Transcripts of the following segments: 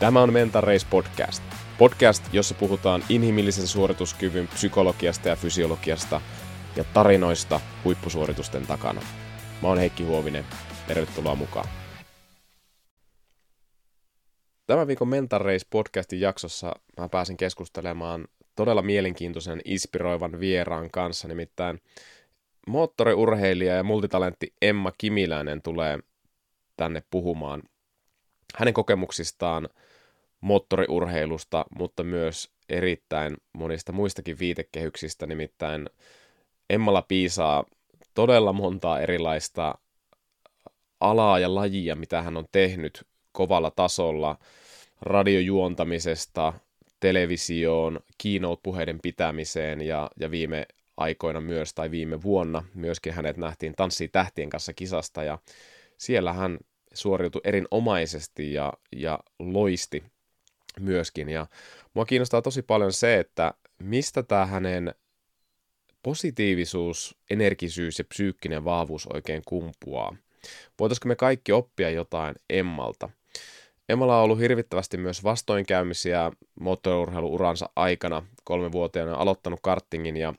Tämä on Mental Race Podcast. Podcast, jossa puhutaan inhimillisen suorituskyvyn psykologiasta ja fysiologiasta ja tarinoista huippusuoritusten takana. Mä oon Heikki Huovinen. Tervetuloa mukaan. Tämän viikon Mental Race podcastin jaksossa mä pääsin keskustelemaan todella mielenkiintoisen, inspiroivan vieraan kanssa, nimittäin moottoriurheilija ja multitalentti Emma Kimiläinen tulee tänne puhumaan hänen kokemuksistaan moottoriurheilusta, mutta myös erittäin monista muistakin viitekehyksistä, nimittäin Emmalla piisaa todella montaa erilaista alaa ja lajia, mitä hän on tehnyt kovalla tasolla, radiojuontamisesta, televisioon, keynote-puheiden pitämiseen ja, ja viime aikoina myös, tai viime vuonna myöskin hänet nähtiin Tanssii tähtien kanssa kisasta, ja siellä hän suoriutui erinomaisesti ja, ja loisti myöskin. Ja mua kiinnostaa tosi paljon se, että mistä tämä hänen positiivisuus, energisyys ja psyykkinen vahvuus oikein kumpuaa. Voitaisiko me kaikki oppia jotain Emmalta? Emmalla on ollut hirvittävästi myös vastoinkäymisiä moottoriurheiluuransa aikana. Kolmevuotiaana aloittanut kartingin ja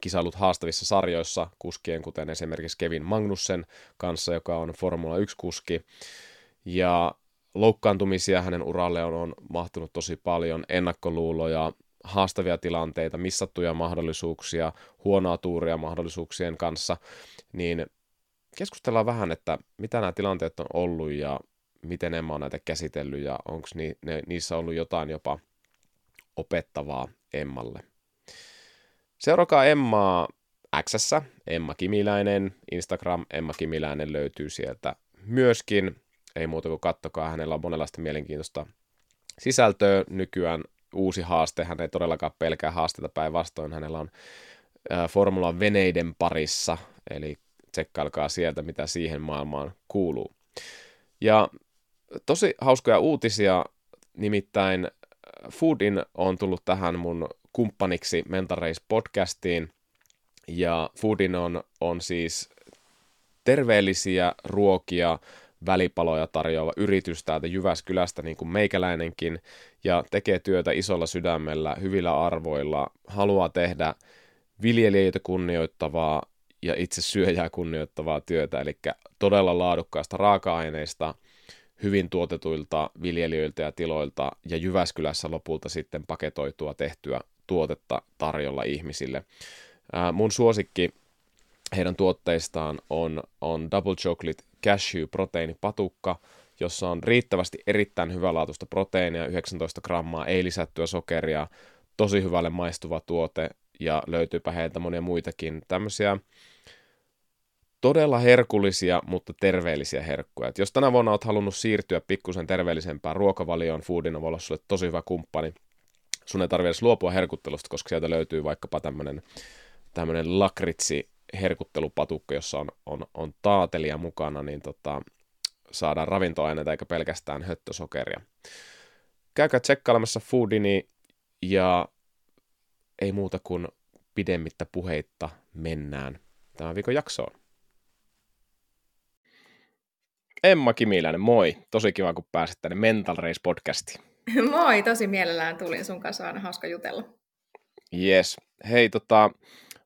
kisailut haastavissa sarjoissa kuskien, kuten esimerkiksi Kevin Magnussen kanssa, joka on Formula 1-kuski. Ja loukkaantumisia hänen uralle on, on mahtunut tosi paljon, ennakkoluuloja, haastavia tilanteita, missattuja mahdollisuuksia, huonoa tuuria mahdollisuuksien kanssa, niin keskustellaan vähän, että mitä nämä tilanteet on ollut ja miten Emma on näitä käsitellyt ja onko ni, ne, niissä ollut jotain jopa opettavaa Emmalle. Seurakaa Emmaa X, Emma Kimiläinen, Instagram Emma Kimiläinen löytyy sieltä myöskin. Ei muuta kuin kattokaa, hänellä on monenlaista mielenkiintoista sisältöä nykyään uusi haaste, hän ei todellakaan pelkää haasteita päinvastoin, hänellä on Formulan veneiden parissa, eli tsekkailkaa sieltä, mitä siihen maailmaan kuuluu. Ja tosi hauskoja uutisia, nimittäin Foodin on tullut tähän mun kumppaniksi Mental Race podcastiin, ja Foodin on, on siis terveellisiä ruokia, välipaloja tarjoava yritys täältä Jyväskylästä, niin kuin meikäläinenkin, ja tekee työtä isolla sydämellä, hyvillä arvoilla, haluaa tehdä viljelijöitä kunnioittavaa ja itse syöjää kunnioittavaa työtä, eli todella laadukkaista raaka-aineista, hyvin tuotetuilta viljelijöiltä ja tiloilta, ja Jyväskylässä lopulta sitten paketoitua tehtyä tuotetta tarjolla ihmisille. Ää, mun suosikki heidän tuotteistaan on, on Double Chocolate Cashew proteiinipatukka, jossa on riittävästi erittäin hyvälaatuista proteiinia, 19 grammaa, ei lisättyä sokeria, tosi hyvälle maistuva tuote ja löytyypä heiltä monia muitakin tämmöisiä todella herkullisia, mutta terveellisiä herkkuja. Et jos tänä vuonna olet halunnut siirtyä pikkusen terveellisempään ruokavalioon, Foodina voi olla sulle tosi hyvä kumppani. Sun ei tarvitse luopua herkuttelusta, koska sieltä löytyy vaikkapa tämmöinen tämmöinen lakritsi herkuttelupatukka, jossa on, on, on taatelia mukana, niin tota, saadaan ravintoaineita eikä pelkästään höttösokeria. Käykää tsekkailemassa Foodini ja ei muuta kuin pidemmittä puheitta mennään tämän viikon jaksoon. Emma Kimiläinen, moi. Tosi kiva, kun pääsit tänne Mental Race podcastiin. Moi, tosi mielellään tulin sun kanssa, aina hauska jutella. Yes. Hei, tota,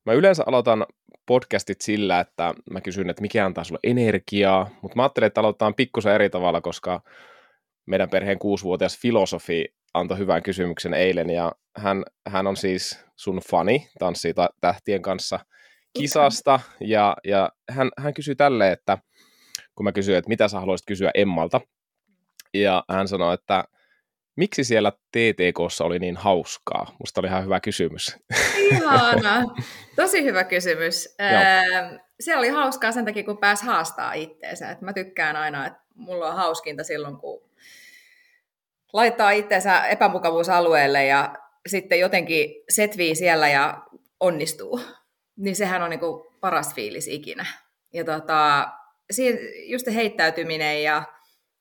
mä yleensä aloitan podcastit sillä, että mä kysyn, että mikä antaa sulle energiaa, mutta mä ajattelin, että aloitetaan pikkusen eri tavalla, koska meidän perheen kuusivuotias filosofi antoi hyvän kysymyksen eilen, ja hän, hän on siis sun fani, tanssii tähtien kanssa kisasta, ja, ja hän, hän kysyi tälleen, että kun mä kysyin, että mitä sä haluaisit kysyä Emmalta, ja hän sanoi, että miksi siellä TTKssa oli niin hauskaa? Musta oli ihan hyvä kysymys. Ihana. Tosi hyvä kysymys. siellä oli hauskaa sen takia, kun pääsi haastaa itteensä. Et mä tykkään aina, että mulla on hauskinta silloin, kun laittaa itteensä epämukavuusalueelle ja sitten jotenkin setvii siellä ja onnistuu. Niin sehän on niinku paras fiilis ikinä. Ja tota, just heittäytyminen ja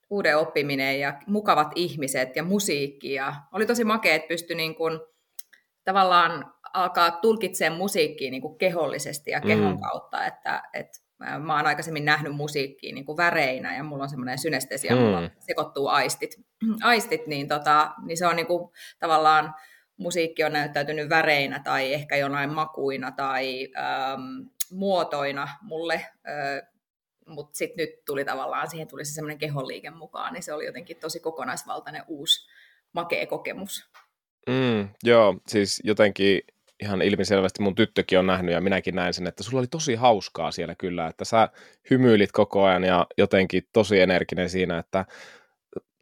uuden oppiminen ja mukavat ihmiset ja musiikki. Ja oli tosi makea, että pystyi niin kuin, tavallaan alkaa tulkitsemaan musiikkia niin kuin kehollisesti ja kehon mm. kautta, että, että mä oon aikaisemmin nähnyt musiikkia niin kuin väreinä ja mulla on semmoinen synestesia, mm. mulla sekoittuu aistit, aistit niin, tota, niin se on niin kuin, tavallaan musiikki on näyttäytynyt väreinä tai ehkä jonain makuina tai ähm, muotoina mulle, mutta sitten nyt tuli tavallaan, siihen tuli se semmoinen kehonliike mukaan, niin se oli jotenkin tosi kokonaisvaltainen uusi makea kokemus. Mm, joo, siis jotenkin ihan ilmiselvästi mun tyttökin on nähnyt ja minäkin näin sen, että sulla oli tosi hauskaa siellä kyllä, että sä hymyilit koko ajan ja jotenkin tosi energinen siinä, että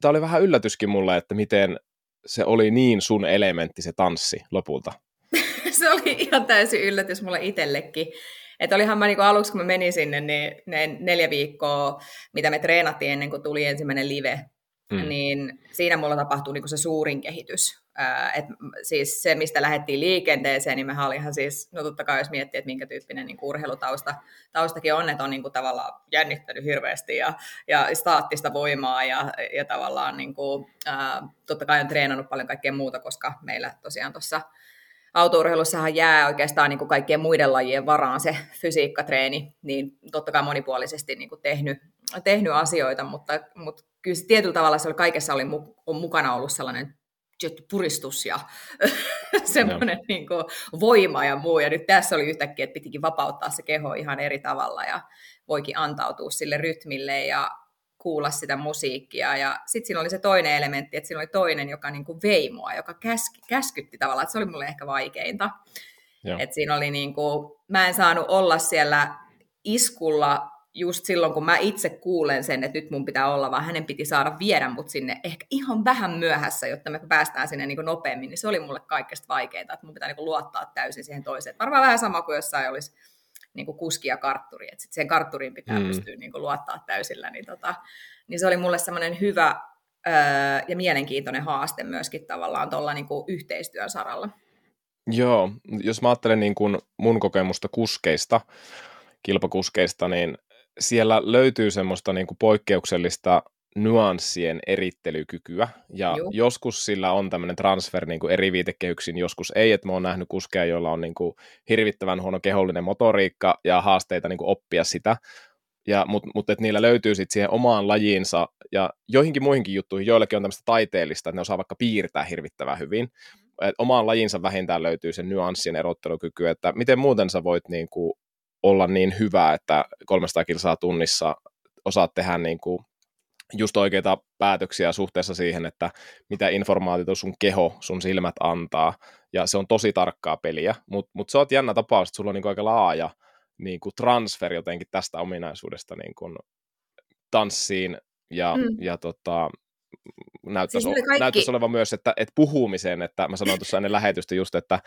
tämä oli vähän yllätyskin mulle, että miten se oli niin sun elementti se tanssi lopulta. se oli ihan täysin yllätys mulle itsellekin. Että olihan mä niinku aluksi, kun mä menin sinne, niin ne neljä viikkoa, mitä me treenattiin ennen kuin tuli ensimmäinen live, mm. niin siinä mulla tapahtui niinku se suurin kehitys. et siis se, mistä lähdettiin liikenteeseen, niin mehän oli ihan siis, no totta kai jos miettii, että minkä tyyppinen niin urheilutausta taustakin on, että on niin kuin tavallaan jännittänyt hirveästi ja, ja staattista voimaa ja, ja tavallaan niin kuin, ää, totta kai on treenannut paljon kaikkea muuta, koska meillä tosiaan tuossa autourheilussahan jää oikeastaan niin kuin kaikkien muiden lajien varaan se fysiikkatreeni, niin totta kai monipuolisesti niin kuin tehnyt, tehnyt asioita, mutta, mutta kyllä se tietyllä tavalla se oli, kaikessa oli on mukana ollut sellainen puristus ja semmoinen no. niin kuin, voima ja muu. Ja nyt tässä oli yhtäkkiä, että pitikin vapauttaa se keho ihan eri tavalla ja voikin antautua sille rytmille ja kuulla sitä musiikkia. Ja sitten siinä oli se toinen elementti, että siinä oli toinen, joka niin kuin vei mua, joka käski, käskytti tavallaan, että se oli mulle ehkä vaikeinta. että siinä oli niin kuin, mä en saanut olla siellä iskulla just silloin, kun mä itse kuulen sen, että nyt mun pitää olla, vaan hänen piti saada viedä mut sinne ehkä ihan vähän myöhässä, jotta me päästään sinne niin kuin nopeammin, niin se oli mulle kaikesta vaikeinta, että mun pitää niin kuin luottaa täysin siihen toiseen. Varmaan vähän sama kuin jossain olisi niin kuin kuski ja kartturi, että sitten sen kartturiin pitää mm. pystyä niin kuin luottaa täysillä, niin, tota, niin se oli mulle semmoinen hyvä öö, ja mielenkiintoinen haaste myöskin tavallaan tuolla niin kuin yhteistyön saralla. Joo, jos mä ajattelen niin kuin mun kokemusta kuskeista, kilpakuskeista, niin siellä löytyy semmoista niin kuin poikkeuksellista nyanssien erittelykykyä, ja Joo. joskus sillä on tämmöinen transfer niin kuin eri viitekehyksiin, joskus ei, että mä oon nähnyt kuskeja, joilla on niin kuin hirvittävän huono kehollinen motoriikka ja haasteita niin kuin oppia sitä, ja, mutta mut, et niillä löytyy sitten siihen omaan lajiinsa ja joihinkin muihinkin juttuihin, joillekin on tämmöistä taiteellista, että ne osaa vaikka piirtää hirvittävän hyvin, et omaan lajinsa vähintään löytyy se nyanssien erottelukyky, että miten muuten sä voit niin kuin olla niin hyvä, että 300 kilsaa tunnissa osaat tehdä niin kuin just oikeita päätöksiä suhteessa siihen, että mitä informaatiota sun keho, sun silmät antaa, ja se on tosi tarkkaa peliä, mutta mut se on jännä tapaus, että sulla on niin aika laaja niin kuin transfer jotenkin tästä ominaisuudesta niin kuin tanssiin ja, mm. ja tota, näyttäisi, siis kaikki... näyttäisi olevan myös, että, että puhumiseen, että mä sanoin tuossa ennen lähetystä just, että,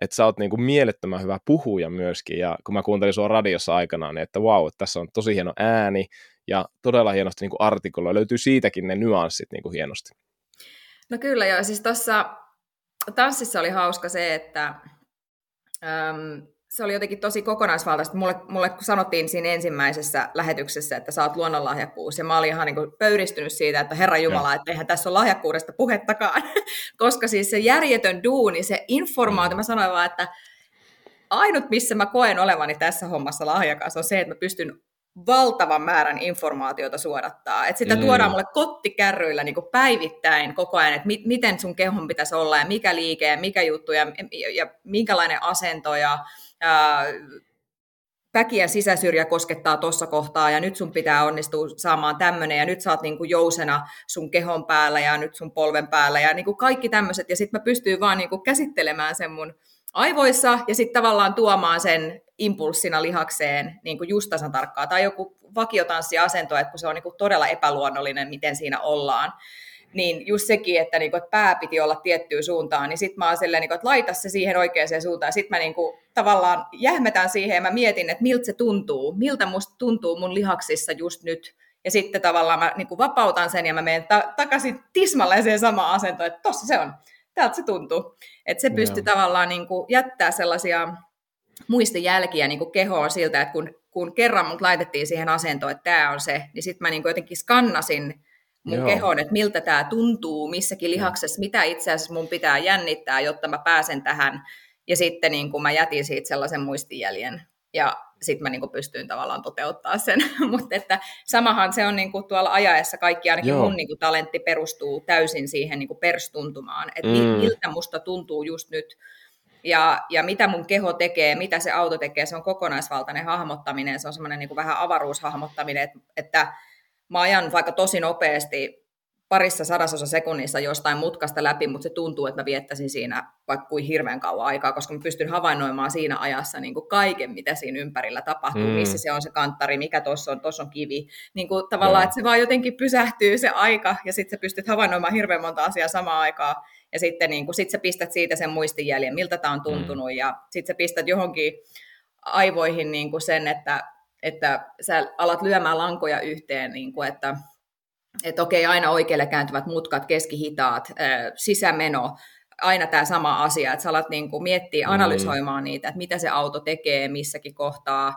että sä oot niin kuin mielettömän hyvä puhuja myöskin, ja kun mä kuuntelin sua radiossa aikanaan, niin että wow, tässä on tosi hieno ääni, ja todella hienosti niin artikuloi, löytyy siitäkin ne nyanssit niin kuin hienosti. No kyllä joo, siis tuossa tanssissa oli hauska se, että äm, se oli jotenkin tosi kokonaisvaltaista. Mulle, mulle sanottiin siinä ensimmäisessä lähetyksessä, että sä oot luonnonlahjakkuus, ja mä olin ihan niin kuin pöyristynyt siitä, että Herra Jumala, että eihän tässä ole lahjakkuudesta puhettakaan, koska siis se järjetön duuni, se informaatio, mä sanoin vaan, että ainut, missä mä koen olevani tässä hommassa lahjakas, on se, että mä pystyn valtavan määrän informaatiota suodattaa. Et sitä mm. tuodaan mulle kottikärryillä niin päivittäin koko ajan, että mi- miten sun kehon pitäisi olla ja mikä liike ja mikä juttu ja, ja, ja minkälainen asento ja väkiä sisäsyrjä koskettaa tuossa kohtaa ja nyt sun pitää onnistua saamaan tämmöinen ja nyt sä oot niinku jousena sun kehon päällä ja nyt sun polven päällä ja niinku kaikki tämmöiset ja sitten mä pystyn vaan niinku käsittelemään sen mun aivoissa ja sitten tavallaan tuomaan sen impulssina lihakseen niin kuin just tasan tarkkaa. Tai joku vakiotanssiasento, että kun se on niin kuin todella epäluonnollinen, miten siinä ollaan niin just sekin, että, niinku, että pää piti olla tiettyyn suuntaan, niin sitten mä oon silleen, niinku, että laita se siihen oikeaan suuntaan. Sitten mä niinku, tavallaan jähmetän siihen ja mä mietin, että miltä se tuntuu, miltä musta tuntuu mun lihaksissa just nyt. Ja sitten tavallaan mä niinku, vapautan sen ja mä menen ta- takaisin tismalleen siihen samaan asentoon, että tossa se on, täältä se tuntuu. Että se pystyy tavallaan niinku, jättää sellaisia muistijälkiä niinku, kehoon siltä, että kun, kun kerran mut laitettiin siihen asentoon, että tämä on se, niin sitten mä niinku, jotenkin skannasin mun Joo. kehon, että miltä tämä tuntuu missäkin lihaksessa, mitä itse asiassa mun pitää jännittää, jotta mä pääsen tähän. Ja sitten niin kun mä jätin siitä sellaisen muistijäljen ja sitten mä niin pystyin tavallaan toteuttaa sen. Mutta että samahan se on niin kuin tuolla ajaessa kaikki, ainakin Joo. mun niin kuin talentti perustuu täysin siihen niin kuin perstuntumaan, että mm. miltä musta tuntuu just nyt, ja, ja mitä mun keho tekee, mitä se auto tekee, se on kokonaisvaltainen hahmottaminen, se on semmoinen niin vähän avaruushahmottaminen, että, että mä ajan vaikka tosi nopeasti parissa sadasosa sekunnissa jostain mutkasta läpi, mutta se tuntuu, että mä viettäisin siinä vaikka kuin hirveän kauan aikaa, koska mä pystyn havainnoimaan siinä ajassa niin kuin kaiken, mitä siinä ympärillä tapahtuu, mm. missä se on se kanttari, mikä tuossa on, tuossa on kivi. Niin kuin tavallaan, no. että se vaan jotenkin pysähtyy se aika, ja sitten sä pystyt havainnoimaan hirveän monta asiaa samaan aikaan, ja sitten niin kuin, sit sä pistät siitä sen muistijäljen, miltä tämä on mm. tuntunut, mm. ja sitten sä pistät johonkin aivoihin niin kuin sen, että, että sä alat lyömään lankoja yhteen, niin kuin, että että okei, aina oikealle kääntyvät mutkat, keskihitaat, sisämeno, aina tämä sama asia, että sä alat niin kuin miettiä, mm. analysoimaan niitä, että mitä se auto tekee missäkin kohtaa,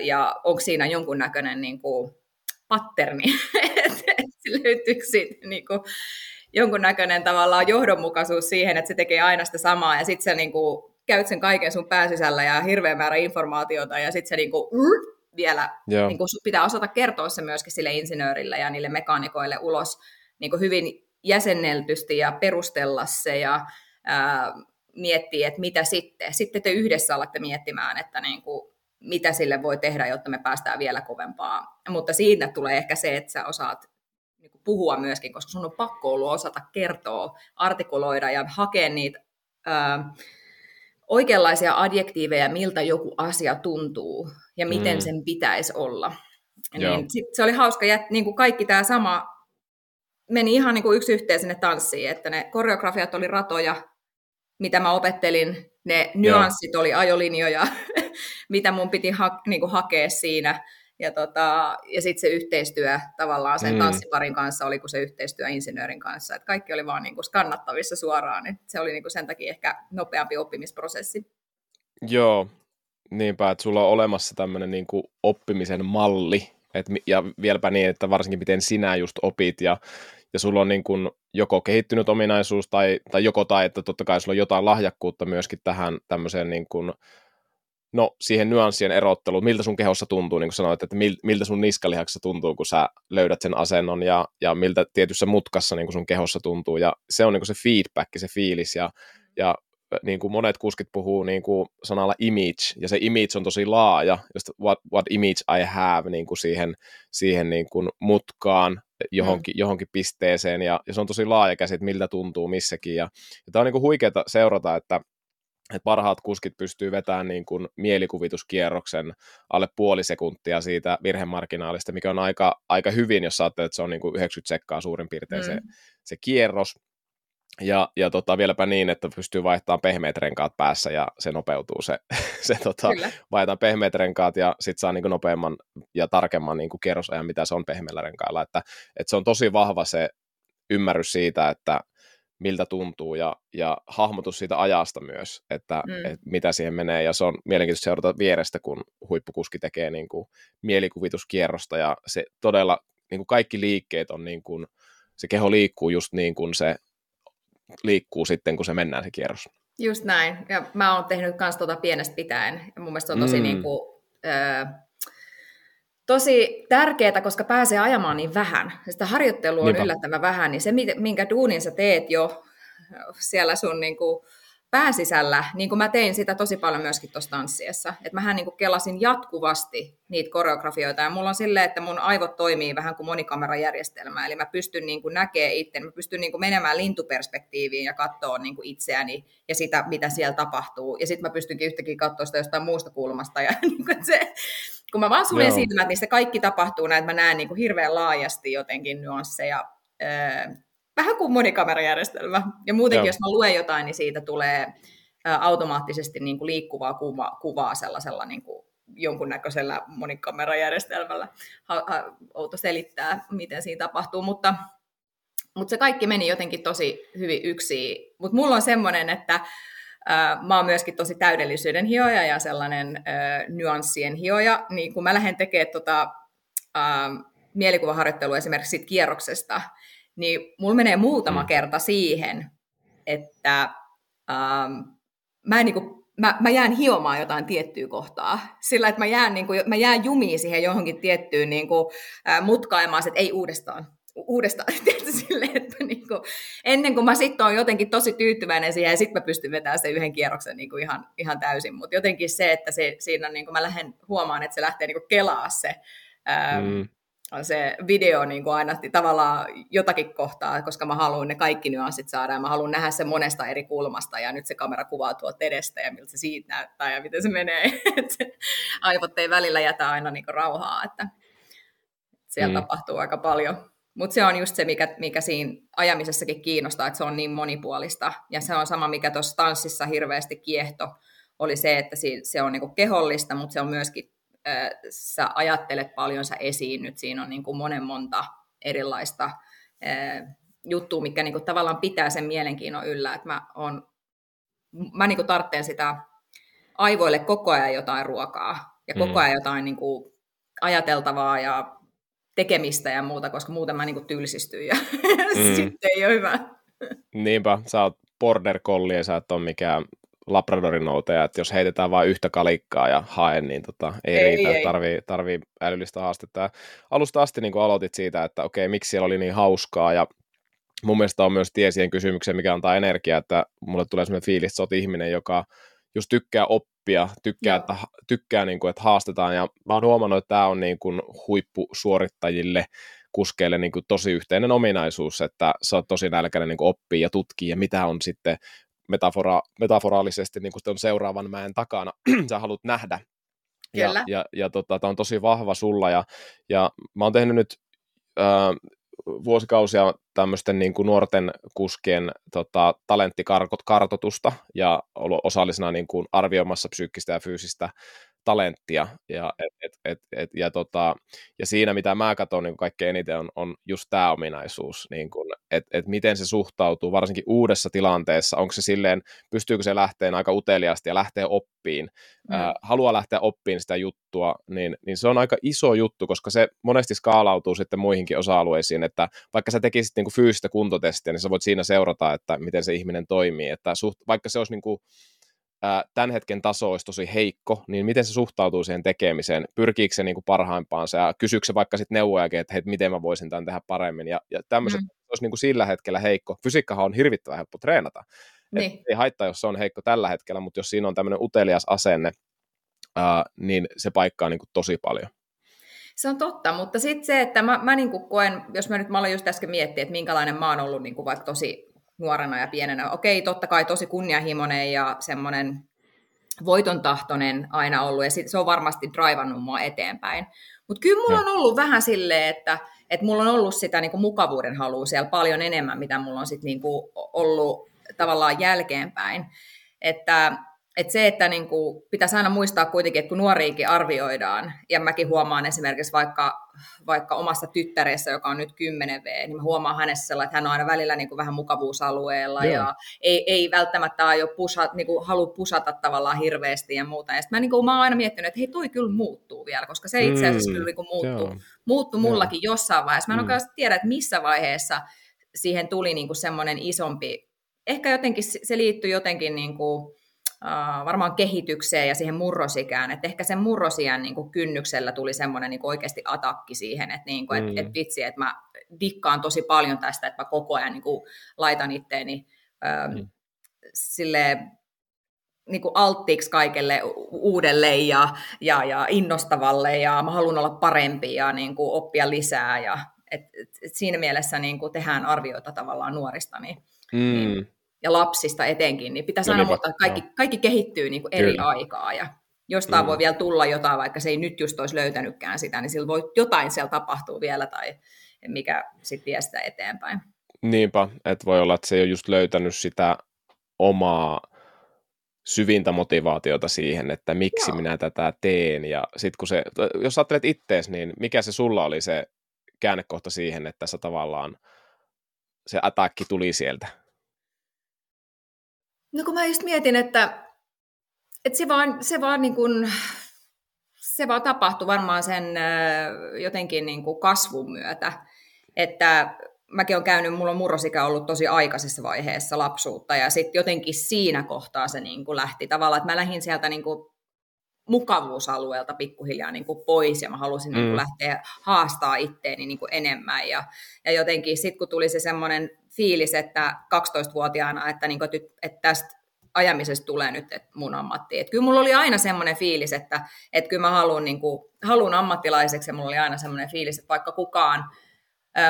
ja onko siinä jonkunnäköinen niin kuin patterni, että löytyykö siitä niin kuin jonkunnäköinen tavallaan johdonmukaisuus siihen, että se tekee aina sitä samaa, ja sitten sä niin kuin käyt sen kaiken sun pääsisällä ja hirveän määrä informaatiota, ja sitten se niin kuin, vielä, niin kuin pitää osata kertoa se myöskin sille insinöörille ja niille mekaanikoille ulos niin kuin hyvin jäsenneltysti ja perustella se ja ää, miettiä, että mitä sitten. Sitten te yhdessä alatte miettimään, että niin kuin, mitä sille voi tehdä, jotta me päästään vielä kovempaa. Mutta siinä tulee ehkä se, että sä osaat niin kuin puhua myöskin, koska sun on pakko ollut osata kertoa, artikuloida ja hakea niitä ää, oikeanlaisia adjektiiveja, miltä joku asia tuntuu ja miten mm. sen pitäisi olla. Niin sit se oli hauska, että niin kuin kaikki tämä sama meni ihan niin kuin yksi yhteen sinne tanssiin, että ne koreografiat oli ratoja, mitä mä opettelin, ne nyanssit Joo. oli ajolinjoja, mitä mun piti ha- niin kuin hakea siinä. Ja, tota, ja sitten se yhteistyö tavallaan sen mm. tanssiparin kanssa oli kuin se yhteistyö insinöörin kanssa. Et kaikki oli vaan niin kuin skannattavissa suoraan. Et se oli niin kuin sen takia ehkä nopeampi oppimisprosessi. Joo, niinpä, että sulla on olemassa tämmöinen niin kuin oppimisen malli, et, ja vieläpä niin, että varsinkin miten sinä just opit, ja, ja sulla on niin kuin joko kehittynyt ominaisuus, tai, tai joko tai, että totta kai sulla on jotain lahjakkuutta myöskin tähän tämmöiseen niin kuin, no, siihen nyanssien erotteluun, miltä sun kehossa tuntuu, niin kuin sanoit, että miltä sun niskalihaksessa tuntuu, kun sä löydät sen asennon, ja, ja miltä tietyssä mutkassa niin kuin sun kehossa tuntuu, ja se on niin kuin se feedback, se fiilis, ja, ja niin kuin monet kuskit puhuu niin kuin sanalla image, ja se image on tosi laaja, just what, what image I have niin kuin siihen, siihen niin kuin mutkaan, johonkin, mm. johonkin pisteeseen, ja, ja se on tosi laaja käsit, miltä tuntuu missäkin, ja, ja tämä on niin kuin huikeaa seurata, että että parhaat kuskit pystyy vetämään niin kuin mielikuvituskierroksen alle puoli sekuntia siitä virhemarginaalista, mikä on aika, aika hyvin, jos ajattelet, että se on niin kuin 90 sekkaa suurin piirtein mm. se, se kierros. Ja, ja tota, vieläpä niin, että pystyy vaihtamaan pehmeät renkaat päässä ja se nopeutuu se, se tota, vaihdetaan pehmeät renkaat ja sitten saa niin nopeamman ja tarkemman niin kierrosajan, mitä se on pehmeällä renkailla. Että, että se on tosi vahva se ymmärrys siitä, että miltä tuntuu ja, ja hahmotus siitä ajasta myös, että mm. et mitä siihen menee ja se on mielenkiintoista seurata vierestä, kun huippukuski tekee niin kuin mielikuvituskierrosta ja se todella niin kuin kaikki liikkeet on niin kuin, se keho liikkuu just niin kuin se liikkuu sitten, kun se mennään se kierros. Just näin. Ja mä oon tehnyt myös tuota pienestä pitäen. Ja mun mielestä se on tosi, mm. niin kuin, öö, tosi tärkeää, koska pääsee ajamaan niin vähän. Sitä harjoittelua on Niinpä. yllättävän vähän, niin se, minkä duunin sä teet jo siellä sun niin kuin, pääsisällä, niin kuin mä tein sitä tosi paljon myöskin tuossa tanssiessa, että mähän niin kuin kelasin jatkuvasti niitä koreografioita, ja mulla on silleen, että mun aivot toimii vähän kuin monikamerajärjestelmä, eli mä pystyn niin kuin näkemään itse, mä pystyn niin kuin menemään lintuperspektiiviin ja katsoa niin kuin itseäni ja sitä, mitä siellä tapahtuu, ja sitten mä pystynkin yhtäkkiä katsoa sitä jostain muusta kulmasta, ja niin kuin se, kun mä vaan suljen silmät, niin se kaikki tapahtuu näin, että mä näen niin kuin hirveän laajasti jotenkin nyansseja, vähän kuin monikamerajärjestelmä. Ja muutenkin, Joo. jos mä luen jotain, niin siitä tulee automaattisesti niin kuin liikkuvaa kuva, kuvaa sellaisella niin kuin jonkunnäköisellä monikamerajärjestelmällä. Ha, ha, outo selittää, miten siinä tapahtuu, mutta, mutta se kaikki meni jotenkin tosi hyvin yksi. Mutta mulla on semmoinen, että ää, mä oon myöskin tosi täydellisyyden hioja ja sellainen ää, nyanssien hioja, niin kun mä lähden tekemään tota, ää, mielikuvaharjoittelua esimerkiksi siitä kierroksesta, niin mulla menee muutama mm. kerta siihen, että ähm, mä en niinku mä, mä jään hiomaan jotain tiettyä kohtaa. Sillä, että mä jään, niin kuin, mä jään jumiin siihen johonkin tiettyyn niin kuin, äh, mutkailemaan, että ei uudestaan. Uudestaan, tietysti sille, että niin kuin, ennen kuin mä sitten oon jotenkin tosi tyytyväinen siihen, ja sitten mä pystyn vetämään sen yhden kierroksen niin kuin ihan, ihan täysin. Mutta jotenkin se, että se, siinä niin kuin mä lähden huomaan, että se lähtee niin kuin kelaa se, ää, mm se video niin kuin aina tavallaan jotakin kohtaa, koska mä haluan ne kaikki nyanssit saada ja mä haluan nähdä se monesta eri kulmasta ja nyt se kamera kuvaa tuolta edestä ja miltä se siitä näyttää ja miten se menee. Aivot ei välillä jätä aina niin kuin rauhaa, että siellä mm. tapahtuu aika paljon. Mutta se on just se, mikä, mikä siinä ajamisessakin kiinnostaa, että se on niin monipuolista. Ja se on sama, mikä tuossa tanssissa hirveästi kiehto, oli se, että se on niinku kehollista, mutta se on myöskin sä ajattelet paljon, sä esiinnyt, siinä on niin kuin monen monta erilaista juttua, mikä niin kuin tavallaan pitää sen mielenkiinnon yllä, että mä, on, mä niin kuin tarvitsen sitä aivoille koko ajan jotain ruokaa ja koko mm. ajan jotain niin kuin ajateltavaa ja tekemistä ja muuta, koska muuten mä niin kuin tylsistyn ja mm. sitten ei ole hyvä. Niinpä, sä oot border collie sä et ole mikään Labradorin nouteja, että jos heitetään vain yhtä kalikkaa ja haen, niin tota, ei, ei riitä, ei. Tarvii, tarvii älyllistä haastetta. Ja alusta asti niin aloitit siitä, että okei, miksi siellä oli niin hauskaa, ja mun mielestä on myös tie siihen kysymykseen, mikä antaa energiaa, että mulle tulee sellainen fiilis, että sä oot ihminen, joka just tykkää oppia, tykkää, että, tykkää niin kuin, että haastetaan, ja mä oon huomannut, että tämä on niin kuin huippusuorittajille, kuskeille niin kuin tosi yhteinen ominaisuus, että sä oot tosi nälkäinen niin oppia ja tutkii, ja mitä on sitten metafora, metaforaalisesti niin kuin seuraavan mäen takana sä haluat nähdä. Kyllä. Ja, ja, ja tota, tämä on tosi vahva sulla, ja, ja mä oon tehnyt nyt äh, vuosikausia tämmöisten niin kuin nuorten kuskien tota, talenttikartoitusta ja ollut osallisena niin kuin arvioimassa psyykkistä ja fyysistä talenttia. Ja, et, et, et, et, ja, tota, ja siinä, mitä mä katson niin kaikkein eniten, on, on just tämä ominaisuus, niin että et miten se suhtautuu, varsinkin uudessa tilanteessa, onko se silleen, pystyykö se lähteen aika uteliaasti ja lähtee oppiin, mm. äh, haluaa lähteä oppiin sitä juttua, niin, niin se on aika iso juttu, koska se monesti skaalautuu sitten muihinkin osa-alueisiin, että vaikka sä tekisit niin kuin fyysistä kuntotestiä, niin sä voit siinä seurata, että miten se ihminen toimii, että suht, vaikka se olisi niin kuin, tämän hetken taso olisi tosi heikko, niin miten se suhtautuu siihen tekemiseen? Pyrkiikö se niin kuin parhaimpaansa ja kysyykö se vaikka sitten neuvojakin, että hei, miten mä voisin tämän tehdä paremmin? Ja, ja tämmöiset mm. olisi niin kuin sillä hetkellä heikko. Fysiikkahan on hirvittävän helppo treenata. Niin. ei haittaa, jos se on heikko tällä hetkellä, mutta jos siinä on tämmöinen utelias asenne, ää, niin se paikkaa niin kuin tosi paljon. Se on totta, mutta sitten se, että mä, mä niin koen, jos mä nyt mä olen just äsken miettiä, että minkälainen mä oon ollut niin kuin vaikka tosi nuorena ja pienenä. Okei, totta kai tosi kunnianhimoinen ja semmoinen voitontahtoinen aina ollut, ja se on varmasti draivannut mua eteenpäin. Mutta kyllä mulla on ollut vähän silleen, että, että mulla on ollut sitä niin kuin mukavuuden halua siellä paljon enemmän, mitä mulla on sitten niin kuin ollut tavallaan jälkeenpäin. Että et se, että niin kuin, pitäisi aina muistaa kuitenkin, että kun nuoriikin arvioidaan, ja mäkin huomaan esimerkiksi vaikka, vaikka omassa tyttäreessä, joka on nyt 10V, niin mä huomaan hänessä sellainen, että hän on aina välillä niin kuin vähän mukavuusalueella, Joo. ja ei, ei välttämättä aio pusa, niin kuin, halua pusata tavallaan hirveästi ja muuta. Ja sitten mä, niin kuin, mä oon aina miettinyt, että hei, toi kyllä muuttuu vielä, koska se itse asiassa mm, kyllä niin kuin muuttuu, muuttuu mullakin Joo. jossain vaiheessa. Mä en mm. oikeastaan tiedä, että missä vaiheessa siihen tuli niin kuin semmoinen isompi, ehkä jotenkin se liittyy jotenkin niin kuin, uh, varmaan kehitykseen ja siihen murrosikään. Että ehkä sen murrosiän niin kuin kynnyksellä tuli semmoinen niin oikeasti atakki siihen, että, niin kuin, mm. että, että vitsi, että mä dikkaan tosi paljon tästä, että mä koko ajan niin kuin laitan itteeni mm. silleen, niin kuin alttiiksi kaikelle uudelle ja, ja, ja innostavalle ja mä haluan olla parempi ja niin kuin oppia lisää ja et, et, et siinä mielessä niin kuin tehdään arvioita tavallaan nuorista, niin, mm. niin ja lapsista etenkin, niin pitäisi no, aina muistaa, että kaikki, no. kaikki kehittyy niin kuin eri Kyllä. aikaa ja jostain mm. voi vielä tulla jotain, vaikka se ei nyt just olisi löytänytkään sitä, niin sillä voi jotain siellä tapahtuu vielä tai mikä sitten vie sitä eteenpäin. Niinpä, että voi olla, että se ei ole just löytänyt sitä omaa syvintä motivaatiota siihen, että miksi Joo. minä tätä teen. Ja sit kun se, jos ajattelet ittees, niin mikä se sulla oli se käännekohta siihen, että sä tavallaan se atakki tuli sieltä? No kun mä just mietin, että, että se vaan, se vaan niin kuin, se vaan tapahtui varmaan sen jotenkin niin kuin kasvun myötä. Että mäkin olen käynyt, mulla on murrosikä ollut tosi aikaisessa vaiheessa lapsuutta, ja sitten jotenkin siinä kohtaa se niin kuin lähti tavallaan, että mä lähdin sieltä niin kuin mukavuusalueelta pikkuhiljaa niin kuin pois, ja mä halusin mm. niin kuin lähteä haastaa itteeni niin kuin enemmän, ja, ja jotenkin sitten kun tuli se semmoinen fiilis, että 12-vuotiaana, että, niin kuin, että tästä ajamisesta tulee nyt että mun ammatti. Et kyllä mulla oli aina semmoinen fiilis, että, että kyllä mä haluan, niin kuin, haluan ammattilaiseksi, ja mulla oli aina semmoinen fiilis, että vaikka kukaan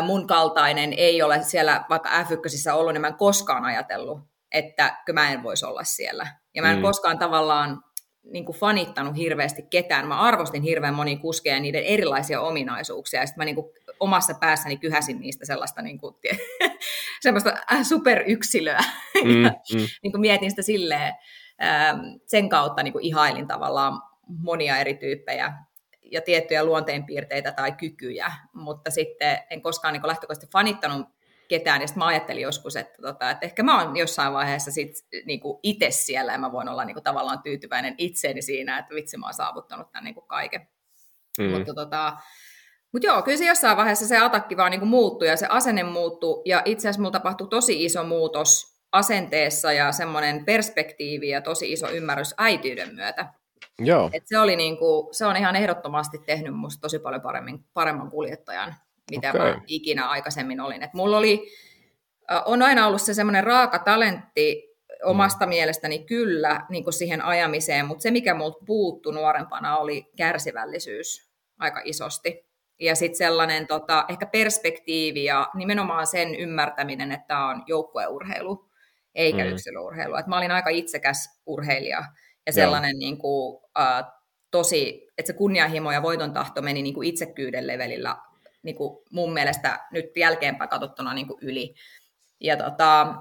mun kaltainen ei ole siellä vaikka F1 ollut, niin mä en koskaan ajatellut, että mä en voisi olla siellä. Ja mä en mm. koskaan tavallaan niin kuin fanittanut hirveästi ketään. Mä arvostin hirveän moni kuskeja ja niiden erilaisia ominaisuuksia. Ja sitten mä niin kuin omassa päässäni kyhäsin niistä sellaista niin kuin, semmoista superyksilöä. Mm, ja mm. Niin kuin mietin sitä silleen, sen kautta niin kuin ihailin tavallaan monia eri tyyppejä ja tiettyjä luonteenpiirteitä tai kykyjä, mutta sitten en koskaan niin lähtökohtaisesti fanittanut ketään, ja sitten mä ajattelin joskus, että, tota, että ehkä mä oon jossain vaiheessa sit, niin kuin itse siellä, ja mä voin olla niin kuin, tavallaan tyytyväinen itseeni siinä, että vitsi mä oon saavuttanut tämän niin kuin kaiken. Mm. Mutta tota, mut joo, kyllä se jossain vaiheessa se atakki vaan niin kuin muuttui, ja se asenne muuttui, ja itse asiassa mulla tapahtui tosi iso muutos asenteessa, ja semmoinen perspektiivi, ja tosi iso ymmärrys äityyden myötä. Joo. Et se, oli niinku, se on ihan ehdottomasti tehnyt musta tosi paljon paremmin, paremman kuljettajan, mitä okay. mä ikinä aikaisemmin olin. Et mulla oli, on aina ollut se semmoinen raaka talentti omasta mm. mielestäni kyllä niin kuin siihen ajamiseen, mutta se mikä multa puuttu nuorempana oli kärsivällisyys aika isosti. Ja sitten sellainen tota, ehkä perspektiivi ja nimenomaan sen ymmärtäminen, että tämä on joukkueurheilu eikä mm. yksilöurheilu. Et mä olin aika itsekäs urheilija ja sellainen niin kuin, uh, tosi, että se kunnianhimo ja voiton tahto meni niin kuin itsekyyden levelillä niin kuin mun mielestä nyt jälkeenpäin katsottuna niin kuin yli. Ja, tota,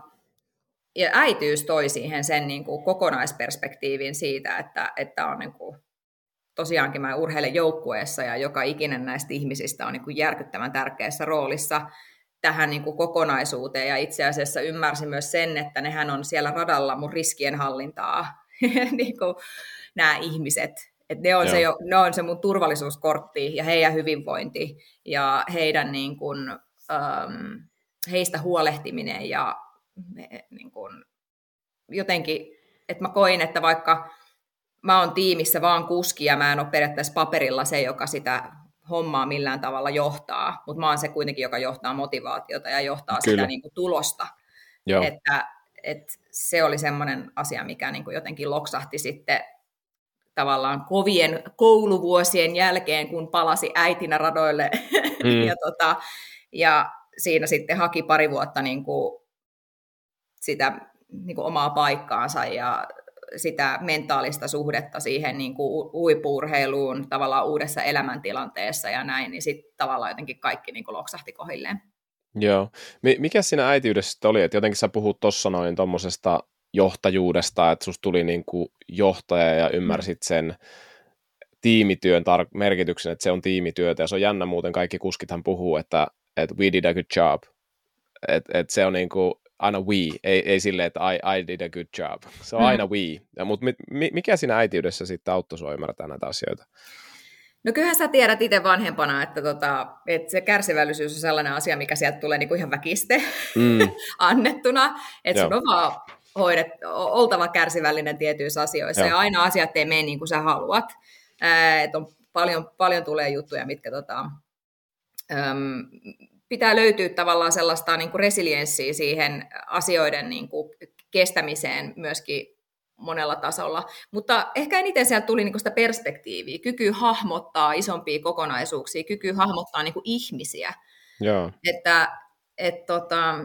ja äityys toi siihen sen niin kuin kokonaisperspektiivin siitä, että, että on niin kuin, tosiaankin mä urheilen joukkueessa ja joka ikinen näistä ihmisistä on niin kuin järkyttävän tärkeässä roolissa tähän niin kuin kokonaisuuteen ja itse asiassa ymmärsin myös sen, että nehän on siellä radalla mun riskienhallintaa niin kuin, nämä ihmiset. Et ne, on se jo, ne on se mun turvallisuuskortti ja heidän hyvinvointi ja heidän niin kuin, um, heistä huolehtiminen ja niin kuin, jotenkin, että mä koin, että vaikka mä oon tiimissä vaan kuski ja mä en ole periaatteessa paperilla se, joka sitä hommaa millään tavalla johtaa, mutta mä oon se kuitenkin, joka johtaa motivaatiota ja johtaa Kyllä. sitä niin kuin tulosta. Joo. Että et se oli semmoinen asia, mikä niin kuin jotenkin loksahti sitten tavallaan kovien kouluvuosien jälkeen, kun palasi äitinä radoille. Mm. ja, tota, ja siinä sitten haki pari vuotta niin kuin sitä niin kuin omaa paikkaansa ja sitä mentaalista suhdetta siihen niin kuin huippuurheiluun tavallaan uudessa elämäntilanteessa ja näin, niin sitten tavallaan jotenkin kaikki niin kuin loksahti kohilleen. Joo. Mikä siinä äitiydessä oli, että jotenkin sä puhut tuossa noin tuommoisesta johtajuudesta, että susta tuli niin kuin johtaja ja ymmärsit mm. sen tiimityön tar- merkityksen, että se on tiimityötä ja se on jännä muuten, kaikki kuskithan puhuu, että, että we did a good job, että että se on niin kuin aina we, ei, ei silleen, että I, I did a good job, se on mm. aina we, mutta mikä siinä äitiydessä sitten auttoi sua ymmärtää näitä asioita? No kyllähän sä tiedät itse vanhempana, että, tota, että se kärsivällisyys on sellainen asia, mikä sieltä tulee niinku ihan väkiste mm. annettuna. Että sun on vaan hoidet, oltava kärsivällinen tietyissä asioissa Joo. ja aina asiat ei mene niin kuin sä haluat. että on paljon, paljon tulee juttuja, mitkä tota, äm, pitää löytyä tavallaan sellaista niin kuin resilienssiä siihen asioiden niin kuin kestämiseen myöskin monella tasolla. Mutta ehkä eniten sieltä tuli niinku sitä perspektiiviä, kyky hahmottaa isompia kokonaisuuksia, kyky hahmottaa niinku ihmisiä. Joo. Että et tota,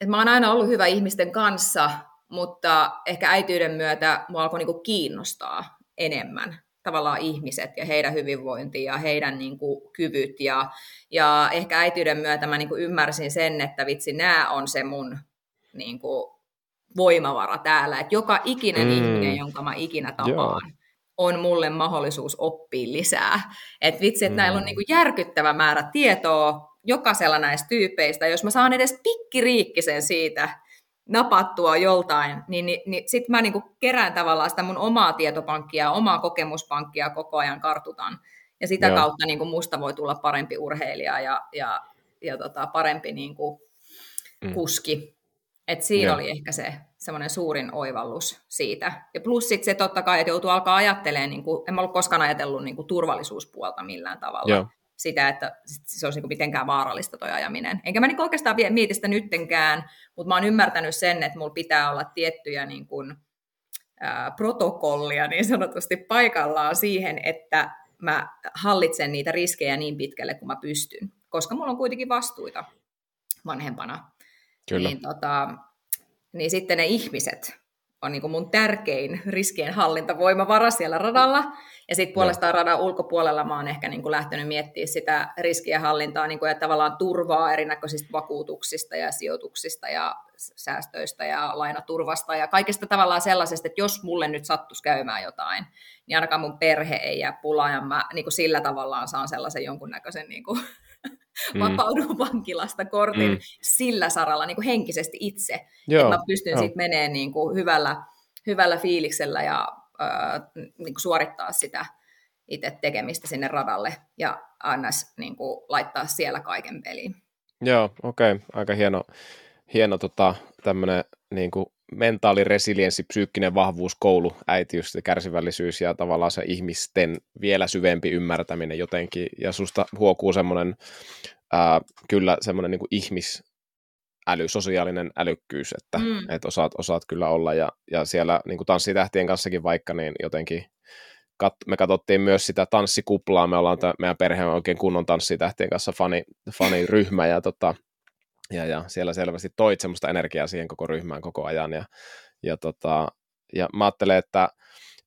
et mä oon aina ollut hyvä ihmisten kanssa, mutta ehkä äityyden myötä mua alkoi niinku kiinnostaa enemmän tavallaan ihmiset ja heidän hyvinvointi ja heidän niin kuin, kyvyt. Ja, ja ehkä äityyden myötä mä niin kuin, ymmärsin sen, että vitsi, nämä on se mun niin kuin, voimavara täällä, että joka ikinen mm. ihminen, jonka mä ikinä tapaan, Joo. on mulle mahdollisuus oppia lisää. Että vitsi, että mm. näillä on mm. niin kuin järkyttävä määrä tietoa jokaisella näistä tyypeistä. Jos mä saan edes pikkiriikkisen siitä napattua joltain, niin, niin, niin sitten mä niin kuin kerään tavallaan sitä mun omaa tietopankkia, omaa kokemuspankkia koko ajan kartutan. Ja sitä Joo. kautta niin kuin musta voi tulla parempi urheilija ja, ja ja tota, parempi niin kuin mm. kuski. Et siinä ja. oli ehkä se semmoinen suurin oivallus siitä. Ja plus sitten se totta kai, että joutuu alkaa ajattelemaan, niin kuin, en mä ollut koskaan ajatellut niin kuin turvallisuuspuolta millään tavalla. Ja. Sitä, että se olisi niin mitenkään vaarallista toi ajaminen. Enkä mä niin oikeastaan mieti sitä nyttenkään, mutta mä oon ymmärtänyt sen, että mulla pitää olla tiettyjä niin kuin, ää, protokollia niin sanotusti paikallaan siihen, että mä hallitsen niitä riskejä niin pitkälle kuin mä pystyn, koska mulla on kuitenkin vastuita vanhempana. Kyllä. Niin, tota, niin sitten ne ihmiset on niin mun tärkein riskien hallintavoimavara siellä radalla. Ja sitten puolestaan no. radan ulkopuolella mä oon ehkä niin kuin lähtenyt miettimään sitä riskien hallintaa niin kuin, ja tavallaan turvaa erinäköisistä vakuutuksista ja sijoituksista ja säästöistä ja lainaturvasta ja kaikesta tavallaan sellaisesta, että jos mulle nyt sattuisi käymään jotain, niin ainakaan mun perhe ei jää pulaan ja mä niin kuin sillä tavallaan saan sellaisen jonkunnäköisen niin kuin, mm. vapaudun vankilasta kortin mm. sillä saralla niin kuin henkisesti itse. Joo. Että mä pystyn sitten menemään niin kuin hyvällä, hyvällä fiiliksellä ja äh, niin kuin suorittaa sitä itse tekemistä sinne radalle ja aina niin kuin, laittaa siellä kaiken peliin. Joo, okei. Okay. Aika hieno, hieno tota, tämmöinen niin kuin mentaaliresilienssi, psyykkinen vahvuus, koulu, äitiys ja kärsivällisyys ja tavallaan se ihmisten vielä syvempi ymmärtäminen jotenkin. Ja susta huokuu semmoinen ää, kyllä semmoinen niin ihmis, äly, sosiaalinen älykkyys, että mm. et osaat, osaat kyllä olla. Ja, ja siellä niin kuin tanssitähtien kanssakin vaikka, niin jotenkin kat, me katsottiin myös sitä tanssikuplaa, me ollaan, t- meidän perhe on oikein kunnon tanssitähtien kanssa fani, faniryhmä, ja, tota, ja, ja siellä selvästi toit semmoista energiaa siihen koko ryhmään koko ajan, ja, ja, tota, ja mä ajattelen, että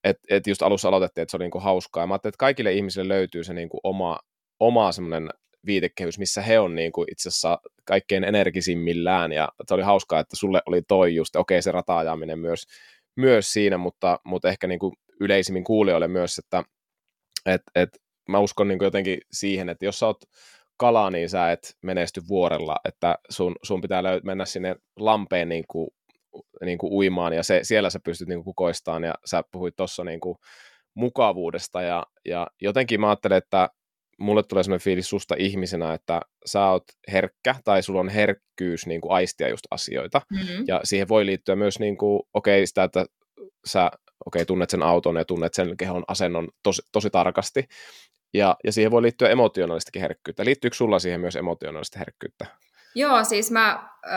et, et just alussa aloitettiin, että se oli niinku hauskaa, ja mä ajattelen, että kaikille ihmisille löytyy se niinku oma, oma semmoinen viitekehys, missä he on niin kuin itse asiassa kaikkein energisimmillään, ja se oli hauskaa, että sulle oli toi just, okei okay, se rataajaminen myös, myös siinä, mutta, mutta ehkä niin kuin yleisimmin kuulijoille myös, että et, et, mä uskon niin kuin jotenkin siihen, että jos sä oot kala, niin sä et menesty vuorella, että sun, sun pitää löy- mennä sinne lampeen niin kuin, niin kuin uimaan, ja se, siellä sä pystyt niin kuin kukoistamaan, ja sä puhuit tuossa niin kuin mukavuudesta, ja, ja jotenkin mä ajattelen, että mulle tulee sellainen fiilis susta ihmisenä, että sä oot herkkä tai sulla on herkkyys niin kuin aistia just asioita. Mm-hmm. Ja siihen voi liittyä myös, niin kuin, okei, okay, sitä, että sä okay, tunnet sen auton ja tunnet sen kehon asennon tosi, tosi tarkasti. Ja, ja siihen voi liittyä emotionaalistakin herkkyyttä. Liittyykö sulla siihen myös emotionaalista herkkyyttä? Joo, siis mä ö,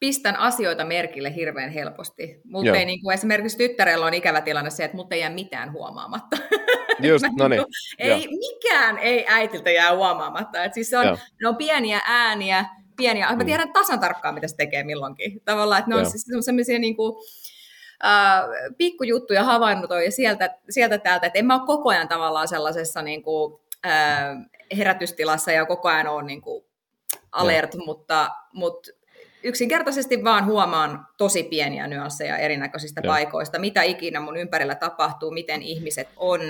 pistän asioita merkille hirveän helposti. Mutta ei niin kuin, esimerkiksi tyttärellä on ikävä tilanne se, että mut ei jää mitään huomaamatta. Just, no niin. ei, mikään ei äitiltä jää huomaamatta. Et siis se on, ne on pieniä ääniä, pieniä, mm. mä tiedän tasan tarkkaan, mitä se tekee milloinkin. Tavallaan, että ne on siis sellaisia niin kuin, Uh, pikkujuttuja havainnotoin sieltä, sieltä täältä, että en mä ole koko ajan tavallaan sellaisessa niin kuin, uh, herätystilassa ja koko ajan ole niin kuin alert, mutta, mutta yksinkertaisesti vaan huomaan tosi pieniä nyansseja erinäköisistä Joo. paikoista, mitä ikinä mun ympärillä tapahtuu, miten ihmiset on,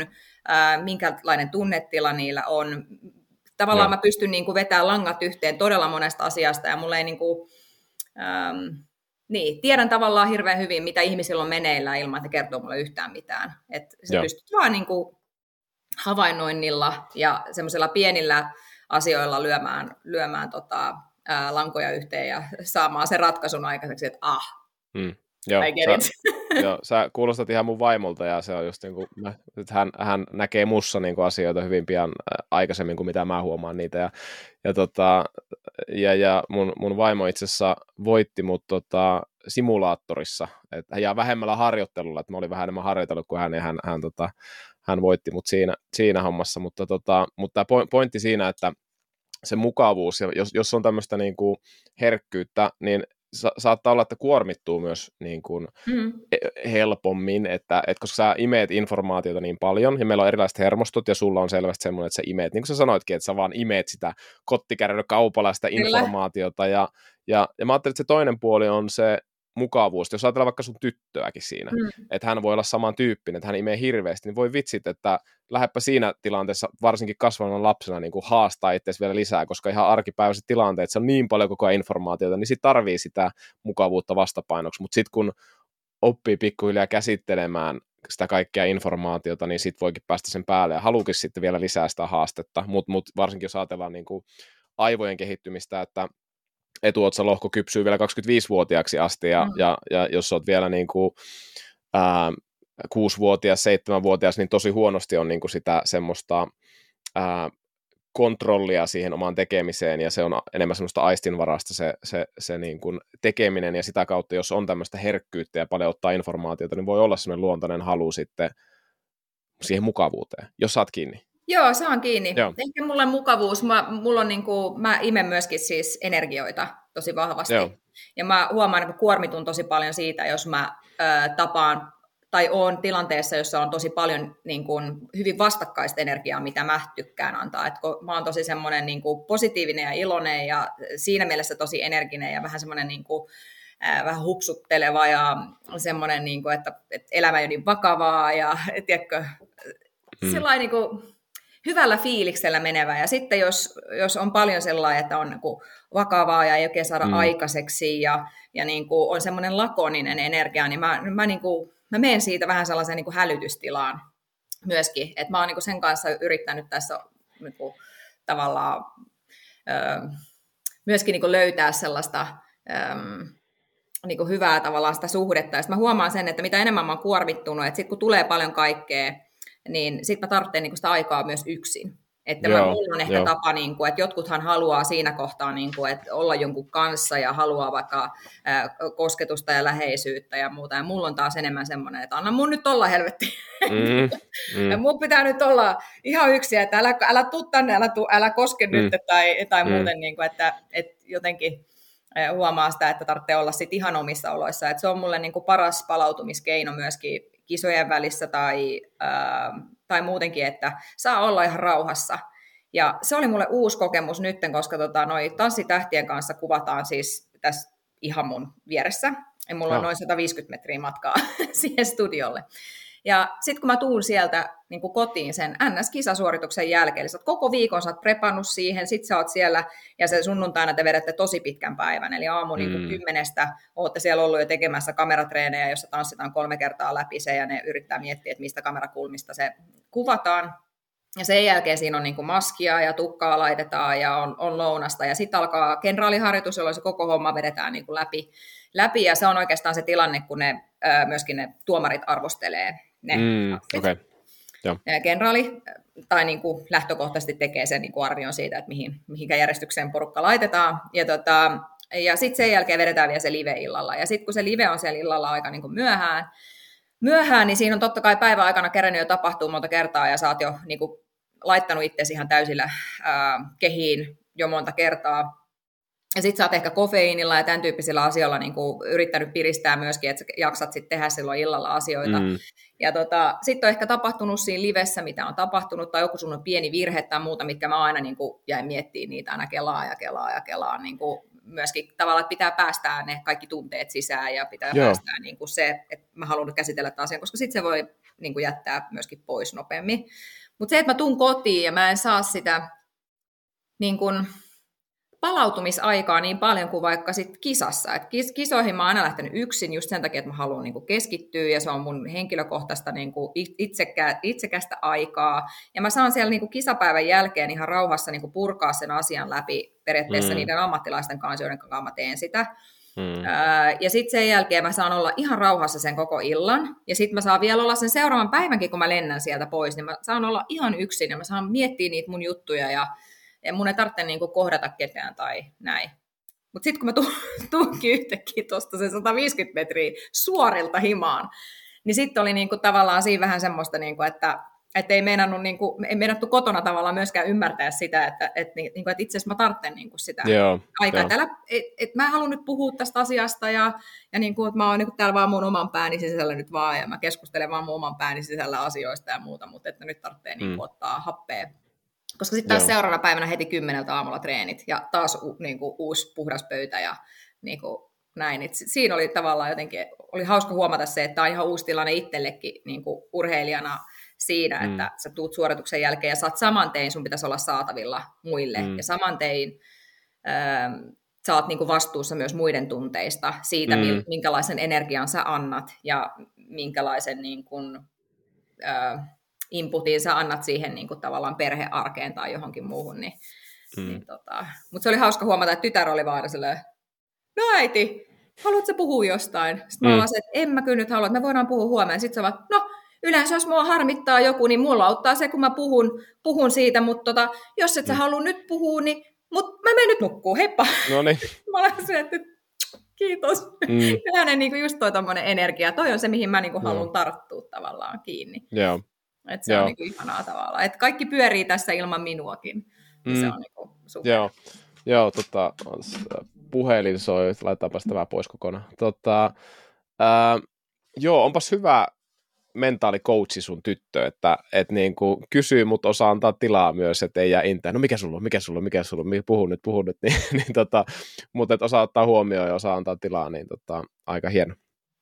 ää, minkälainen tunnetila niillä on. Tavallaan Joo. mä pystyn niin kuin vetämään langat yhteen todella monesta asiasta ja mulle ei niin kuin, ähm, niin, tiedän tavallaan hirveän hyvin, mitä ihmisillä on meneillään ilman, että kertoo mulle yhtään mitään. Että sä pystyt vaan niin kuin havainnoinnilla ja semmoisilla pienillä asioilla lyömään, lyömään tota, ää, lankoja yhteen ja saamaan sen ratkaisun aikaiseksi, että ah, mm. Joo, I get sä, it. joo, sä kuulostat ihan mun vaimolta ja se on just niin kuin, mä, hän, hän näkee mussa niin kuin asioita hyvin pian aikaisemmin kuin mitä mä huomaan niitä ja, ja, tota, ja, ja mun, mun vaimo itse asiassa voitti mut tota, simulaattorissa, että ja vähemmällä harjoittelulla, että mä olin vähän enemmän harjoitellut kuin hän ja hän, hän, tota, hän voitti mut siinä, siinä hommassa, mutta, tota, mutta pointti siinä, että se mukavuus, ja jos, jos on tämmöistä niin kuin herkkyyttä, niin sa- saattaa olla, että kuormittuu myös niin kuin mm. helpommin, että, että koska sä imeet informaatiota niin paljon, ja meillä on erilaiset hermostot, ja sulla on selvästi semmoinen, että sä imeet, niin kuin sä sanoitkin, että sä vaan imeet sitä kottikärryllä kaupalla sitä informaatiota, ja, ja, ja mä ajattelin, että se toinen puoli on se mukavuus. Jos ajatellaan vaikka sun tyttöäkin siinä, mm. että hän voi olla samantyyppinen, että hän imee hirveästi, niin voi vitsit, että lähdepä siinä tilanteessa varsinkin kasvavan lapsena niin kuin haastaa itse vielä lisää, koska ihan arkipäiväiset tilanteet, se on niin paljon koko ajan informaatiota, niin sitten tarvii sitä mukavuutta vastapainoksi, mutta sitten kun oppii pikkuhiljaa käsittelemään sitä kaikkea informaatiota, niin sitten voikin päästä sen päälle ja haluukin sitten vielä lisää sitä haastetta, mutta mut varsinkin jos ajatellaan niin kuin aivojen kehittymistä, että etuotsalohko kypsyy vielä 25-vuotiaaksi asti, ja, mm. ja, ja jos olet vielä niin kuin, ää, 6-vuotias, 7-vuotias, niin tosi huonosti on niin kuin sitä semmoista ää, kontrollia siihen omaan tekemiseen, ja se on enemmän semmoista aistinvarasta se, se, se niin kuin tekeminen, ja sitä kautta, jos on tämmöistä herkkyyttä ja paljon ottaa informaatiota, niin voi olla semmoinen luontainen halu sitten siihen mukavuuteen, jos saat kiinni. Joo, saan kiinni. Joo. Ehkä mulle mukavuus, mä, mulla on niin kuin, mä imen myöskin siis energioita tosi vahvasti. Joo. Ja mä huomaan, että kuormitun tosi paljon siitä, jos mä ö, tapaan tai on tilanteessa, jossa on tosi paljon niin kuin, hyvin vastakkaista energiaa, mitä mä tykkään antaa. Et kun mä oon tosi semmoinen niin kuin, positiivinen ja iloinen ja siinä mielessä tosi energinen ja vähän semmoinen niin kuin, vähän hupsutteleva ja semmoinen, niin kuin, että, että elämä on niin vakavaa ja tiedätkö, hmm. niin kuin, hyvällä fiiliksellä menevä. Ja sitten jos, jos on paljon sellainen, että on niin kuin, vakavaa ja ei oikein saada hmm. aikaiseksi ja, ja niin kuin, on semmoinen lakoninen energia, niin mä, mä niin kuin, mä menen siitä vähän sellaiseen niin kuin hälytystilaan myöskin, että mä oon niin kuin sen kanssa yrittänyt tässä niin kuin, tavallaan ö, myöskin niin kuin löytää sellaista ö, niin kuin hyvää tavallaan sitä suhdetta. Ja mä huomaan sen, että mitä enemmän mä oon kuormittunut, että sitten kun tulee paljon kaikkea, niin sitten mä tarvitsen niin sitä aikaa myös yksin. Että joo, mulla on ehkä joo. tapa, niin kuin, että jotkuthan haluaa siinä kohtaa niin kuin, että olla jonkun kanssa ja haluaa vaikka ää, kosketusta ja läheisyyttä ja muuta. Ja mulla on taas enemmän semmoinen, että anna mun nyt olla helvetti. Mm, mm. ja mun pitää nyt olla ihan yksi, että älä, älä tuu tänne, älä, tuu, älä koske mm. nyt tai, tai mm. muuten, niin kuin, että, että jotenkin huomaa sitä, että tarvitsee olla sit ihan omissa oloissa. Että se on mulle niin kuin paras palautumiskeino myöskin kisojen välissä tai, ää, tai muutenkin, että saa olla ihan rauhassa. Ja se oli mulle uusi kokemus nytten, koska tota, noi tanssitähtien kanssa kuvataan siis tässä ihan mun vieressä. Ja mulla on noin 150 metriä matkaa siihen studiolle. Ja sitten kun mä tuun sieltä niin kuin kotiin sen NS-kisasuorituksen jälkeen, eli sä oot koko viikon sä oot prepannut siihen, sit sä oot siellä, ja se sunnuntaina te vedätte tosi pitkän päivän, eli aamu mm. niin kuin kymmenestä ootte siellä ollut jo tekemässä kameratreenejä, jossa tanssitaan kolme kertaa läpi se, ja ne yrittää miettiä, että mistä kamerakulmista se kuvataan. Ja sen jälkeen siinä on niin kuin maskia ja tukkaa laitetaan ja on, on lounasta. Ja sitten alkaa kenraaliharjoitus, jolloin se koko homma vedetään niin kuin läpi, läpi. Ja se on oikeastaan se tilanne, kun ne, myöskin ne tuomarit arvostelee ne mm, okay. Joo. Kenraali tai niin kuin lähtökohtaisesti tekee sen niin kuin arvion siitä, että mihin, mihinkä järjestykseen porukka laitetaan. Ja, tota, ja sitten sen jälkeen vedetään vielä se live illalla. Ja sitten kun se live on siellä illalla aika niin kuin myöhään, myöhään, niin siinä on totta kai päivän aikana kerännyt jo tapahtuu monta kertaa ja sä oot jo niin kuin, laittanut itsesi ihan täysillä ää, kehiin jo monta kertaa. Ja sitten sä oot ehkä kofeiinilla ja tämän tyyppisillä asioilla niin kuin yrittänyt piristää myöskin, että sä jaksat sitten tehdä silloin illalla asioita. Mm. Ja tota, sitten on ehkä tapahtunut siinä livessä, mitä on tapahtunut, tai joku sun on pieni virhe tai muuta, mitkä mä aina niin kuin jäin miettimään niitä aina kelaa ja kelaa ja kelaa. Niin kuin myöskin tavallaan, että pitää päästää ne kaikki tunteet sisään ja pitää Joo. päästää niin kuin se, että mä haluan nyt käsitellä tämän asian, koska sitten se voi niin kuin jättää myöskin pois nopeammin. Mutta se, että mä tuun kotiin ja mä en saa sitä niin kuin, palautumisaikaa niin paljon kuin vaikka sit kisassa. Et kis- kisoihin mä oon aina lähtenyt yksin just sen takia, että mä haluan niinku keskittyä ja se on mun henkilökohtaista niinku itsekä, itsekästä aikaa. Ja mä saan siellä niinku kisapäivän jälkeen ihan rauhassa niinku purkaa sen asian läpi periaatteessa mm. niiden ammattilaisten kanssa, joiden kanssa mä teen sitä. Hmm. ja sitten sen jälkeen mä saan olla ihan rauhassa sen koko illan. Ja sitten mä saan vielä olla sen seuraavan päivänkin, kun mä lennän sieltä pois, niin mä saan olla ihan yksin ja mä saan miettiä niitä mun juttuja ja ja mun ei tarvitse niinku kohdata ketään tai näin. Mutta sitten kun mä tuunkin yhtäkkiä tuosta se 150 metriä suorilta himaan, niin sitten oli niinku tavallaan siinä vähän semmoista, niinku, että että ei meinannut, niin kuin, ei meinattu kotona tavallaan myöskään ymmärtää sitä, että, että, niin kuin, että itse asiassa mä tarvitsen niin kuin sitä Joo, aikaa. Että, älä, et, et mä haluan nyt puhua tästä asiasta ja, ja niin kuin, että mä oon niin kuin täällä vaan mun oman pääni sisällä nyt vaan ja mä keskustelen vaan mun oman pääni sisällä asioista ja muuta, mutta että nyt tarvitsee niin kuin, mm. ottaa happea koska sitten taas Joo. seuraavana päivänä heti kymmeneltä aamulla treenit ja taas u, niin kuin, uusi puhdas pöytä ja niin kuin, näin. Et siinä oli tavallaan jotenkin, oli hauska huomata se, että tämä on ihan uusi tilanne itsellekin niin kuin urheilijana siinä, mm. että sä tuut suorituksen jälkeen ja saat saman tein, sun pitäisi olla saatavilla muille mm. ja saman tein ähm, sä oot niin kuin vastuussa myös muiden tunteista, siitä mm. minkälaisen energian sä annat ja minkälaisen niin kuin, äh, inputin sä annat siihen niin kuin tavallaan perhearkeen tai johonkin muuhun, niin, Mm. Niin, tota, Mutta se oli hauska huomata, että tytär oli vaan silleen, no äiti, haluatko puhua jostain? Sitten mä mm. että en mä kyllä nyt halua, että me voidaan puhua huomenna. Sitten se vaan, no yleensä jos mua harmittaa joku, niin mulla auttaa se, kun mä puhun, puhun siitä, mutta tota, jos et sä mm. halua nyt puhua, niin mut mä menen nyt nukkuu, heippa. No niin. mä olen että kiitos. Mm. Hänen niin kuin just toi tommonen energia, toi on se, mihin mä niin kuin haluan tarttua tavallaan kiinni. Joo. Et se Joo. on niin kuin ihanaa tavallaan. Et kaikki pyörii tässä ilman minuakin. Mm. Se on niin kuin super. Joo. Joo, tota, puhelin soi, laitetaanpa tämä pois kokonaan. Tota, ää, joo, onpas hyvä mentaalikoutsi sun tyttö, että et niin kuin kysyy, mutta osaa antaa tilaa myös, että ei jää intään, no mikä sulla on, mikä sulla on, mikä sulla on, puhu nyt, puhu nyt, niin, niin tota, mutta että osaa ottaa huomioon ja osaa antaa tilaa, niin tota, aika hieno.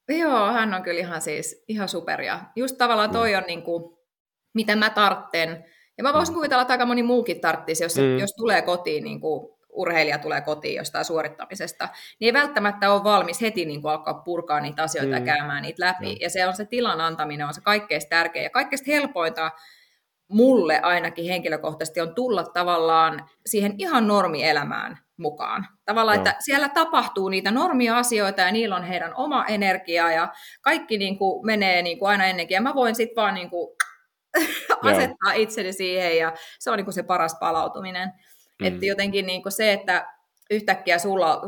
Joo, hän on kyllä ihan siis ihan super ja just tavallaan toi mm. on niin kuin, mitä mä tartten, ja mä voisin mm. kuvitella, että aika moni muukin tarttisi, jos, mm. jos tulee kotiin niin kuin urheilija tulee kotiin jostain suorittamisesta, niin ei välttämättä ole valmis heti niin kuin alkaa purkaa niitä asioita mm. ja käymään niitä läpi. Mm. Ja se on se tilan antaminen on se kaikkein tärkein ja kaikkein helpointa mulle ainakin henkilökohtaisesti on tulla tavallaan siihen ihan normielämään mukaan. Tavallaan, no. että siellä tapahtuu niitä normia-asioita ja niillä on heidän oma energia ja kaikki niin kuin menee niin kuin aina ennenkin. Ja mä voin sitten vaan niin kuin asettaa itseni siihen ja se on niin kuin se paras palautuminen. Mm. Että jotenkin niin kuin se, että yhtäkkiä sulla,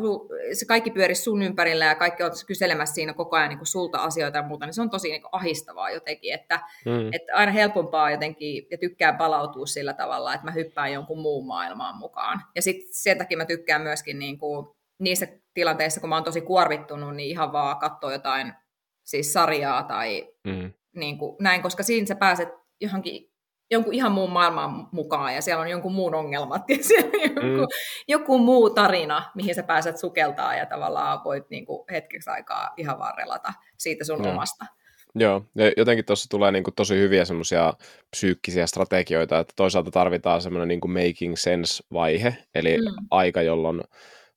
se kaikki pyörisi sun ympärillä ja kaikki on kyselemässä siinä koko ajan niin kuin sulta asioita ja muuta, niin se on tosi niin kuin ahistavaa jotenkin, että, mm. että aina helpompaa jotenkin ja tykkään palautua sillä tavalla, että mä hyppään jonkun muun maailmaan mukaan. Ja sitten sen takia mä tykkään myöskin niin kuin, niissä tilanteissa, kun mä oon tosi kuorvittunut, niin ihan vaan katsoa jotain siis sarjaa tai mm. niin kuin, näin, koska siinä sä pääset johonkin jonkun ihan muun maailman mukaan ja siellä on jonkun muun ongelmat ja siellä on joku, mm. joku muu tarina, mihin sä pääset sukeltaa ja tavallaan voit niin kuin hetkeksi aikaa ihan vaan relata siitä sun no. omasta. Joo, ja jotenkin tuossa tulee niin kuin tosi hyviä semmoisia psyykkisiä strategioita, että toisaalta tarvitaan semmoinen niin kuin making sense-vaihe, eli mm. aika, jolloin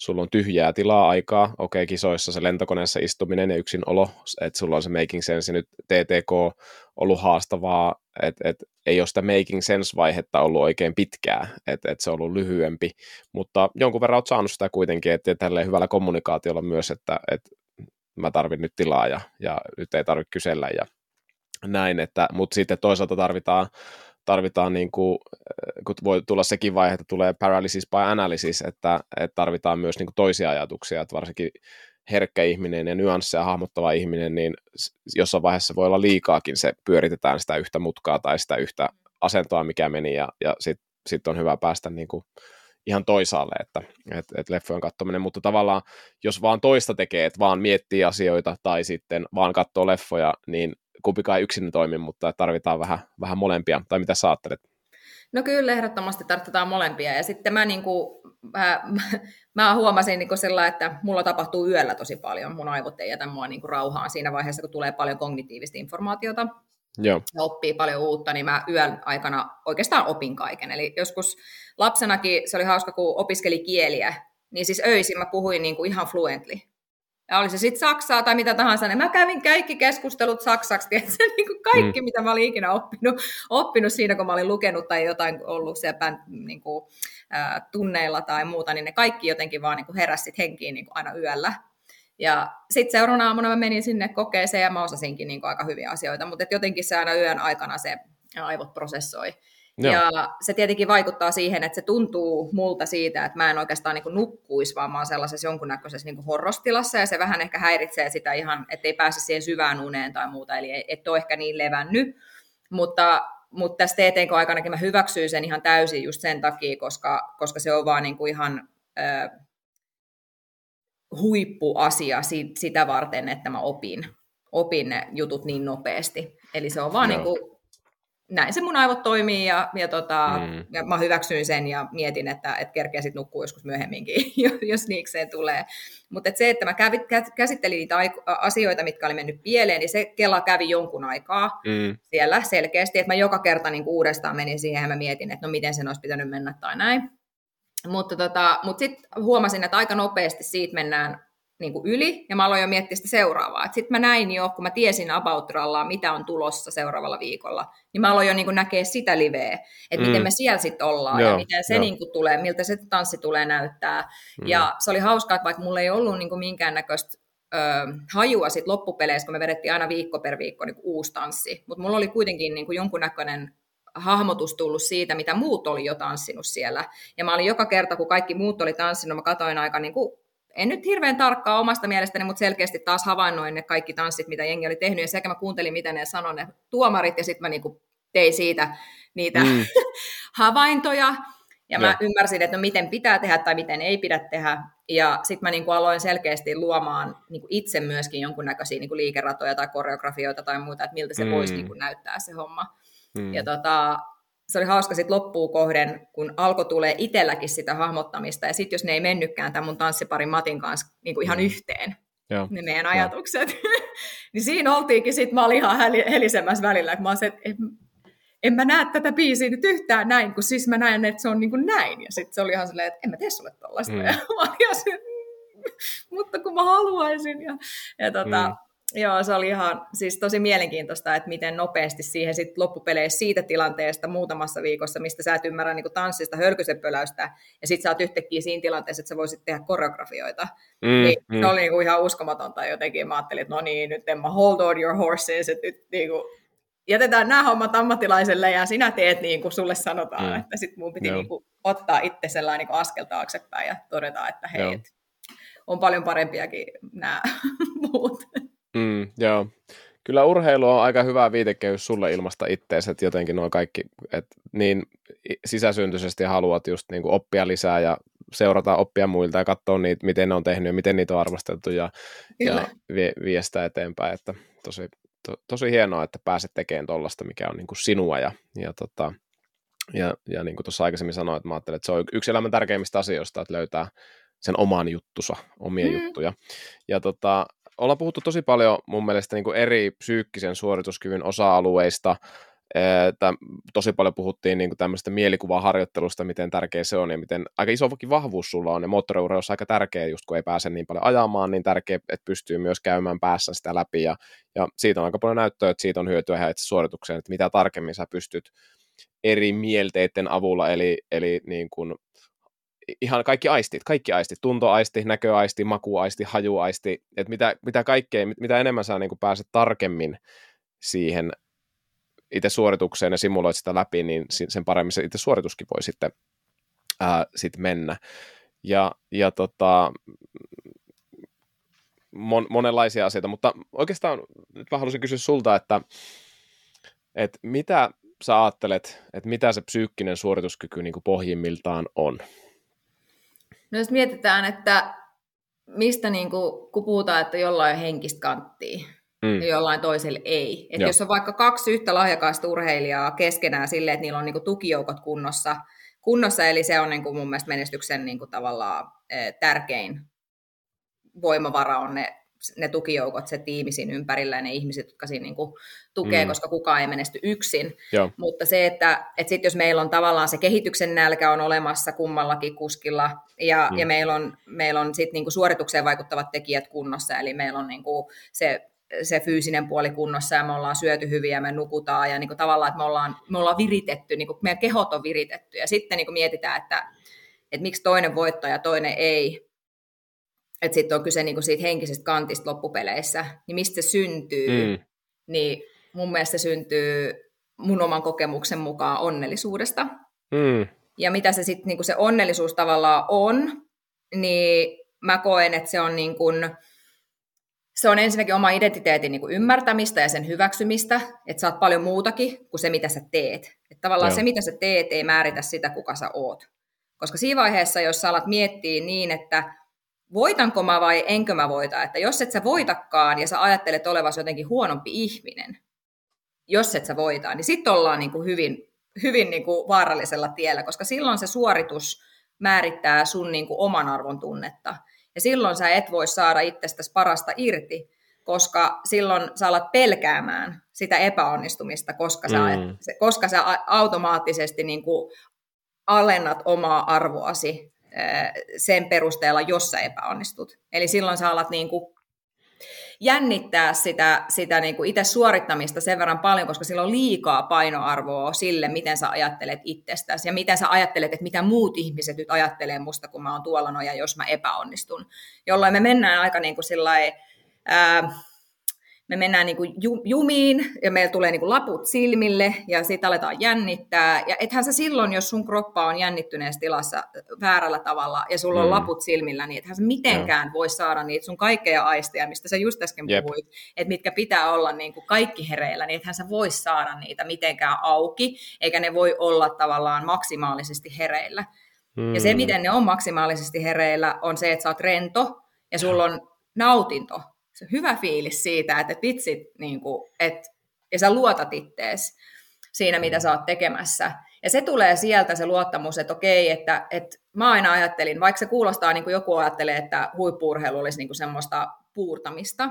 sulla on tyhjää tilaa aikaa, okei, okay, kisoissa se lentokoneessa istuminen ja yksinolo, että sulla on se making sense, nyt TTK ollut haastavaa, että et, ei ole sitä making sense-vaihetta ollut oikein pitkää, että et se on ollut lyhyempi, mutta jonkun verran olet saanut sitä kuitenkin, että tälleen hyvällä kommunikaatiolla myös, että et mä tarvin nyt tilaa ja, ja nyt ei tarvitse kysellä ja näin, että, mutta sitten toisaalta tarvitaan tarvitaan, niin kuin, kun voi tulla sekin vaihe, että tulee paralysis by analysis, että, että tarvitaan myös niin kuin toisia ajatuksia, että varsinkin herkkä ihminen ja nyansseja hahmottava ihminen, niin jossain vaiheessa voi olla liikaakin. Se, pyöritetään sitä yhtä mutkaa tai sitä yhtä asentoa, mikä meni, ja, ja sitten sit on hyvä päästä niin kuin ihan toisaalle, että et, et leffojen katsominen, mutta tavallaan jos vaan toista tekee, että vaan miettii asioita tai sitten vaan katsoo leffoja, niin kumpikaan ei yksin toimi, mutta tarvitaan vähän, vähän molempia, tai mitä sä ajattelet? No kyllä, ehdottomasti tarvitaan molempia, ja sitten mä, niin kuin, mä, mä huomasin niin sillä, että mulla tapahtuu yöllä tosi paljon, mun aivot ei jätä mua niin kuin rauhaan siinä vaiheessa, kun tulee paljon kognitiivista informaatiota, Joo. ja oppii paljon uutta, niin mä yön aikana oikeastaan opin kaiken. Eli joskus lapsenakin se oli hauska, kun opiskeli kieliä, niin siis öisin mä puhuin niin kuin ihan fluently ja oli se sitten Saksaa tai mitä tahansa, niin mä kävin kaikki keskustelut saksaksi, tiedätkö, niin kuin kaikki, mm. mitä mä olin ikinä oppinut, oppinut siinä, kun mä olin lukenut tai jotain ollut siellä niin kuin, äh, tunneilla tai muuta, niin ne kaikki jotenkin vaan niin kuin heräsit henkiin niin kuin aina yöllä. Ja sitten seuraavana aamuna mä menin sinne kokeeseen ja mä osasinkin niin kuin aika hyviä asioita, mutta jotenkin se aina yön aikana se aivot prosessoi. Joo. Ja se tietenkin vaikuttaa siihen, että se tuntuu multa siitä, että mä en oikeastaan niin nukkuisi, vaan mä oon sellaisessa jonkunnäköisessä niin horrostilassa, ja se vähän ehkä häiritsee sitä ihan, ettei pääse siihen syvään uneen tai muuta, eli et ole ehkä niin levännyt. Mutta, mutta tässä TTK-aikanakin mä hyväksyin sen ihan täysin just sen takia, koska, koska se on vaan niin kuin ihan ö, huippuasia sitä varten, että mä opin, opin ne jutut niin nopeasti. Eli se on vaan no. niin kuin näin se mun aivot toimii ja, ja, tota, mm. ja mä hyväksyin sen ja mietin, että et kerkeä sitten nukkuu joskus myöhemminkin, jos niikseen tulee. Mutta et se, että mä kävi, käsittelin niitä asioita, mitkä oli mennyt pieleen, niin se Kela kävi jonkun aikaa mm. siellä selkeästi, että mä joka kerta niin uudestaan menin siihen ja mä mietin, että no miten sen olisi pitänyt mennä tai näin. Mutta tota, mut sitten huomasin, että aika nopeasti siitä mennään niin kuin yli, ja mä aloin jo miettiä sitä seuraavaa. Sitten mä näin jo, kun mä tiesin about mitä on tulossa seuraavalla viikolla, niin mä aloin jo niin kuin näkee sitä liveä, että mm. miten me siellä sitten ollaan, Joo, ja miten se niin kuin tulee, miltä se tanssi tulee näyttää. Mm. Ja se oli hauskaa, että vaikka mulla ei ollut niin kuin minkäännäköistä ö, hajua sit loppupeleissä, kun me vedettiin aina viikko per viikko niin kuin uusi tanssi, mutta mulla oli kuitenkin niin kuin jonkunnäköinen hahmotus tullut siitä, mitä muut oli jo tanssinut siellä. Ja mä olin joka kerta, kun kaikki muut oli tanssinut, mä katoin aika niin kuin en nyt hirveän tarkkaa omasta mielestäni, mutta selkeästi taas havainnoin ne kaikki tanssit, mitä jengi oli tehnyt, ja sekä mä kuuntelin, mitä ne sanoi ne tuomarit, ja sitten mä niinku tein siitä niitä mm. havaintoja, ja mä ymmärsin, että no miten pitää tehdä tai miten ei pidä tehdä, ja sitten mä niinku aloin selkeästi luomaan niinku itse myöskin jonkunnäköisiä niinku liikeratoja tai koreografioita tai muuta, että miltä se mm. voisi niinku näyttää se homma. Mm. Ja tota, se oli hauska sitten loppuun kohden, kun alkoi tulee itselläkin sitä hahmottamista, ja sitten jos ne ei mennytkään tämän mun tanssiparin Matin kanssa niin kuin ihan mm. yhteen, Joo. ne meidän ajatukset, niin siinä oltiinkin sitten, mä olin ihan helisemässä välillä, kun mä olin se, että en, en mä näe tätä biisiä nyt yhtään näin, kun siis mä näen, että se on niin kuin näin, ja sitten se oli ihan silleen, että en mä tee sulle tollaista, mm. ja mä olin ihan se, mutta kun mä haluaisin, ja, ja tota, mm. Joo, se oli ihan siis tosi mielenkiintoista, että miten nopeasti siihen sit loppupeleissä siitä tilanteesta muutamassa viikossa, mistä sä et ymmärrä niin tanssista, hölkysepöläystä, ja sitten sä oot yhtäkkiä siinä tilanteessa, että sä voisit tehdä koreografioita. Mm, niin mm. Se oli niin kuin ihan uskomatonta jotenkin. Mä ajattelin, että no niin, nyt en mä hold on your horses, että nyt niin kuin, jätetään nämä hommat ammattilaiselle ja sinä teet niin kuin sulle sanotaan, mm. että sitten mun piti niin kuin, ottaa itse sellainen niin askel taaksepäin ja todeta, että hei, on paljon parempiakin nämä muut. Mm, joo. Kyllä urheilu on aika hyvä viitekehys sulle ilmasta ittees, että jotenkin nuo kaikki, että niin sisäsyntyisesti haluat just niin kuin oppia lisää ja seurata oppia muilta ja katsoa niitä, miten ne on tehnyt ja miten niitä on arvosteltu ja, ja vie, viestää eteenpäin, että tosi, to, tosi hienoa, että pääset tekemään tuollaista, mikä on niin kuin sinua ja, ja, tota, ja, ja niin kuin tuossa aikaisemmin sanoin, että mä ajattelen, että se on yksi elämän tärkeimmistä asioista, että löytää sen oman juttusa, omia mm. juttuja. Ja tota, ollaan puhuttu tosi paljon mun mielestä niin kuin eri psyykkisen suorituskyvyn osa-alueista, että tosi paljon puhuttiin niin tämmöistä mielikuvaharjoittelusta, miten tärkeä se on ja miten aika isokin vahvuus sulla on. Ja moottoriurheilussa aika tärkeä, just kun ei pääse niin paljon ajamaan, niin tärkeä, että pystyy myös käymään päässä sitä läpi. Ja, ja siitä on aika paljon näyttöä, että siitä on hyötyä ihan itse suoritukseen, että mitä tarkemmin sä pystyt eri mielteiden avulla, eli, eli niin kuin ihan kaikki aistit, kaikki aistit, tuntoaisti, näköaisti, makuaisti, hajuaisti, että mitä, mitä kaikkea, mitä enemmän sä niin kuin pääset tarkemmin siihen itse suoritukseen ja simuloit sitä läpi, niin sen paremmin se itse suorituskin voi sitten ää, sit mennä. Ja, ja tota, mon, monenlaisia asioita, mutta oikeastaan nyt mä haluaisin kysyä sulta, että, että mitä sä ajattelet, että mitä se psyykkinen suorituskyky niin kuin pohjimmiltaan on? No jos mietitään, että mistä niin kuin, kun puhutaan, että jollain on henkistä kanttia, mm. ja jollain toiselle ei. Että jos on vaikka kaksi yhtä lahjakasta urheilijaa keskenään silleen, että niillä on niin kuin, tukijoukot kunnossa, kunnossa, eli se on niin kuin, mun mielestä menestyksen niin kuin, tavallaan eh, tärkein voimavara on ne ne tukijoukot, se tiimi siinä ympärillä ja ne ihmiset, jotka siinä niin kuin tukee, mm. koska kukaan ei menesty yksin. Joo. Mutta se, että, että sit jos meillä on tavallaan se kehityksen nälkä on olemassa kummallakin kuskilla ja, mm. ja meillä on, meillä on sit niin kuin suoritukseen vaikuttavat tekijät kunnossa, eli meillä on niin kuin se se fyysinen puoli kunnossa ja me ollaan syöty hyvin ja me nukutaan ja niin kuin tavallaan, että me ollaan, me ollaan viritetty, niin kuin meidän kehot on viritetty ja sitten niin kuin mietitään, että, että miksi toinen voittaa ja toinen ei, että sitten on kyse niinku siitä henkisestä kantista loppupeleissä, niin mistä se syntyy, mm. niin mun mielestä se syntyy mun oman kokemuksen mukaan onnellisuudesta. Mm. Ja mitä se sitten niinku se onnellisuus tavallaan on, niin mä koen, että se on niin kuin, se on ensinnäkin oma identiteetin niin kuin ymmärtämistä ja sen hyväksymistä, että sä oot paljon muutakin kuin se, mitä sä teet. Että tavallaan Joo. se, mitä sä teet, ei määritä sitä, kuka sä oot. Koska siinä vaiheessa, jos sä alat miettiä niin, että voitanko mä vai enkö mä voita, että jos et sä voitakaan ja sä ajattelet olevasi jotenkin huonompi ihminen, jos et sä voita, niin sitten ollaan niin kuin hyvin, hyvin niin kuin vaarallisella tiellä, koska silloin se suoritus määrittää sun niin kuin oman arvon tunnetta. Ja silloin sä et voi saada itsestäsi parasta irti, koska silloin sä alat pelkäämään sitä epäonnistumista, koska sä, mm. koska sä automaattisesti niin kuin alennat omaa arvoasi sen perusteella, jos sä epäonnistut. Eli silloin sä alat niin kuin jännittää sitä, sitä niin kuin itse suorittamista sen verran paljon, koska sillä on liikaa painoarvoa sille, miten sä ajattelet itsestäsi ja miten sä ajattelet, että mitä muut ihmiset nyt ajattelee musta, kun mä oon tuolla noja, jos mä epäonnistun. Jolloin me mennään aika niin kuin sillai, ää, me mennään niin kuin jumiin ja meillä tulee niin kuin laput silmille ja sitten aletaan jännittää. Ja ethän se silloin, jos sun kroppa on jännittyneessä tilassa väärällä tavalla ja sulla on mm. laput silmillä, niin ethän se mitenkään Joo. voi saada niitä sun kaikkeja aisteja, mistä sä just äsken Jep. puhuit, että mitkä pitää olla niin kuin kaikki hereillä, niin ethän sä voi saada niitä mitenkään auki, eikä ne voi olla tavallaan maksimaalisesti hereillä. Mm. Ja se, mm. miten ne on maksimaalisesti hereillä, on se, että sä oot rento ja sulla on nautinto hyvä fiilis siitä, että vitsit, niin kuin, että, ja sä luotat ittees siinä, mitä sä oot tekemässä. Ja se tulee sieltä se luottamus, että okei, että, että mä aina ajattelin, vaikka se kuulostaa niin kuin joku ajattelee, että huippuurheilu olisi niin kuin semmoista puurtamista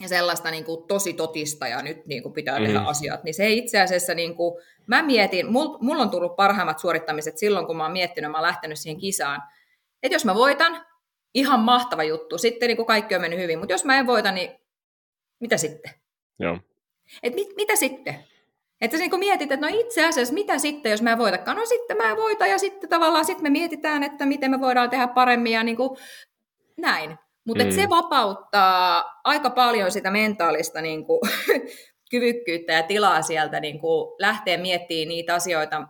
ja sellaista niin kuin tosi totista ja nyt niin kuin pitää mm. tehdä asiat, niin se itse asiassa, niin kuin, mä mietin, mulla mul on tullut parhaimmat suorittamiset silloin, kun mä oon miettinyt, mä oon lähtenyt siihen kisaan, että jos mä voitan, ihan mahtava juttu. Sitten niin kuin kaikki on mennyt hyvin, mutta jos mä en voita, niin mitä sitten? Joo. Et mit, mitä sitten? Että sä niin mietit, että no itse asiassa mitä sitten, jos mä en voitakaan? No sitten mä en voita ja sitten tavallaan sitten me mietitään, että miten me voidaan tehdä paremmin ja niin kuin näin. Mutta mm. se vapauttaa aika paljon sitä mentaalista niin kuin, kyvykkyyttä ja tilaa sieltä niin kuin, lähteä miettimään niitä asioita,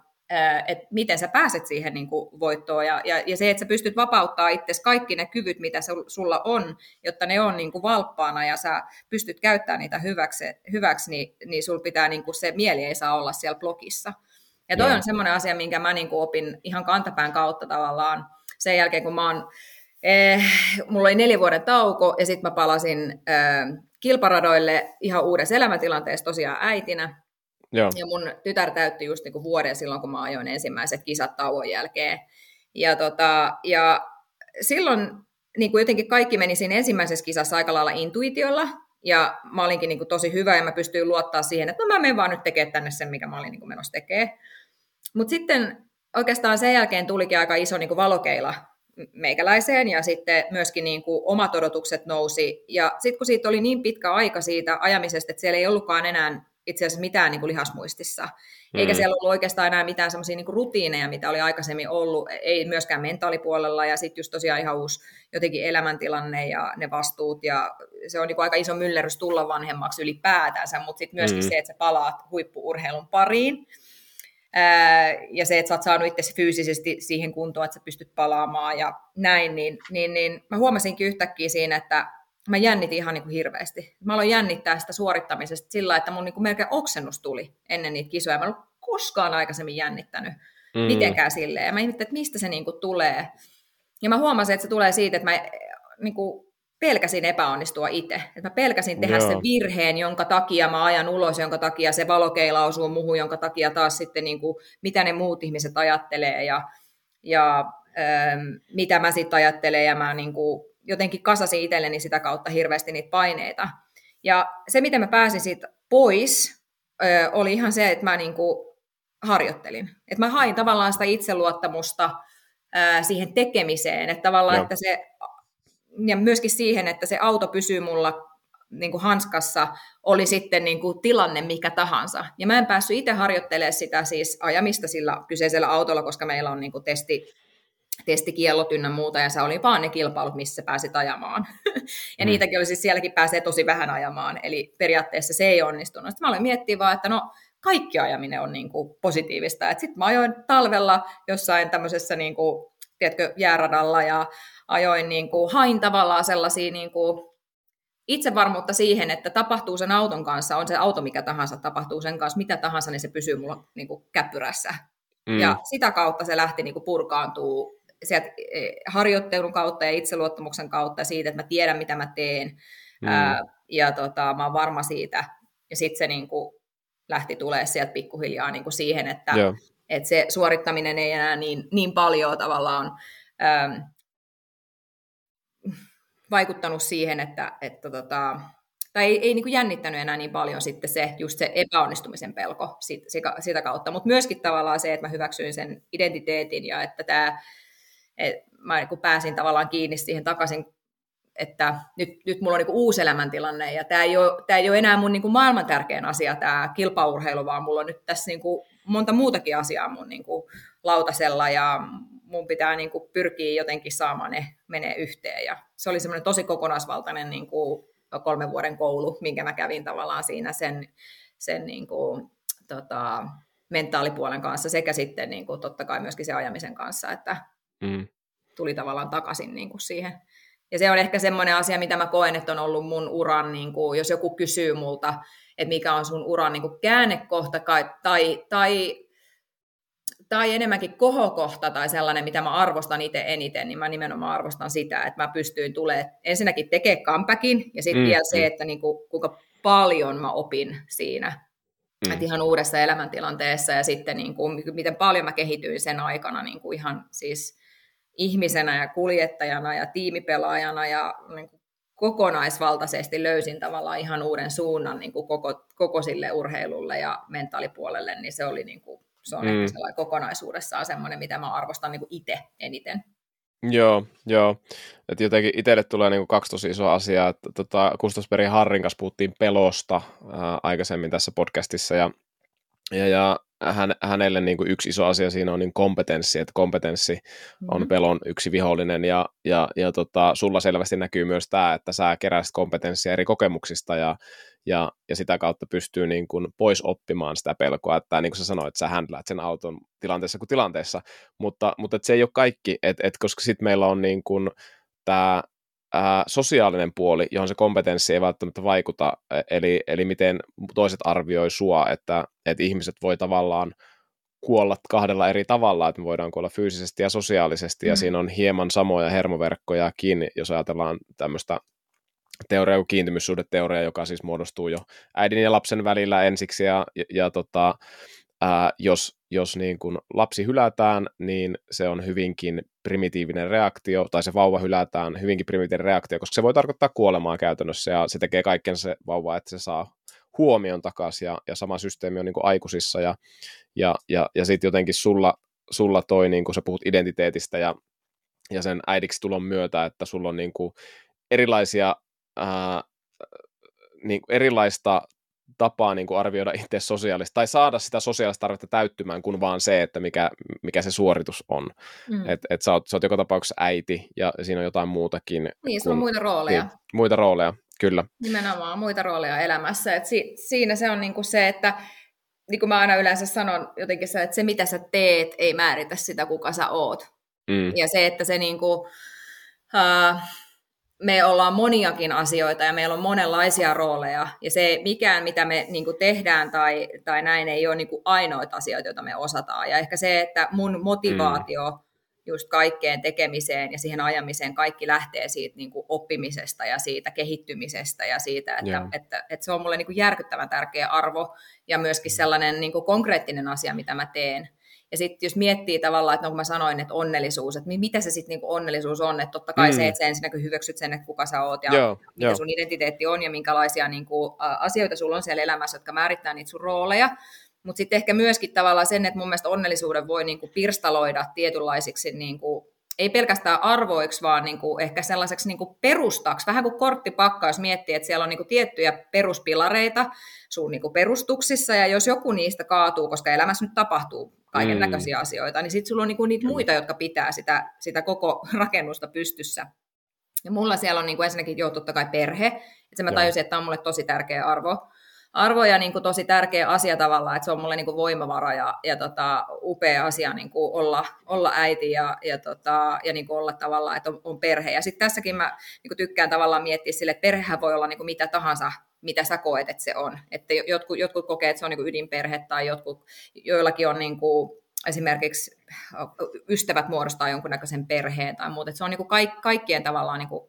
että miten sä pääset siihen niin kuin voittoon ja, ja, ja se, että sä pystyt vapauttaa itse kaikki ne kyvyt, mitä sulla on, jotta ne on niin kuin valppaana ja sä pystyt käyttämään niitä hyväksi, hyväksi niin, niin sulla pitää niin kuin se mieli ei saa olla siellä blogissa. Ja toi no. on semmoinen asia, minkä mä niin kuin opin ihan kantapään kautta tavallaan sen jälkeen, kun mä oon, eh, mulla oli neljä vuoden tauko ja sitten mä palasin eh, kilparadoille ihan uudessa elämäntilanteessa tosiaan äitinä. Joo. Ja mun tytär täytti just niinku vuoden silloin, kun mä ajoin ensimmäiset kisat tauon jälkeen. Ja, tota, ja silloin niin kuin jotenkin kaikki meni siinä ensimmäisessä kisassa aika lailla intuitiolla, ja mä olinkin niin kuin tosi hyvä, ja mä pystyin luottaa siihen, että no mä menen vaan nyt tekemään tänne sen, mikä mä olin niin kuin menossa tekemään. Mutta sitten oikeastaan sen jälkeen tulikin aika iso niin kuin valokeila meikäläiseen, ja sitten myöskin niin kuin omat odotukset nousi. Ja sitten kun siitä oli niin pitkä aika siitä ajamisesta, että siellä ei ollutkaan enää itse asiassa mitään niin kuin lihasmuistissa. Mm. Eikä siellä ollut oikeastaan enää mitään semmoisia niin rutiineja, mitä oli aikaisemmin ollut, ei myöskään mentaalipuolella, ja sitten just tosiaan ihan uusi jotenkin elämäntilanne ja ne vastuut, ja se on niin kuin aika iso myllerys tulla vanhemmaksi ylipäätänsä, mutta sitten myöskin mm. se, että sä palaat huippuurheilun pariin, ja se, että sä oot saanut itse fyysisesti siihen kuntoon, että sä pystyt palaamaan ja näin, niin, niin, niin mä huomasinkin yhtäkkiä siinä, että mä jännitin ihan niin kuin hirveästi. Mä aloin jännittää sitä suorittamisesta sillä, että mun niin kuin melkein oksennus tuli ennen niitä kisoja. Mä en ollut koskaan aikaisemmin jännittänyt mm. mitenkään silleen. Ja mä ihmettelin, että mistä se niin kuin tulee. Ja mä huomasin, että se tulee siitä, että mä niin kuin pelkäsin epäonnistua itse. Että mä pelkäsin tehdä Joo. sen virheen, jonka takia mä ajan ulos, jonka takia se valokeila osuu muuhun, jonka takia taas sitten niin kuin, mitä ne muut ihmiset ajattelee ja, ja ähm, mitä mä sitten ajattelen. Ja mä niin kuin, jotenkin kasasin itselleni sitä kautta hirveästi niitä paineita. Ja se, miten mä pääsin siitä pois, oli ihan se, että mä niinku harjoittelin. Että mä hain tavallaan sitä itseluottamusta siihen tekemiseen, että tavallaan, että se, ja myöskin siihen, että se auto pysyy mulla niin kuin hanskassa, oli sitten niin kuin tilanne mikä tahansa. Ja mä en päässyt itse harjoittelemaan sitä siis ajamista sillä kyseisellä autolla, koska meillä on niin kuin testi, testikiellot ynnä muuta, ja se oli vaan ne kilpailut, missä pääsit ajamaan. ja mm. niitäkin oli siis sielläkin pääsee tosi vähän ajamaan, eli periaatteessa se ei onnistunut. Sitten mä aloin miettiä vaan, että no kaikki ajaminen on niin kuin positiivista. Sitten mä ajoin talvella jossain tämmöisessä niin kuin, tiedätkö, jääradalla ja ajoin niin kuin, hain tavallaan sellaisia niin kuin, itsevarmuutta siihen, että tapahtuu sen auton kanssa, on se auto mikä tahansa, tapahtuu sen kanssa mitä tahansa, niin se pysyy mulla niin kuin, käppyrässä. Mm. Ja sitä kautta se lähti niin kuin, purkaantuu sieltä e, harjoittelun kautta ja itseluottamuksen kautta siitä, että mä tiedän, mitä mä teen. Mm. Ää, ja tota, mä oon varma siitä. Ja sitten se niin kuin, lähti tulee sieltä pikkuhiljaa niin kuin siihen, että, että se suorittaminen ei enää niin, niin paljon tavallaan ää, vaikuttanut siihen, että, että tota, tai ei, ei niin kuin jännittänyt enää niin paljon sitten se, just se epäonnistumisen pelko sit, sitä kautta, mutta myöskin tavallaan se, että mä hyväksyin sen identiteetin ja että tämä Et mä kun pääsin tavallaan kiinni siihen takaisin, että nyt, nyt mulla on niin uusi elämäntilanne ja tämä ei ole, tämä ei ole enää mun niin maailman tärkein asia, tämä kilpaurheilu, vaan mulla on nyt tässä niin kuin monta muutakin asiaa mun niin kuin lautasella ja mun pitää niin kuin pyrkiä jotenkin saamaan ne menee yhteen. Ja se oli semmoinen tosi kokonaisvaltainen niin kuin kolmen vuoden koulu, minkä mä kävin tavallaan siinä sen, sen niin kuin, tota, mentaalipuolen kanssa sekä sitten niin kuin, totta kai myöskin se ajamisen kanssa, että mm. tuli tavallaan takaisin niin kuin siihen. Ja se on ehkä semmoinen asia, mitä mä koen, että on ollut mun uran, niin kuin, jos joku kysyy multa, että mikä on sun uran niin kuin käännekohta tai, tai tai enemmänkin kohokohta tai sellainen, mitä mä arvostan itse eniten, niin mä nimenomaan arvostan sitä, että mä pystyin tulee ensinnäkin tekemään comebackin ja sitten mm, vielä se, mm. että niin kuin, kuinka paljon mä opin siinä. Mm. Että ihan uudessa elämäntilanteessa ja sitten niin kuin, miten paljon mä kehityin sen aikana niin kuin ihan siis ihmisenä ja kuljettajana ja tiimipelaajana ja niin kuin kokonaisvaltaisesti löysin tavallaan ihan uuden suunnan niin kuin koko, koko sille urheilulle ja mentaalipuolelle, niin se oli niin kuin se on mm. ehkä sellainen kokonaisuudessaan semmoinen, mitä mä arvostan niin itse eniten. Joo, joo. Et jotenkin itselle tulee niinku kaksi tosi isoa asiaa. Tota, Kustasperin Harrin kanssa puhuttiin pelosta ää, aikaisemmin tässä podcastissa, ja, ja, ja hän, hänelle niin kuin yksi iso asia siinä on niin kompetenssi, että kompetenssi mm-hmm. on pelon yksi vihollinen, ja, ja, ja tota, sulla selvästi näkyy myös tämä, että sä keräsit kompetenssia eri kokemuksista, ja, ja, ja sitä kautta pystyy niin kuin pois oppimaan sitä pelkoa, että niin kuin sä sanoit, että sä händläät sen auton tilanteessa kuin tilanteessa, mutta, mutta se ei ole kaikki, et, et koska sitten meillä on niin kuin tämä ää, sosiaalinen puoli, johon se kompetenssi ei välttämättä vaikuta, e, eli, eli miten toiset arvioi sua, että, että ihmiset voi tavallaan kuolla kahdella eri tavalla, että me voidaan kuolla fyysisesti ja sosiaalisesti, mm. ja siinä on hieman samoja hermoverkkojakin, jos ajatellaan tämmöistä teoria kuin kiintymyssuhdeteoria, joka siis muodostuu jo äidin ja lapsen välillä ensiksi, ja, ja, ja tota, ää, jos, jos niin kun lapsi hylätään, niin se on hyvinkin primitiivinen reaktio, tai se vauva hylätään hyvinkin primitiivinen reaktio, koska se voi tarkoittaa kuolemaa käytännössä, ja se tekee kaiken se vauva, että se saa huomion takaisin, ja, ja sama systeemi on niin kuin aikuisissa, ja, ja, ja, ja sitten jotenkin sulla, sulla toi, niin kuin sä puhut identiteetistä, ja, ja sen äidiksi tulon myötä, että sulla on niin kuin erilaisia ää, niin erilaista tapaa niin kuin arvioida itse sosiaalista, tai saada sitä sosiaalista tarvetta täyttymään, kuin vaan se, että mikä, mikä se suoritus on. Mm. Että et sä, oot, sä oot joka tapauksessa äiti, ja siinä on jotain muutakin. Niin, se on muita rooleja. Niin, muita rooleja, kyllä. Nimenomaan muita rooleja elämässä. Et si, siinä se on niin kuin se, että niin kuin mä aina yleensä sanon jotenkin se, että se mitä sä teet ei määritä sitä, kuka sä oot. Mm. Ja se, että se niin kuin, uh, me ollaan moniakin asioita ja meillä on monenlaisia rooleja. Ja se mikään, mitä me niin kuin tehdään tai, tai näin, ei ole niin kuin ainoita asioita, joita me osataan. Ja ehkä se, että mun motivaatio mm. just kaikkeen tekemiseen ja siihen ajamiseen, kaikki lähtee siitä niin kuin oppimisesta ja siitä kehittymisestä ja siitä, että, yeah. että, että, että se on mulle niin kuin järkyttävän tärkeä arvo ja myöskin sellainen niin kuin konkreettinen asia, mitä mä teen. Ja sitten jos miettii tavallaan, että no kun mä sanoin, että onnellisuus, että mitä se sitten niinku onnellisuus on, että totta kai mm. se, että sä ensinnäkin hyväksyt sen, että kuka sä oot ja joo, mikä joo. sun identiteetti on ja minkälaisia niinku, asioita sulla on siellä elämässä, jotka määrittää niitä sun rooleja. Mutta sitten ehkä myöskin tavallaan sen, että mun mielestä onnellisuuden voi niinku pirstaloida tietynlaisiksi niinku ei pelkästään arvoiksi, vaan niin kuin ehkä sellaiseksi niin kuin perustaksi, vähän kuin korttipakka, jos miettii, että siellä on niin kuin tiettyjä peruspilareita sun niin kuin perustuksissa, ja jos joku niistä kaatuu, koska elämässä nyt tapahtuu kaiken näköisiä mm. asioita, niin sitten sulla on niin kuin niitä muita, jotka pitää sitä, sitä koko rakennusta pystyssä. Ja mulla siellä on niin kuin ensinnäkin jo totta kai perhe, että mä tajusin, että tämä on mulle tosi tärkeä arvo, arvo ja niin kuin tosi tärkeä asia tavallaan, että se on mulle niin kuin voimavara ja, ja tota, upea asia niin kuin olla, olla äiti ja, ja, tota, ja niin kuin olla tavallaan, että on, on perhe. Ja sitten tässäkin mä niin kuin tykkään tavallaan miettiä sille, että perhehän voi olla niin kuin mitä tahansa, mitä sä koet, että se on. Että jotkut, jotkut kokee, että se on niin kuin ydinperhe tai jotkut, joillakin on niin kuin, esimerkiksi ystävät muodostaa jonkunnäköisen perheen tai muuta. Että se on niin kuin kaik, kaikkien tavallaan niin kuin,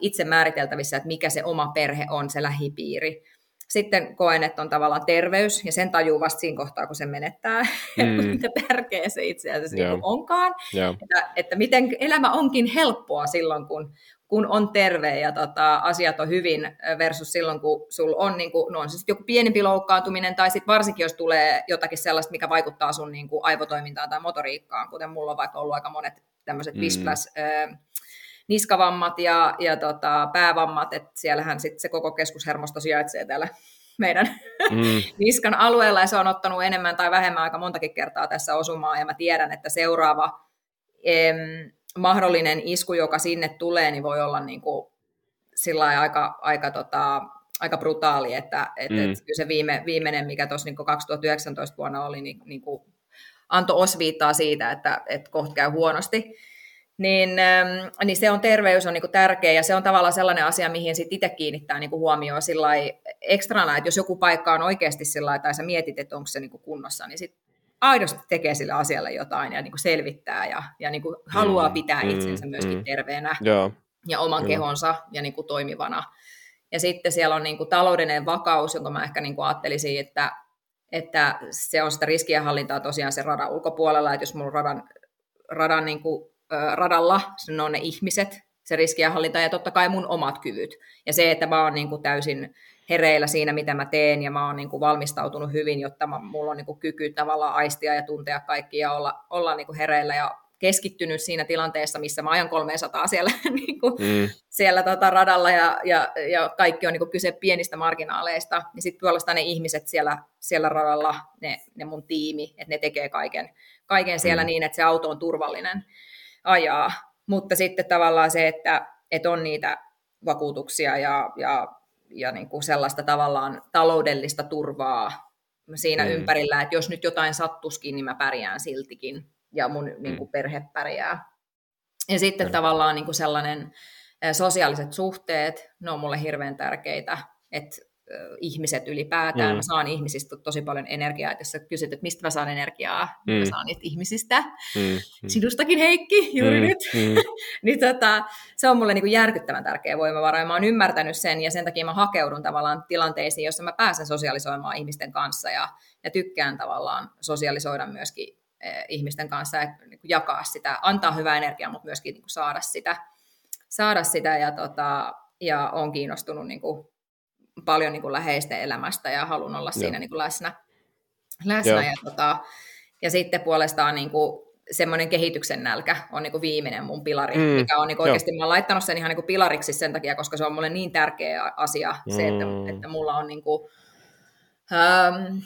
itse määriteltävissä, että mikä se oma perhe on, se lähipiiri. Sitten koen, että on tavallaan terveys, ja sen tajuu vasta siinä kohtaa, kun se menettää, mm. kuinka tärkeä se itse asiassa yeah. onkaan. Yeah. Että, että miten elämä onkin helppoa silloin, kun, kun on terve ja tota, asiat on hyvin, versus silloin, kun sulla on, niin kuin, no on se joku pienempi loukkaantuminen, tai sitten varsinkin, jos tulee jotakin sellaista, mikä vaikuttaa sun niin kuin, aivotoimintaan tai motoriikkaan, kuten mulla on vaikka ollut aika monet tämmöiset mm. Visplas niskavammat ja, ja tota, päävammat, että siellähän sitten se koko keskushermosto sijaitsee täällä meidän mm. niskan alueella, ja se on ottanut enemmän tai vähemmän aika montakin kertaa tässä osumaa, ja mä tiedän, että seuraava em, mahdollinen isku, joka sinne tulee, niin voi olla niin kuin, sillä aika, aika, tota, aika brutaali, että et, mm. et, kyllä se viime, viimeinen, mikä tuossa niin 2019 vuonna oli, niin, niin kuin antoi osviittaa siitä, että, että kohta käy huonosti niin, ähm, niin se on terveys on niin kuin tärkeä ja se on tavallaan sellainen asia, mihin sit itse kiinnittää niin kuin huomioon sillä ekstrana, että jos joku paikka on oikeasti sillä tai sä mietit, että onko se niin kuin kunnossa, niin sit aidosti tekee sille asialle jotain ja niin kuin selvittää ja, ja niin kuin haluaa mm, pitää mm, itsensä myöskin mm, terveenä ja, ja oman ja. kehonsa ja niin kuin toimivana. Ja sitten siellä on niin kuin taloudellinen vakaus, jonka mä ehkä niin kuin ajattelisin, että, että se on sitä riskienhallintaa tosiaan se radan ulkopuolella, että jos mulla radan, radan niin kuin radalla, ne on ne ihmiset, se riskienhallinta ja totta kai mun omat kyvyt. Ja se, että mä oon niin kuin täysin hereillä siinä, mitä mä teen, ja mä oon niin kuin valmistautunut hyvin, jotta mä, mulla on niin kuin kyky tavallaan aistia ja tuntea kaikki ja olla, olla niin kuin hereillä ja keskittynyt siinä tilanteessa, missä mä ajan 300 siellä, niin kuin, mm. siellä tota radalla ja, ja, ja kaikki on niin kuin kyse pienistä marginaaleista, niin sitten puolestaan ne ihmiset siellä, siellä radalla, ne, ne mun tiimi, että ne tekee kaiken, kaiken siellä mm. niin, että se auto on turvallinen ajaa, mutta sitten tavallaan se, että, että on niitä vakuutuksia ja, ja, ja niin kuin sellaista tavallaan taloudellista turvaa siinä mm. ympärillä, että jos nyt jotain sattuskin, niin mä pärjään siltikin ja mun mm. niin kuin perhe pärjää. Ja sitten mm. tavallaan niin kuin sellainen sosiaaliset suhteet, ne on mulle hirveän tärkeitä, että ihmiset ylipäätään. Mm. Mä saan ihmisistä tosi paljon energiaa. Et jos sä kysyt, että mistä mä saan energiaa, mm. mä saan niitä ihmisistä. Mm. Mm. Sinustakin Heikki, juuri mm. nyt. Mm. niin tota, se on mulle niinku järkyttävän tärkeä voimavara. Ja mä oon ymmärtänyt sen ja sen takia mä hakeudun tavallaan tilanteisiin, jossa mä pääsen sosialisoimaan ihmisten kanssa ja, ja tykkään tavallaan sosialisoida myöskin eh, ihmisten kanssa ja niin kuin jakaa sitä, antaa hyvää energiaa, mutta myöskin niin kuin saada sitä, saada sitä ja, tota, ja on kiinnostunut niin kuin paljon niin kuin läheisten elämästä ja haluan olla Joo. siinä niin kuin läsnä. läsnä ja, tota, ja sitten puolestaan niin kuin semmoinen kehityksen nälkä on niin kuin viimeinen mun pilari, mm, mikä on niin kuin oikeasti, mä oon laittanut sen ihan niin kuin pilariksi sen takia, koska se on mulle niin tärkeä asia, mm. se, että, mm. että mulla on niin kuin, ähm,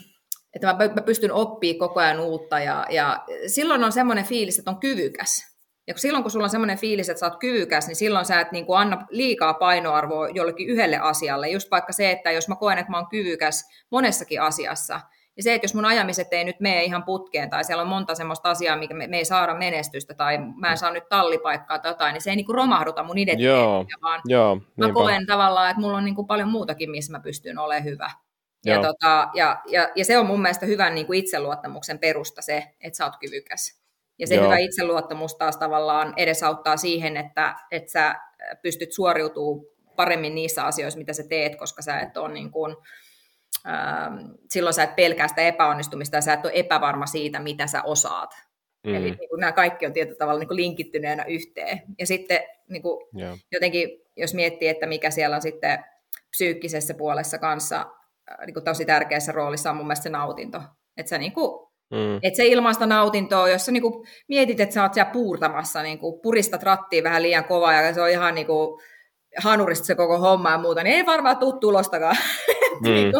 että mä, mä pystyn oppimaan koko ajan uutta ja, ja silloin on semmoinen fiilis, että on kyvykäs. Ja silloin kun sulla on semmoinen fiilis, että sä oot kyvykäs, niin silloin sä et niin kuin anna liikaa painoarvoa jollekin yhdelle asialle. Just vaikka se, että jos mä koen, että mä oon kyvykäs monessakin asiassa, niin se, että jos mun ajamiset ei nyt mene ihan putkeen, tai siellä on monta semmoista asiaa, mikä me, me ei saada menestystä, tai mä en saa nyt tallipaikkaa tai jotain, niin se ei niin kuin romahduta mun identiteettiä, vaan joo, mä koen tavallaan, että mulla on niin kuin paljon muutakin, missä mä pystyn olemaan hyvä. Ja, tota, ja, ja, ja se on mun mielestä hyvän niin kuin itseluottamuksen perusta se, että sä oot kyvykäs. Ja se Joo. hyvä itseluottamus taas tavallaan edesauttaa siihen, että, että sä pystyt suoriutumaan paremmin niissä asioissa, mitä sä teet, koska sä et ole niin kuin, ähm, silloin sä et pelkää sitä epäonnistumista ja sä et ole epävarma siitä, mitä sä osaat. Mm. Eli niin kuin nämä kaikki on tietyllä tavalla niin kuin linkittyneenä yhteen. Ja sitten niin kuin jotenkin, jos miettii, että mikä siellä on sitten psyykkisessä puolessa kanssa niin kuin tosi tärkeässä roolissa on mun mielestä se nautinto. Että sä niin kuin Mm. Että se ilmaista nautintoa, jos sä niinku mietit, että sä oot siellä puurtamassa, niinku puristat rattiin vähän liian kovaa ja se on ihan niinku hanurista se koko homma ja muuta, niin ei varmaan tule tulostakaan. Mm. niinku,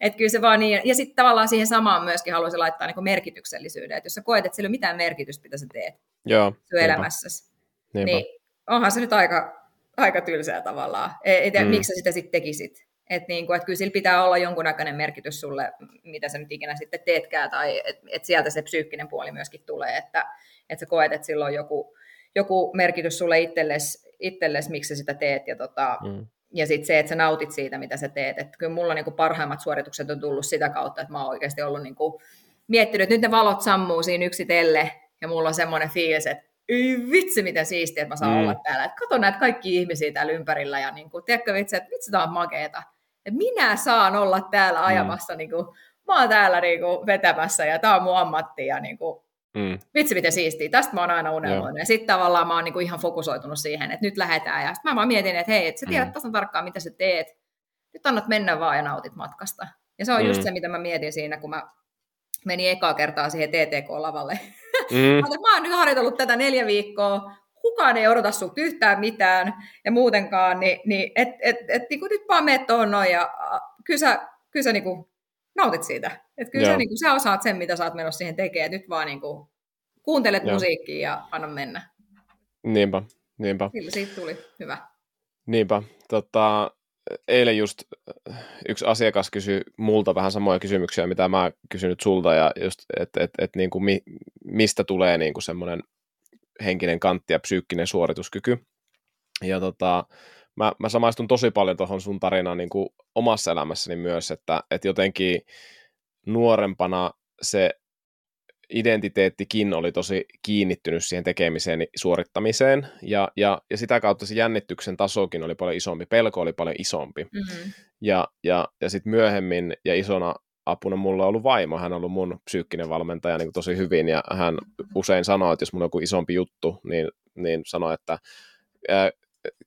että kyllä se vaan niin. Ja sitten tavallaan siihen samaan myöskin haluaisin laittaa niinku merkityksellisyyden. Että jos sä koet, että sillä ei ole mitään merkitystä, mitä sä teet Joo, elämässäsi, niin onhan se nyt aika, aika tylsää tavallaan. Ei, ei tiedä, mm. miksi sä sitä sitten tekisit. Että niin kuin, että kyllä sillä pitää olla jonkunnäköinen merkitys sulle, mitä sä nyt ikinä sitten teetkään, tai että et sieltä se psyykkinen puoli myöskin tulee, että et sä koet, että sillä on joku, joku merkitys sulle itsellesi, itsellesi miksi sä sitä teet, ja, tota, mm. ja sitten se, että sä nautit siitä, mitä sä teet. Että kyllä mulla niin kuin parhaimmat suoritukset on tullut sitä kautta, että mä oon oikeasti ollut niin kuin, miettinyt, että nyt ne valot sammuu siinä yksitelle, ja mulla on semmoinen fiilis, että ei vitsi, miten siistiä, että mä saan mm. olla täällä. Että kato näitä kaikki ihmisiä täällä ympärillä ja niin kuin, tiedätkö vitsi, että vitsi, tää on makeeta että minä saan olla täällä mm. ajamassa, mm. niin kuin, mä oon täällä niin kuin, vetämässä ja tämä on mun ammatti ja niin kuin, mm. vitsi miten siistiä, tästä mä oon aina unelmoinut. Ja sitten tavallaan mä oon niin kuin, ihan fokusoitunut siihen, että nyt lähdetään ja sitten mä vaan mietin, että hei, et sä tiedät mm. tasan tarkkaan mitä sä teet, nyt annat mennä vaan ja nautit matkasta. Ja se on mm. just se, mitä mä mietin siinä, kun mä menin ekaa kertaa siihen TTK-lavalle Mm. mä oon nyt harjoitellut tätä neljä viikkoa, kukaan ei odota sulta yhtään mitään ja muutenkaan, niin, niin et, et, et, niin nyt vaan meet tuohon noin ja kyllä sä, kyllä sä niin kuin nautit siitä. Et kyllä sä, niin kuin, sä osaat sen, mitä sä oot menossa siihen tekemään, nyt vaan niin kuin, kuuntelet Joo. musiikkia ja anna mennä. Niinpä, niinpä. Kyllä siitä tuli hyvä. Niinpä. Tota, eilen just yksi asiakas kysyi multa vähän samoja kysymyksiä, mitä mä kysynyt sulta, ja just, että et, et, niin kuin mi, mistä tulee niin kuin semmoinen henkinen kantti ja psyykkinen suorituskyky. Ja tota, mä, mä samaistun tosi paljon tuohon sun tarinaan niin kuin omassa elämässäni myös, että, että jotenkin nuorempana se identiteettikin oli tosi kiinnittynyt siihen tekemiseen, suorittamiseen, ja, ja, ja sitä kautta se jännityksen tasokin oli paljon isompi, pelko oli paljon isompi. Mm-hmm. Ja, ja, ja sitten myöhemmin ja isona apuna mulla on ollut vaimo, hän on ollut mun psyykkinen valmentaja niin tosi hyvin, ja hän usein sanoo, että jos mulla on joku isompi juttu, niin, niin sanoo, että,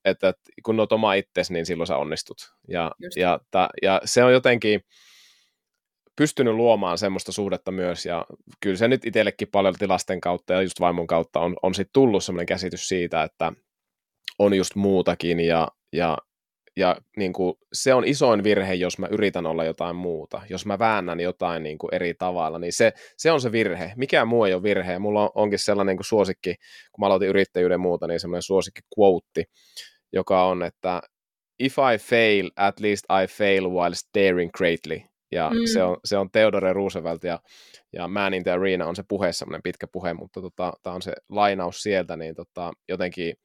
että, että kun oot oma itsesi, niin silloin sä onnistut. Ja, ja, ta, ja se on jotenkin, pystynyt luomaan semmoista suhdetta myös, ja kyllä se nyt itsellekin paljon tilasten kautta ja just vaimon kautta on, on sitten tullut semmoinen käsitys siitä, että on just muutakin, ja, ja, ja niin kuin, se on isoin virhe, jos mä yritän olla jotain muuta, jos mä väännän jotain niin kuin eri tavalla, niin se, se on se virhe. Mikään muu ei ole virhe. Mulla on, onkin sellainen niin kuin suosikki, kun mä aloitin yrittäjyyden muuta, niin semmoinen suosikki quote, joka on, että if I fail, at least I fail while staring greatly ja mm. se, on, se on Theodore Roosevelt ja, ja Man in the Arena on se puhe, semmoinen pitkä puhe, mutta tota, tämä on se lainaus sieltä, niin tota, jotenkin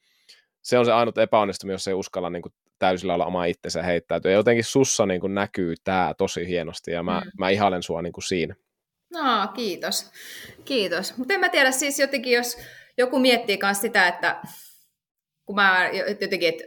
se on se ainut epäonnistuminen, jos ei uskalla niin kuin täysillä olla oma itsensä heittäytyä. Ja jotenkin sussa niin kuin näkyy tämä tosi hienosti, ja mä, mm. mä ihailen sua niin kuin siinä. No, kiitos. Kiitos. Mutta en mä tiedä, siis jotenkin jos joku miettii myös sitä, että kun mä jotenkin, että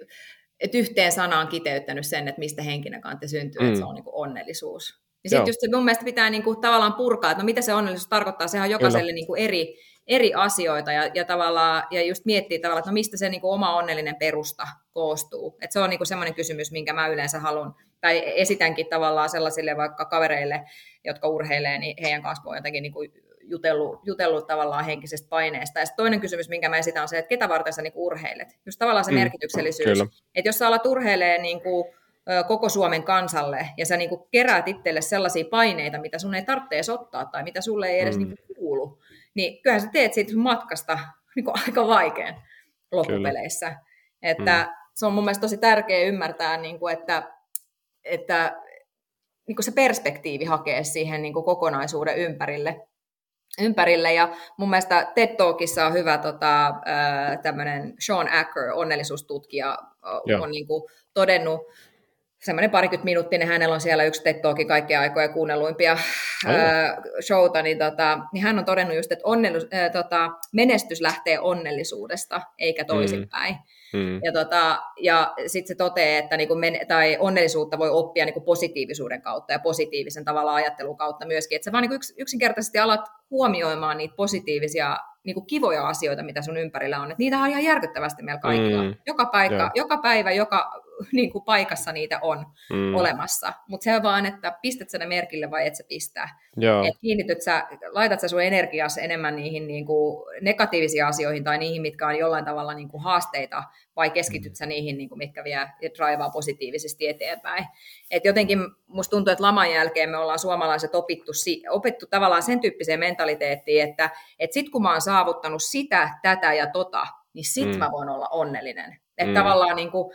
et yhteen sanaan kiteyttänyt sen, että mistä henkinen kantti syntyy, mm. että se on niin kuin onnellisuus. Ja sitten just se mun mielestä pitää niinku tavallaan purkaa, että no mitä se onnellisuus tarkoittaa, sehän on jokaiselle niinku eri, eri asioita ja, ja, tavallaan, ja just miettii tavallaan, että no mistä se niinku oma onnellinen perusta koostuu. Et se on niinku semmoinen kysymys, minkä mä yleensä haluan, tai esitänkin tavallaan sellaisille vaikka kavereille, jotka urheilee, niin heidän kanssa voi jotenkin niinku jutellut, jutellut tavallaan henkisestä paineesta. Ja toinen kysymys, minkä mä esitän, on se, että ketä varten sä niinku urheilet. Just tavallaan se mm, merkityksellisyys. Että jos sä alat urheilee niinku, koko Suomen kansalle, ja sä niinku keräät itselle sellaisia paineita, mitä sun ei tarvitse ottaa, tai mitä sulle ei edes mm. niinku kuulu, niin kyllähän sä teet siitä matkasta niinku aika vaikean loppupeleissä. Kyllä. Että mm. Se on mun mielestä tosi tärkeää ymmärtää, niinku, että, että niinku se perspektiivi hakee siihen niinku kokonaisuuden ympärille, ympärille. Ja mun mielestä TED Talkissa on hyvä tota, tämmöinen Sean Acker, onnellisuustutkija, Joo. on niin kuin todennut semmoinen parikymmentä minuuttinen, hänellä on siellä yksi TED Talkin kaikkia aikoja kuunnelluimpia oh. showta, niin, tota, niin hän on todennut just, että onnellus, ää, tota, menestys lähtee onnellisuudesta, eikä toisinpäin. Mm. Mm. Ja, tota, ja sitten se toteaa, että niinku men, tai onnellisuutta voi oppia niinku positiivisuuden kautta ja positiivisen tavalla ajattelun kautta myöskin. Että sä vaan niinku yks, yksinkertaisesti alat huomioimaan niitä positiivisia niinku kivoja asioita, mitä sun ympärillä on. Et niitä on ihan järkyttävästi meillä kaikilla. Mm. Joka, paikka, joka päivä, joka niin kuin paikassa niitä on mm. olemassa. Mutta se on vaan, että pistät sä ne merkille vai et sä pistää. Et kiinnityt sä, laitat sä sun energias enemmän niihin niin kuin negatiivisiin asioihin tai niihin, mitkä on jollain tavalla niin kuin haasteita, vai keskityt mm. sä niihin, niin kuin mitkä vie ja draivaa positiivisesti eteenpäin. Et jotenkin musta tuntuu, että laman jälkeen me ollaan suomalaiset opittu, opittu tavallaan sen tyyppiseen mentaliteettiin, että et sit kun mä oon saavuttanut sitä, tätä ja tota, niin sit mm. mä voin olla onnellinen. Että mm. tavallaan niin kuin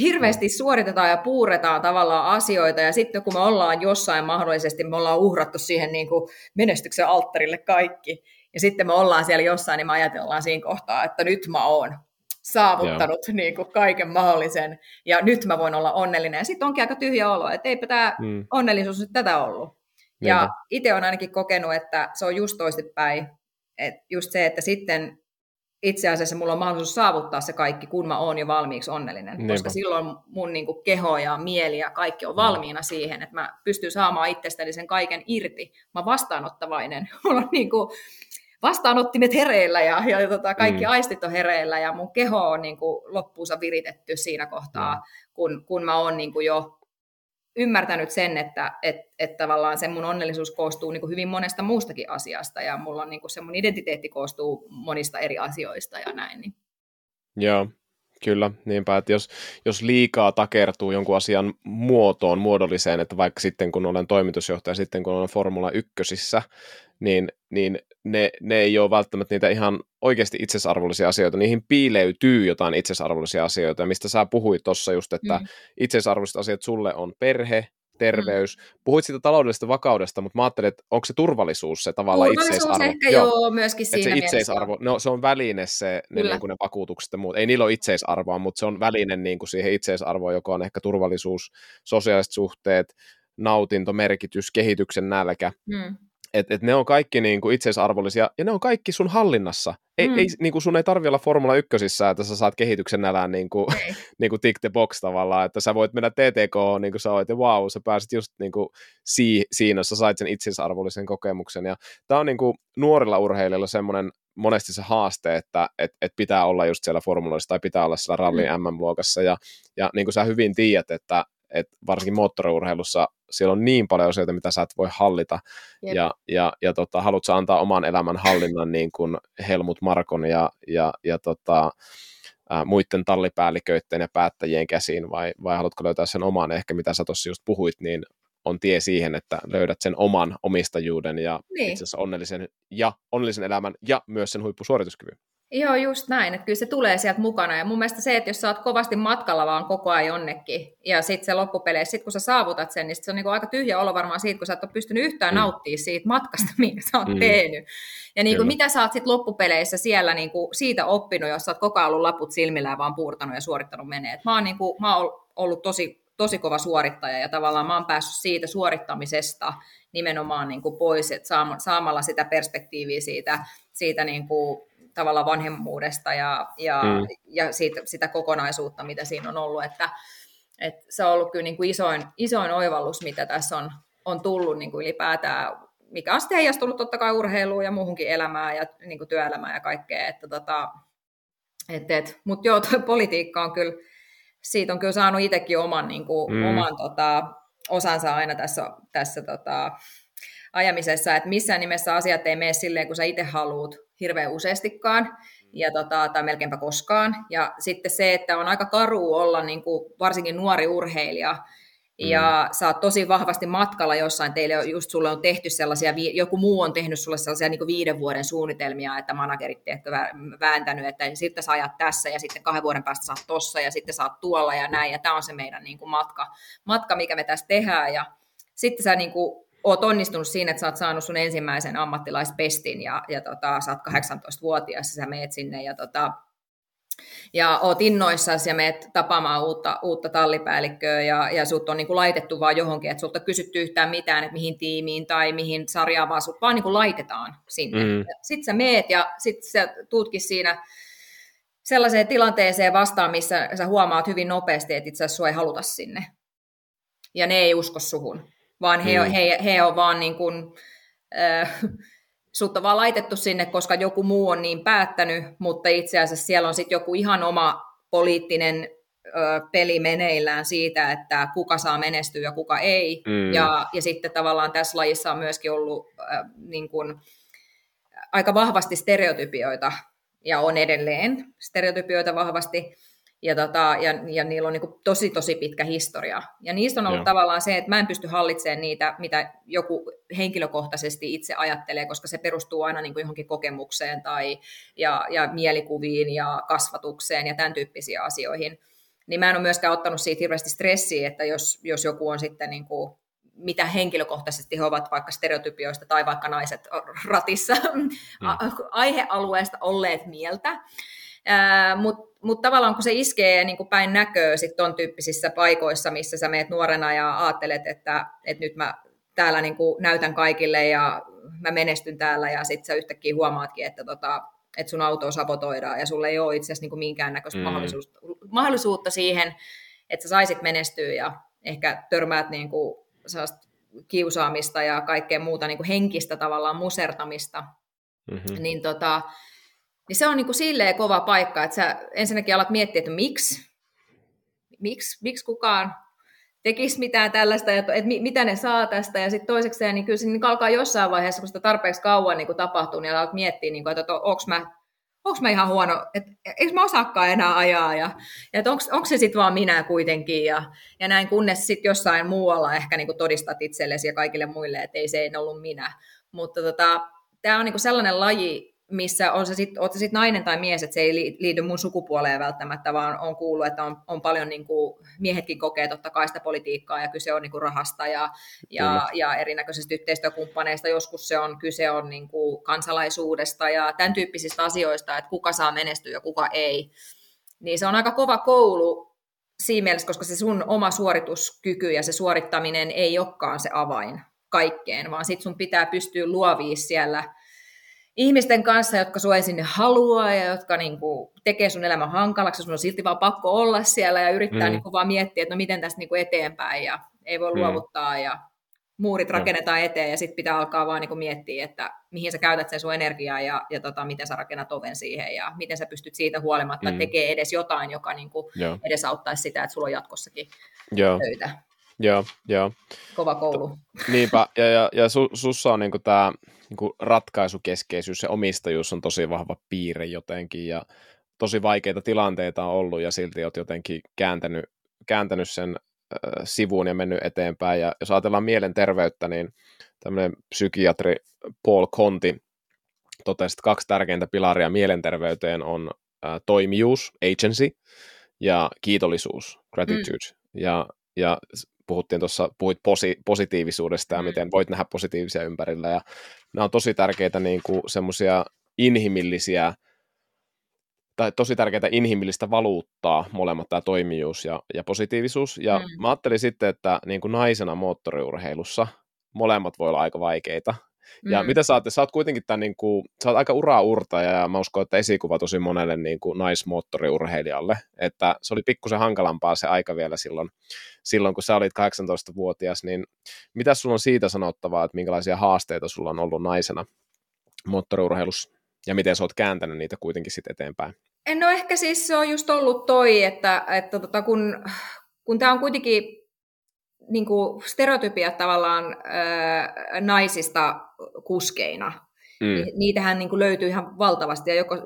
hirveästi suoritetaan ja puuretaan tavallaan asioita, ja sitten kun me ollaan jossain mahdollisesti, me ollaan uhrattu siihen niin kuin menestyksen alttarille kaikki, ja sitten me ollaan siellä jossain, niin me ajatellaan siinä kohtaa, että nyt mä oon saavuttanut niin kuin kaiken mahdollisen, ja nyt mä voin olla onnellinen, ja sitten onkin aika tyhjä olo, että eipä tämä mm. onnellisuus nyt tätä ollut. Ja itse on ainakin kokenut, että se on just toistepäin, että just se, että sitten itse asiassa mulla on mahdollisuus saavuttaa se kaikki, kun mä oon jo valmiiksi onnellinen. Niinpä. Koska silloin mun niin kuin, keho ja mieli ja kaikki on mm. valmiina siihen, että mä pystyn saamaan itsestäni sen kaiken irti. Mä vastaanottavainen. Mulla on niin kuin, vastaanottimet hereillä ja, ja tota, kaikki mm. aistit on hereillä ja mun keho on niin kuin, loppuunsa viritetty siinä kohtaa, mm. kun, kun mä oon niin kuin, jo ymmärtänyt sen, että et, et tavallaan se mun onnellisuus koostuu niin kuin hyvin monesta muustakin asiasta ja mulla on niin kuin se mun identiteetti koostuu monista eri asioista ja näin. Niin. Joo, Kyllä, niinpä, että jos, jos liikaa takertuu jonkun asian muotoon, muodolliseen, että vaikka sitten kun olen toimitusjohtaja, sitten kun olen Formula 1, niin, niin ne, ne ei ole välttämättä niitä ihan oikeasti itsesarvollisia asioita. Niihin piileytyy jotain itsesarvollisia asioita, mistä sä puhuit tuossa just, että mm. itsesarvolliset asiat sulle on perhe, terveys. Mm. Puhuit siitä taloudellisesta vakaudesta, mutta mä ajattelin, että onko se turvallisuus se tavallaan turvallisuus itseisarvo? ehkä joo, joo myöskin siinä se itseisarvo, no se on väline se, ne, niin kuin ne vakuutukset ja muut. Ei niillä ole itseisarvoa, mutta se on väline niin kuin siihen itseisarvoon, joka on ehkä turvallisuus, sosiaaliset suhteet, nautinto, merkitys, kehityksen nälkä. Mm että et ne on kaikki niin kuin itseisarvollisia, ja ne on kaikki sun hallinnassa. Ei, mm. ei, niin kuin sun ei tarvi olla Formula 1, että sä saat kehityksen nälään niin kuin, niin kuin tick the box tavallaan, että sä voit mennä TTK, niin kuin sä oot, ja wow, sä pääsit just niin kuin si- siinä, sä sait sen itseisarvollisen kokemuksen, ja tää on niin kuin nuorilla urheilijoilla semmoinen monesti se haaste, että et, et pitää olla just siellä formuloissa tai pitää olla siellä rallin mm. MM-luokassa, ja, ja niin kuin sä hyvin tiedät, että että varsinkin moottoriurheilussa siellä on niin paljon asioita, mitä sä et voi hallita, Jep. ja, ja, ja tota, haluatko antaa oman elämän hallinnan niin kuin Helmut Markon ja, ja, ja tota, ää, muiden tallipäälliköiden ja päättäjien käsiin, vai, vai haluatko löytää sen oman, ehkä mitä sä tuossa just puhuit, niin on tie siihen, että löydät sen oman omistajuuden ja niin. itse asiassa onnellisen, ja, onnellisen elämän ja myös sen huippusuorituskyvyn. Joo, just näin, että kyllä se tulee sieltä mukana. Ja mun mielestä se, että jos sä oot kovasti matkalla vaan koko ajan jonnekin, ja sitten se loppupeleissä, sit kun sä saavutat sen, niin se on niinku aika tyhjä olo varmaan siitä, kun sä et ole pystynyt yhtään mm. nauttimaan siitä matkasta, minkä sä oot mm. tehnyt. Ja niinku, mitä sä oot sitten loppupeleissä siellä niinku siitä oppinut, jos sä oot koko ajan ollut laput silmillä vaan puurtanut ja suorittanut menee. Et mä oon, niinku, mä oon ollut tosi, tosi kova suorittaja, ja tavallaan mä oon päässyt siitä suorittamisesta nimenomaan niinku pois, että saamalla sitä perspektiiviä siitä, siitä niinku tavalla vanhemmuudesta ja, ja, mm. ja siitä, sitä kokonaisuutta, mitä siinä on ollut. Että, että se on ollut kyllä niin kuin isoin, isoin oivallus, mitä tässä on, on tullut niin kuin ylipäätään, mikä on sitten heijastunut totta kai urheiluun ja muuhunkin elämään ja niin kuin työelämään ja kaikkea. Että tota, et, et, Mutta joo, tuo politiikka on kyllä, siitä on kyllä saanut itsekin oman, niin kuin, mm. oman tota, osansa aina tässä, tässä tota, ajamisessa, että missään nimessä asiat ei mene silleen, kun sä itse haluat hirveän useastikaan, ja tota, tai melkeinpä koskaan. Ja sitten se, että on aika karu olla niin kuin, varsinkin nuori urheilija, ja mm. sä oot tosi vahvasti matkalla jossain, teille just sulle on tehty sellaisia, joku muu on tehnyt sulle sellaisia niin viiden vuoden suunnitelmia, että managerit ehkä vääntänyt, että sitten sä ajat tässä ja sitten kahden vuoden päästä saat tossa ja sitten saat tuolla ja näin, ja tämä on se meidän niin kuin matka, matka, mikä me tässä tehdään, ja sitten sä niin kuin oot onnistunut siinä, että sä oot saanut sun ensimmäisen ammattilaispestin ja, ja tota, sä oot 18-vuotias ja sä meet sinne ja, tota, ja oot innoissasi ja meet tapaamaan uutta, uutta tallipäällikköä ja, ja sut on niin kuin laitettu vaan johonkin, että sulta kysytty yhtään mitään, että mihin tiimiin tai mihin sarjaan, vaan sut vaan niin kuin laitetaan sinne. Mm. Sitten sä meet ja sitten sä tuutkin siinä sellaiseen tilanteeseen vastaan, missä sä huomaat hyvin nopeasti, että itse asiassa sua ei haluta sinne. Ja ne ei usko suhun vaan he, mm. he, he on vaan niin kuin, äh, sut on vaan laitettu sinne, koska joku muu on niin päättänyt, mutta itse asiassa siellä on sitten joku ihan oma poliittinen peli meneillään siitä, että kuka saa menestyä ja kuka ei. Mm. Ja, ja sitten tavallaan tässä lajissa on myöskin ollut äh, niin kuin, aika vahvasti stereotypioita, ja on edelleen stereotypioita vahvasti ja, tota, ja, ja niillä on niin tosi tosi pitkä historia. Ja niistä on ollut Joo. tavallaan se, että mä en pysty hallitsemaan niitä, mitä joku henkilökohtaisesti itse ajattelee, koska se perustuu aina niin johonkin kokemukseen tai ja, ja mielikuviin ja kasvatukseen ja tämän tyyppisiin asioihin. Niin mä en ole myöskään ottanut siitä hirveästi stressiä, että jos, jos joku on sitten niin kuin, mitä henkilökohtaisesti he ovat vaikka stereotypioista tai vaikka naiset ratissa mm. aihealueesta olleet mieltä. Mutta mutta tavallaan kun se iskee niin kuin päin näköä sit ton tyyppisissä paikoissa, missä sä meet nuorena ja ajattelet, että, että nyt mä täällä niin kuin näytän kaikille ja mä menestyn täällä ja sitten sä yhtäkkiä huomaatkin, että, tota, että sun auto sabotoidaan ja sulle ei ole itse asiassa niin minkäännäköistä mm. mahdollisuutta, mahdollisuutta siihen, että sä saisit menestyä ja ehkä törmäät niin kuin kiusaamista ja kaikkea muuta niin kuin henkistä tavallaan musertamista, mm-hmm. niin tota, niin se on niin kuin silleen kova paikka, että sä ensinnäkin alat miettiä, että miksi, miksi, miksi kukaan tekisi mitään tällaista, että, että mitä ne saa tästä, ja sitten toisekseen, niin kyllä se niin alkaa jossain vaiheessa, kun sitä tarpeeksi kauan niin kuin tapahtuu, niin alkaa miettiä, niin kuin, että onko mä, onko mä ihan huono, että eikö mä osaakaan enää ajaa, ja, ja että onko se sitten vaan minä kuitenkin, ja, ja näin kunnes sitten jossain muualla ehkä niin kuin todistat itsellesi ja kaikille muille, että ei se ei ollut minä. Mutta tota, tämä on niin kuin sellainen laji, missä on se sit, oot sit nainen tai mies, että se ei liity mun sukupuoleen välttämättä, vaan on kuullut, että on, on paljon niin kuin, miehetkin kokee totta kai sitä politiikkaa ja kyse on niin kuin rahasta ja, ja, ja erinäköisistä yhteistyökumppaneista. Joskus se on kyse on niin kuin kansalaisuudesta ja tämän tyyppisistä asioista, että kuka saa menestyä ja kuka ei. Niin se on aika kova koulu siinä mielessä, koska se sun oma suorituskyky ja se suorittaminen ei olekaan se avain kaikkeen, vaan sit sun pitää pystyä luoviin siellä – ihmisten kanssa, jotka sua ei sinne halua ja jotka niin kuin, tekee sun elämän hankalaksi, sun on silti vaan pakko olla siellä ja yrittää mm. niin kuin, vaan miettiä, että no miten tästä niin kuin, eteenpäin ja ei voi mm. luovuttaa ja muurit rakennetaan eteen ja sitten pitää alkaa vaan niin kuin, miettiä, että mihin sä käytät sen sun energiaa ja, ja tota, miten sä rakennat oven siihen ja miten sä pystyt siitä huolimatta mm. tekemään edes jotain, joka niin kuin, edesauttaisi sitä, että sulla on jatkossakin Joo. töitä. Joo, joo. Kova koulu. Niinpä, ja, ja, ja su, sussa on niinku tämä niinku ratkaisukeskeisyys ja omistajuus on tosi vahva piirre jotenkin, ja tosi vaikeita tilanteita on ollut, ja silti olet jotenkin kääntänyt, kääntänyt sen äh, sivuun ja mennyt eteenpäin. Ja jos ajatellaan mielenterveyttä, niin tämmöinen psykiatri Paul Conti totesi, että kaksi tärkeintä pilaria mielenterveyteen on äh, toimijuus, agency, ja kiitollisuus, gratitude. Mm. Ja, ja puhuttiin tuossa, puhuit posi, positiivisuudesta ja mm. miten voit nähdä positiivisia ympärillä, ja nämä on tosi tärkeitä niin kuin semmoisia inhimillisiä, tai tosi tärkeää inhimillistä valuuttaa molemmat, tämä toimijuus ja, ja positiivisuus, ja mm. mä ajattelin sitten, että niin kuin naisena moottoriurheilussa molemmat voi olla aika vaikeita, ja mm. mitä sä oot, sä oot kuitenkin tämän, niin kuin, sä oot aika uraa urtaja ja mä uskon, että esikuva tosi monelle niin kuin naismoottoriurheilijalle, että se oli pikkusen hankalampaa se aika vielä silloin, silloin kun sä olit 18-vuotias, niin mitä sulla on siitä sanottavaa, että minkälaisia haasteita sulla on ollut naisena moottoriurheilussa ja miten sä oot kääntänyt niitä kuitenkin sitten eteenpäin? No ehkä siis se on just ollut toi, että, että tota, kun, kun tämä on kuitenkin niin kuin stereotypiat tavallaan ää, naisista kuskeina. Mm. Niitähän niin kuin löytyy ihan valtavasti ja joko,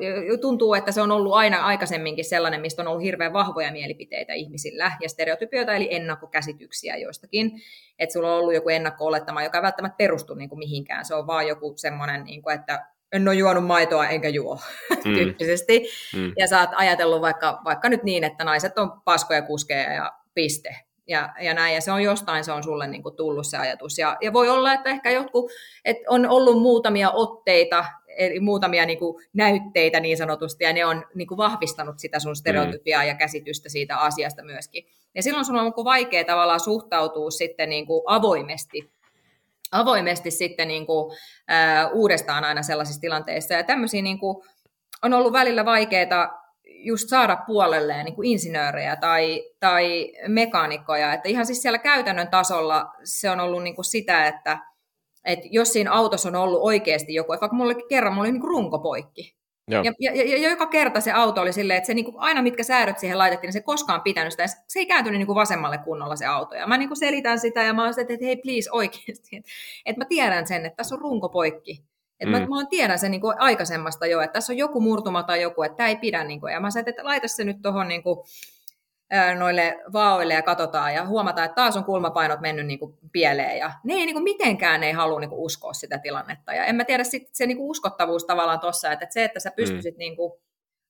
tuntuu, että se on ollut aina aikaisemminkin sellainen, mistä on ollut hirveän vahvoja mielipiteitä ihmisillä ja stereotypioita eli ennakkokäsityksiä joistakin. Että sulla on ollut joku ennakko-olettama, joka ei välttämättä perustu niin kuin mihinkään. Se on vaan joku semmoinen, niin kuin, että en ole juonut maitoa enkä juo mm. tyyppisesti. Mm. Ja sä oot ajatellut vaikka, vaikka nyt niin, että naiset on paskoja kuskeja ja piste ja, ja näin, ja se on jostain se on sulle niin kuin tullut se ajatus. Ja, ja voi olla, että ehkä jotkut, että on ollut muutamia otteita, eli muutamia niin kuin näytteitä niin sanotusti, ja ne on niin kuin vahvistanut sitä sun stereotypiaa mm. ja käsitystä siitä asiasta myöskin. Ja silloin sun on niin kuin vaikea tavallaan suhtautua sitten niin kuin avoimesti avoimesti sitten niin kuin, ää, uudestaan aina sellaisissa tilanteissa. Ja tämmöisiä niin kuin, on ollut välillä vaikeaa just saada puolelleen niin kuin insinöörejä tai, tai mekaanikkoja. Että ihan siis siellä käytännön tasolla se on ollut niin kuin sitä, että, että jos siinä autossa on ollut oikeasti joku, että vaikka mulle kerran mulla oli niin kuin runko poikki. Ja, ja, ja, ja, joka kerta se auto oli silleen, että se niin kuin, aina mitkä säädöt siihen laitettiin, niin se koskaan pitänyt sitä. Se ei kääntynyt niin kuin vasemmalle kunnolla se auto. Ja mä niin kuin selitän sitä ja mä oon että hei please oikeasti. Että, että mä tiedän sen, että tässä on runko poikki. Et mm. mä, mä tiedän sen niin kuin aikaisemmasta jo, että tässä on joku murtuma tai joku, että tämä ei pidä. Niin kuin, ja mä sanoin, että laita se nyt tuohon niin kuin, noille vaoille ja katsotaan ja huomataan, että taas on kulmapainot mennyt niin kuin pieleen ja ne ei niin kuin mitenkään ne ei halua niin kuin uskoa sitä tilannetta ja en mä tiedä sit se niin kuin uskottavuus tavallaan tuossa, että se, että sä pystyisit mm. niin kuin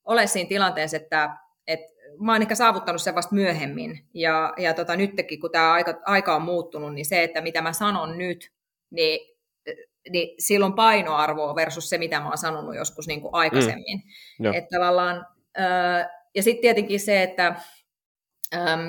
olemaan siinä tilanteessa, että, että mä oon ehkä saavuttanut sen vasta myöhemmin ja, ja tota, nytkin kun tämä aika, aika on muuttunut, niin se, että mitä mä sanon nyt, niin niin silloin painoarvoa versus se, mitä mä oon sanonut joskus niin kuin aikaisemmin. Mm. Että tavallaan, ja sitten tietenkin se, että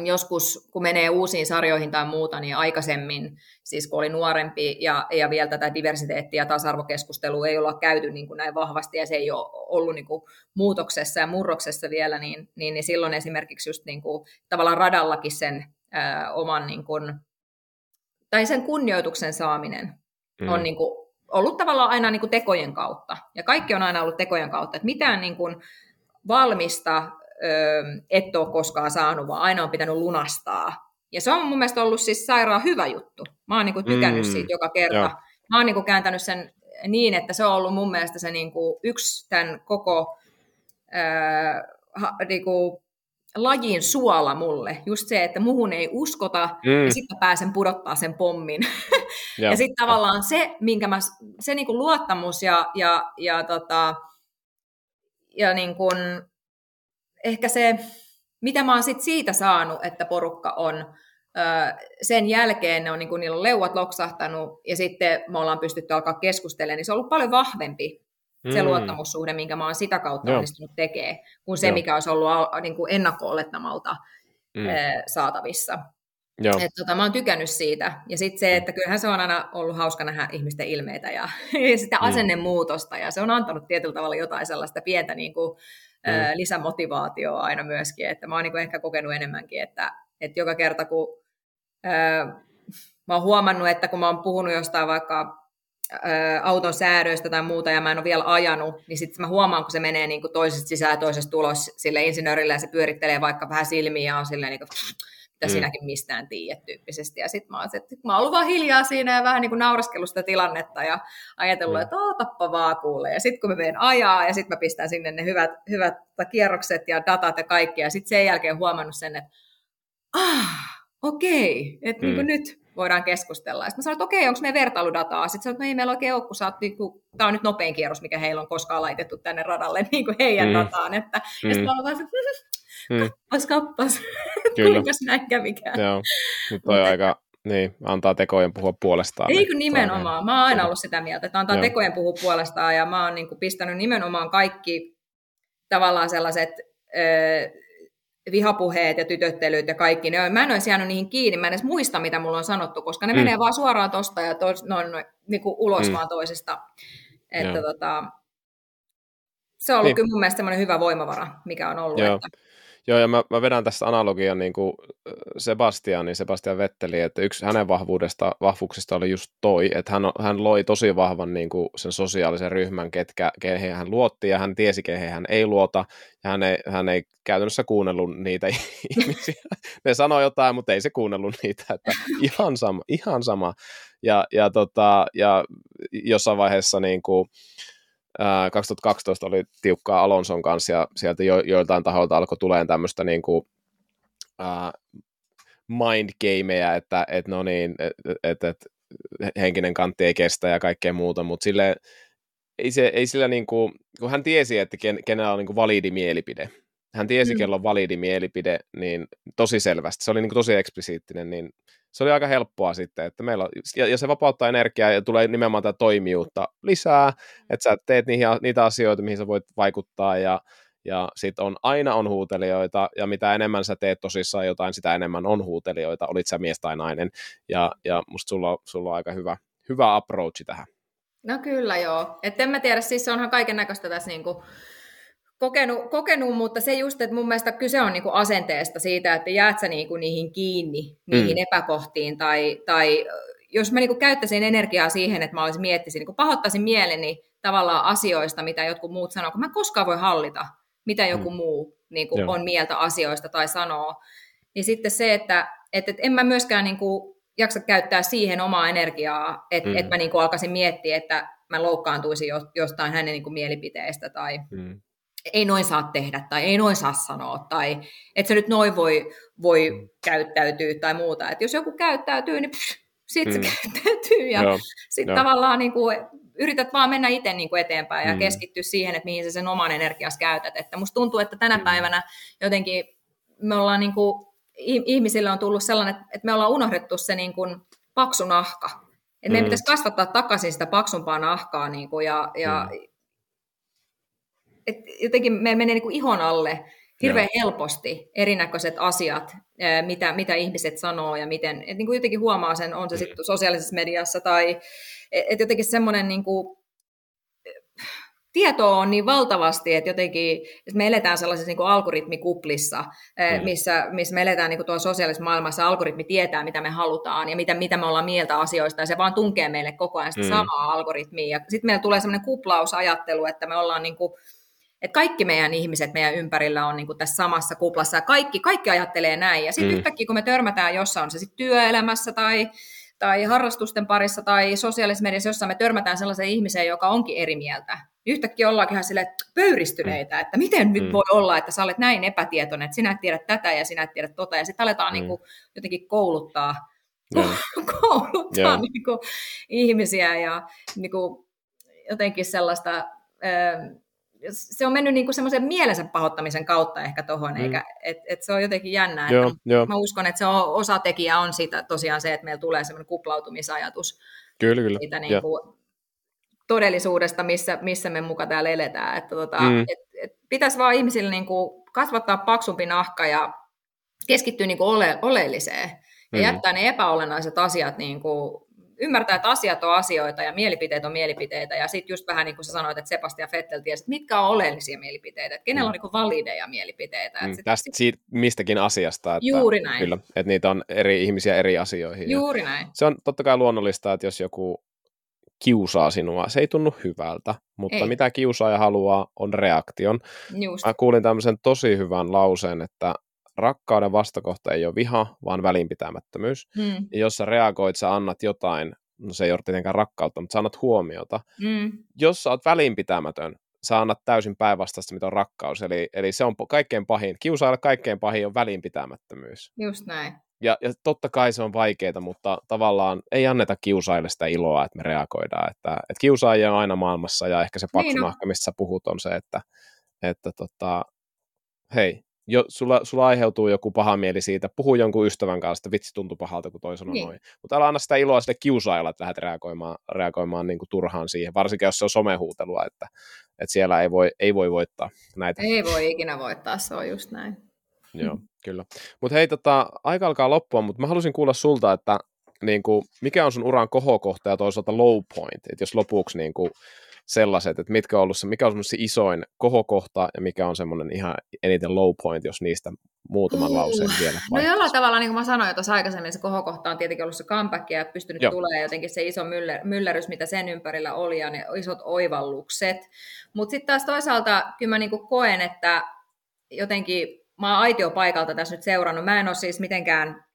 joskus kun menee uusiin sarjoihin tai muuta, niin aikaisemmin, siis kun oli nuorempi ja, ja vielä tätä diversiteettiä ja tasa-arvokeskustelua ei olla käyty niin kuin näin vahvasti ja se ei ole ollut niin kuin muutoksessa ja murroksessa vielä, niin, niin, niin silloin esimerkiksi just niin kuin, tavallaan radallakin sen ää, oman niin kuin, tai sen kunnioituksen saaminen mm. on niin kuin ollut tavallaan aina niin kuin tekojen kautta. Ja kaikki on aina ollut tekojen kautta. Että mitään niin kuin valmista ö, et ole koskaan saanut, vaan aina on pitänyt lunastaa. Ja se on mun mielestä ollut siis sairaan hyvä juttu. Mä oon niin kuin tykännyt mm. siitä joka kerta. Joo. Mä oon niin kuin kääntänyt sen niin, että se on ollut mun mielestä se niin kuin yksi tämän koko ää, ha, niin kuin lajin suola mulle. Just se, että muhun ei uskota, mm. ja sitten pääsen pudottaa sen pommin. ja, ja sitten tavallaan se, minkä mä, se niinku luottamus ja, ja, ja, tota, ja niinku, ehkä se, mitä mä oon sit siitä saanut, että porukka on, sen jälkeen ne on, niin kuin, niillä on leuat loksahtanut ja sitten me ollaan pystytty alkaa keskustelemaan, niin se on ollut paljon vahvempi se mm. luottamussuhde, minkä mä oon sitä kautta Joo. onnistunut tekemään, kuin se, Joo. mikä olisi ollut niin kuin ennakko-olettamalta mm. saatavissa. Joo. Et, tota, mä oon tykännyt siitä. Ja sitten se, että kyllähän se on aina ollut hauska nähdä ihmisten ilmeitä ja, ja sitä mm. asennemuutosta, ja se on antanut tietyllä tavalla jotain sellaista pientä niin kuin, mm. lisämotivaatioa aina myöskin, että mä oon niin kuin ehkä kokenut enemmänkin, että, että joka kerta kun ää, mä oon huomannut, että kun mä oon puhunut jostain vaikka auton säädöistä tai muuta, ja mä en ole vielä ajanut, niin sitten mä huomaan, kun se menee niin kuin toisesta sisään ja toisesta tulos sille insinöörille, ja se pyörittelee vaikka vähän silmiä, ja on silleen niin kuin, mitä mm. sinäkin mistään tiedät tyyppisesti. Ja sitten mä oon, että mä oon ollut vaan hiljaa siinä ja vähän niin kuin nauraskellut sitä tilannetta ja ajatellut, mm. että ootappa vaan kuulee. Ja sitten kun mä menen ajaa ja sitten mä pistän sinne ne hyvät, hyvät kierrokset ja datat ja kaikki, ja sitten sen jälkeen huomannut sen, että ah, okei, että niin mm. niin nyt voidaan keskustella. Sitten mä sanoin, että okei, onko meidän vertailudataa? Sitten sanoin, että no ei meillä oikein ole, kun sä oot, niin kuin, tämä on nyt nopein kierros, mikä heillä on koskaan laitettu tänne radalle niin kuin heidän mm. dataan. Että, mm. Ja sitten mä olen mm. kappas, kappas, kuinkas näin kävikään. Joo, mutta toi aika, niin, antaa tekojen puhua puolestaan. Ei kun nimenomaan. Mä oon aina ollut sitä mieltä, että antaa Joo. tekojen puhua puolestaan, ja mä oon niin kuin, pistänyt nimenomaan kaikki tavallaan sellaiset vihapuheet ja tytöttelyt ja kaikki, ne on, mä en olisi jäänyt niihin kiinni, mä en edes muista, mitä mulla on sanottu, koska ne mm. menee vaan suoraan tosta ja tos, no, no, niin kuin ulos mm. vaan toisesta. Että tota, se on ollut niin. kyllä mun mielestä semmoinen hyvä voimavara, mikä on ollut. Joo. Että, Joo, ja mä, mä vedän tästä analogian niin kuin Sebastian, niin Sebastian Vetteli, että yksi hänen vahvuudesta, vahvuuksista oli just toi, että hän, hän loi tosi vahvan niin kuin sen sosiaalisen ryhmän, ketkä, kehen hän luotti, ja hän tiesi, kehen hän ei luota, ja hän ei, hän ei käytännössä kuunnellut niitä ihmisiä. Ne sanoi jotain, mutta ei se kuunnellut niitä, että ihan sama, ihan sama. Ja, ja, tota, ja jossain vaiheessa niin kuin, 2012 oli tiukkaa Alonson kanssa ja sieltä jo, joiltain taholta alkoi tulemaan tämmöistä niin kuin, uh, mind gameja, että et no niin, et, et, et, henkinen kantti ei kestä ja kaikkea muuta, mutta sille ei, se, ei sillä niin kuin, kun hän tiesi, että ken, kenellä on niin kuin validi mielipide, hän tiesi, mm. kello on validi mielipide, niin tosi selvästi, se oli niin kuin tosi eksplisiittinen, niin se oli aika helppoa sitten, että meillä, ja, ja se vapauttaa energiaa ja tulee nimenomaan tätä toimijuutta lisää, että sä teet niihin, niitä asioita, mihin sä voit vaikuttaa ja, ja sitten on, aina on huutelijoita, ja mitä enemmän sä teet tosissaan jotain, sitä enemmän on huutelijoita, olit sä mies tai nainen, ja, ja musta sulla, sulla on aika hyvä, hyvä approachi tähän. No kyllä joo, että en mä tiedä, siis onhan kaiken näköistä tässä niinku kokenut, kokenut, mutta se just, että mun mielestä kyse on niinku asenteesta siitä, että jäät sä niinku niihin kiinni, niihin mm. epäkohtiin, tai, tai jos mä niinku käyttäisin energiaa siihen, että mä olisin miettisin, niinku pahoittaisin mieleni tavallaan asioista, mitä jotkut muut sanoo, kun mä koskaan voi hallita, mitä joku mm. muu niinku on mieltä asioista tai sanoo, niin sitten se, että et, et en mä myöskään niinku jaksa käyttää siihen omaa energiaa, että mm. et mä niinku alkaisin miettiä, että mä loukkaantuisin jostain hänen niinku mielipiteestä tai... Mm ei noin saa tehdä tai ei noin saa sanoa tai että se nyt noin voi, voi mm. käyttäytyä tai muuta. Että jos joku käyttäytyy, niin sitten mm. se käyttäytyy ja sitten tavallaan niin kuin, yrität vaan mennä itse niin kuin eteenpäin ja mm. keskittyä siihen, että mihin sä sen oman energias käytät. Että musta tuntuu, että tänä mm. päivänä jotenkin me ollaan niin kuin, ihmisille on tullut sellainen, että me ollaan unohdettu se niin kuin paksu nahka. Että meidän mm. pitäisi kasvattaa takaisin sitä paksumpaa nahkaa niin kuin, ja, ja mm et jotenkin me menee niin kuin ihon alle hirveän Joo. helposti erinäköiset asiat, mitä, mitä ihmiset sanoo ja miten, et niin kuin jotenkin huomaa sen, on se sitten sosiaalisessa mediassa tai et jotenkin semmoinen niin kuin, tietoa on niin valtavasti, että jotenkin että me eletään sellaisessa niin kuin algoritmikuplissa, mm. missä, missä me eletään niin kuin tuolla sosiaalisessa maailmassa, algoritmi tietää, mitä me halutaan ja mitä, mitä me ollaan mieltä asioista, ja se vaan tunkee meille koko ajan sitä mm. samaa algoritmia. Ja sitten meillä tulee sellainen kuplausajattelu, että me ollaan niin kuin, että kaikki meidän ihmiset meidän ympärillä on niin kuin tässä samassa kuplassa ja kaikki, kaikki ajattelee näin. Ja sitten mm. yhtäkkiä, kun me törmätään jossain, on se sitten työelämässä tai, tai harrastusten parissa tai sosiaalisessa mediassa, jossa me törmätään sellaiseen ihmiseen, joka onkin eri mieltä. Yhtäkkiä ollaankin ihan sille pöyristyneitä, mm. että miten mm. nyt voi olla, että sä olet näin epätietoinen, että sinä et tiedä tätä ja sinä et tiedä tota. Ja sitten aletaan mm. niin kuin jotenkin kouluttaa, kouluttaa niin kuin ihmisiä ja niin kuin jotenkin sellaista se on mennyt niinku semmoisen mielensä pahoittamisen kautta ehkä tuohon, mm. eikä et, et se on jotenkin jännää. Joo, että jo. Mä uskon, että se on, osatekijä on siitä tosiaan se, että meillä tulee semmoinen kuplautumisajatus kyllä, kyllä. siitä niinku todellisuudesta, missä, missä me muka täällä eletään. Että tota, mm. et, et pitäisi vaan ihmisille niinku kasvattaa paksumpi nahka ja keskittyä niinku ole, oleelliseen ja mm. jättää ne epäolennaiset asiat niinku ymmärtää, että asiat on asioita ja mielipiteet on mielipiteitä. Ja sitten just vähän niin kuin sä sanoit, että Sebastian Vettel tiesi, että mitkä on oleellisia mielipiteitä, että kenellä mm. on niin valideja mielipiteitä. Mm, sit, tästä siitä mistäkin asiasta. Että, juuri näin. Kyllä, että niitä on eri ihmisiä eri asioihin. Juuri ja näin. Se on totta kai luonnollista, että jos joku kiusaa sinua, se ei tunnu hyvältä, mutta ei. mitä kiusaaja haluaa on reaktion. Just. Mä kuulin tämmöisen tosi hyvän lauseen, että rakkauden vastakohta ei ole viha, vaan välinpitämättömyys. Mm. Ja jos sä reagoit, sä annat jotain, no se ei ole tietenkään rakkautta, mutta sä annat huomiota. Mm. Jos sä oot välinpitämätön, sä annat täysin päinvastaista, mitä on rakkaus. Eli, eli se on kaikkein pahin. Kiusailla kaikkein pahin on välinpitämättömyys. Just näin. Ja, ja totta kai se on vaikeaa, mutta tavallaan ei anneta kiusaille sitä iloa, että me reagoidaan. Että, että kiusaajia on aina maailmassa ja ehkä se paksunahka, niin no. mistä sä puhut, on se, että, että tota, hei, jo, sulla, sulla aiheutuu joku paha mieli siitä, puhu jonkun ystävän kanssa, että vitsi tuntuu pahalta, kun toi sanoo niin. noin. Mutta älä anna sitä iloa sille kiusailla, että lähdet reagoimaan, reagoimaan niin kuin turhaan siihen, varsinkin jos se on somehuutelua, että, että siellä ei voi, ei voi voittaa näitä. Ei voi ikinä voittaa, se on just näin. Joo, kyllä. Mutta hei, tota, aika alkaa loppua, mutta mä halusin kuulla sulta, että niin kuin, mikä on sun uran kohokohta ja toisaalta low point, että jos lopuksi niin kuin, sellaiset, että mitkä on ollut se, mikä on se isoin kohokohta ja mikä on semmoinen ihan eniten low point, jos niistä muutaman uh. lauseen vielä No jollain tavalla, niin kuin mä sanoin jo tuossa aikaisemmin, se kohokohta on tietenkin ollut se comeback ja pystynyt tulemaan jotenkin se iso myller, myllerys, mitä sen ympärillä oli ja ne isot oivallukset. Mutta sitten taas toisaalta kyllä mä niin kuin koen, että jotenkin mä oon aitiopaikalta tässä nyt seurannut. Mä en ole siis mitenkään...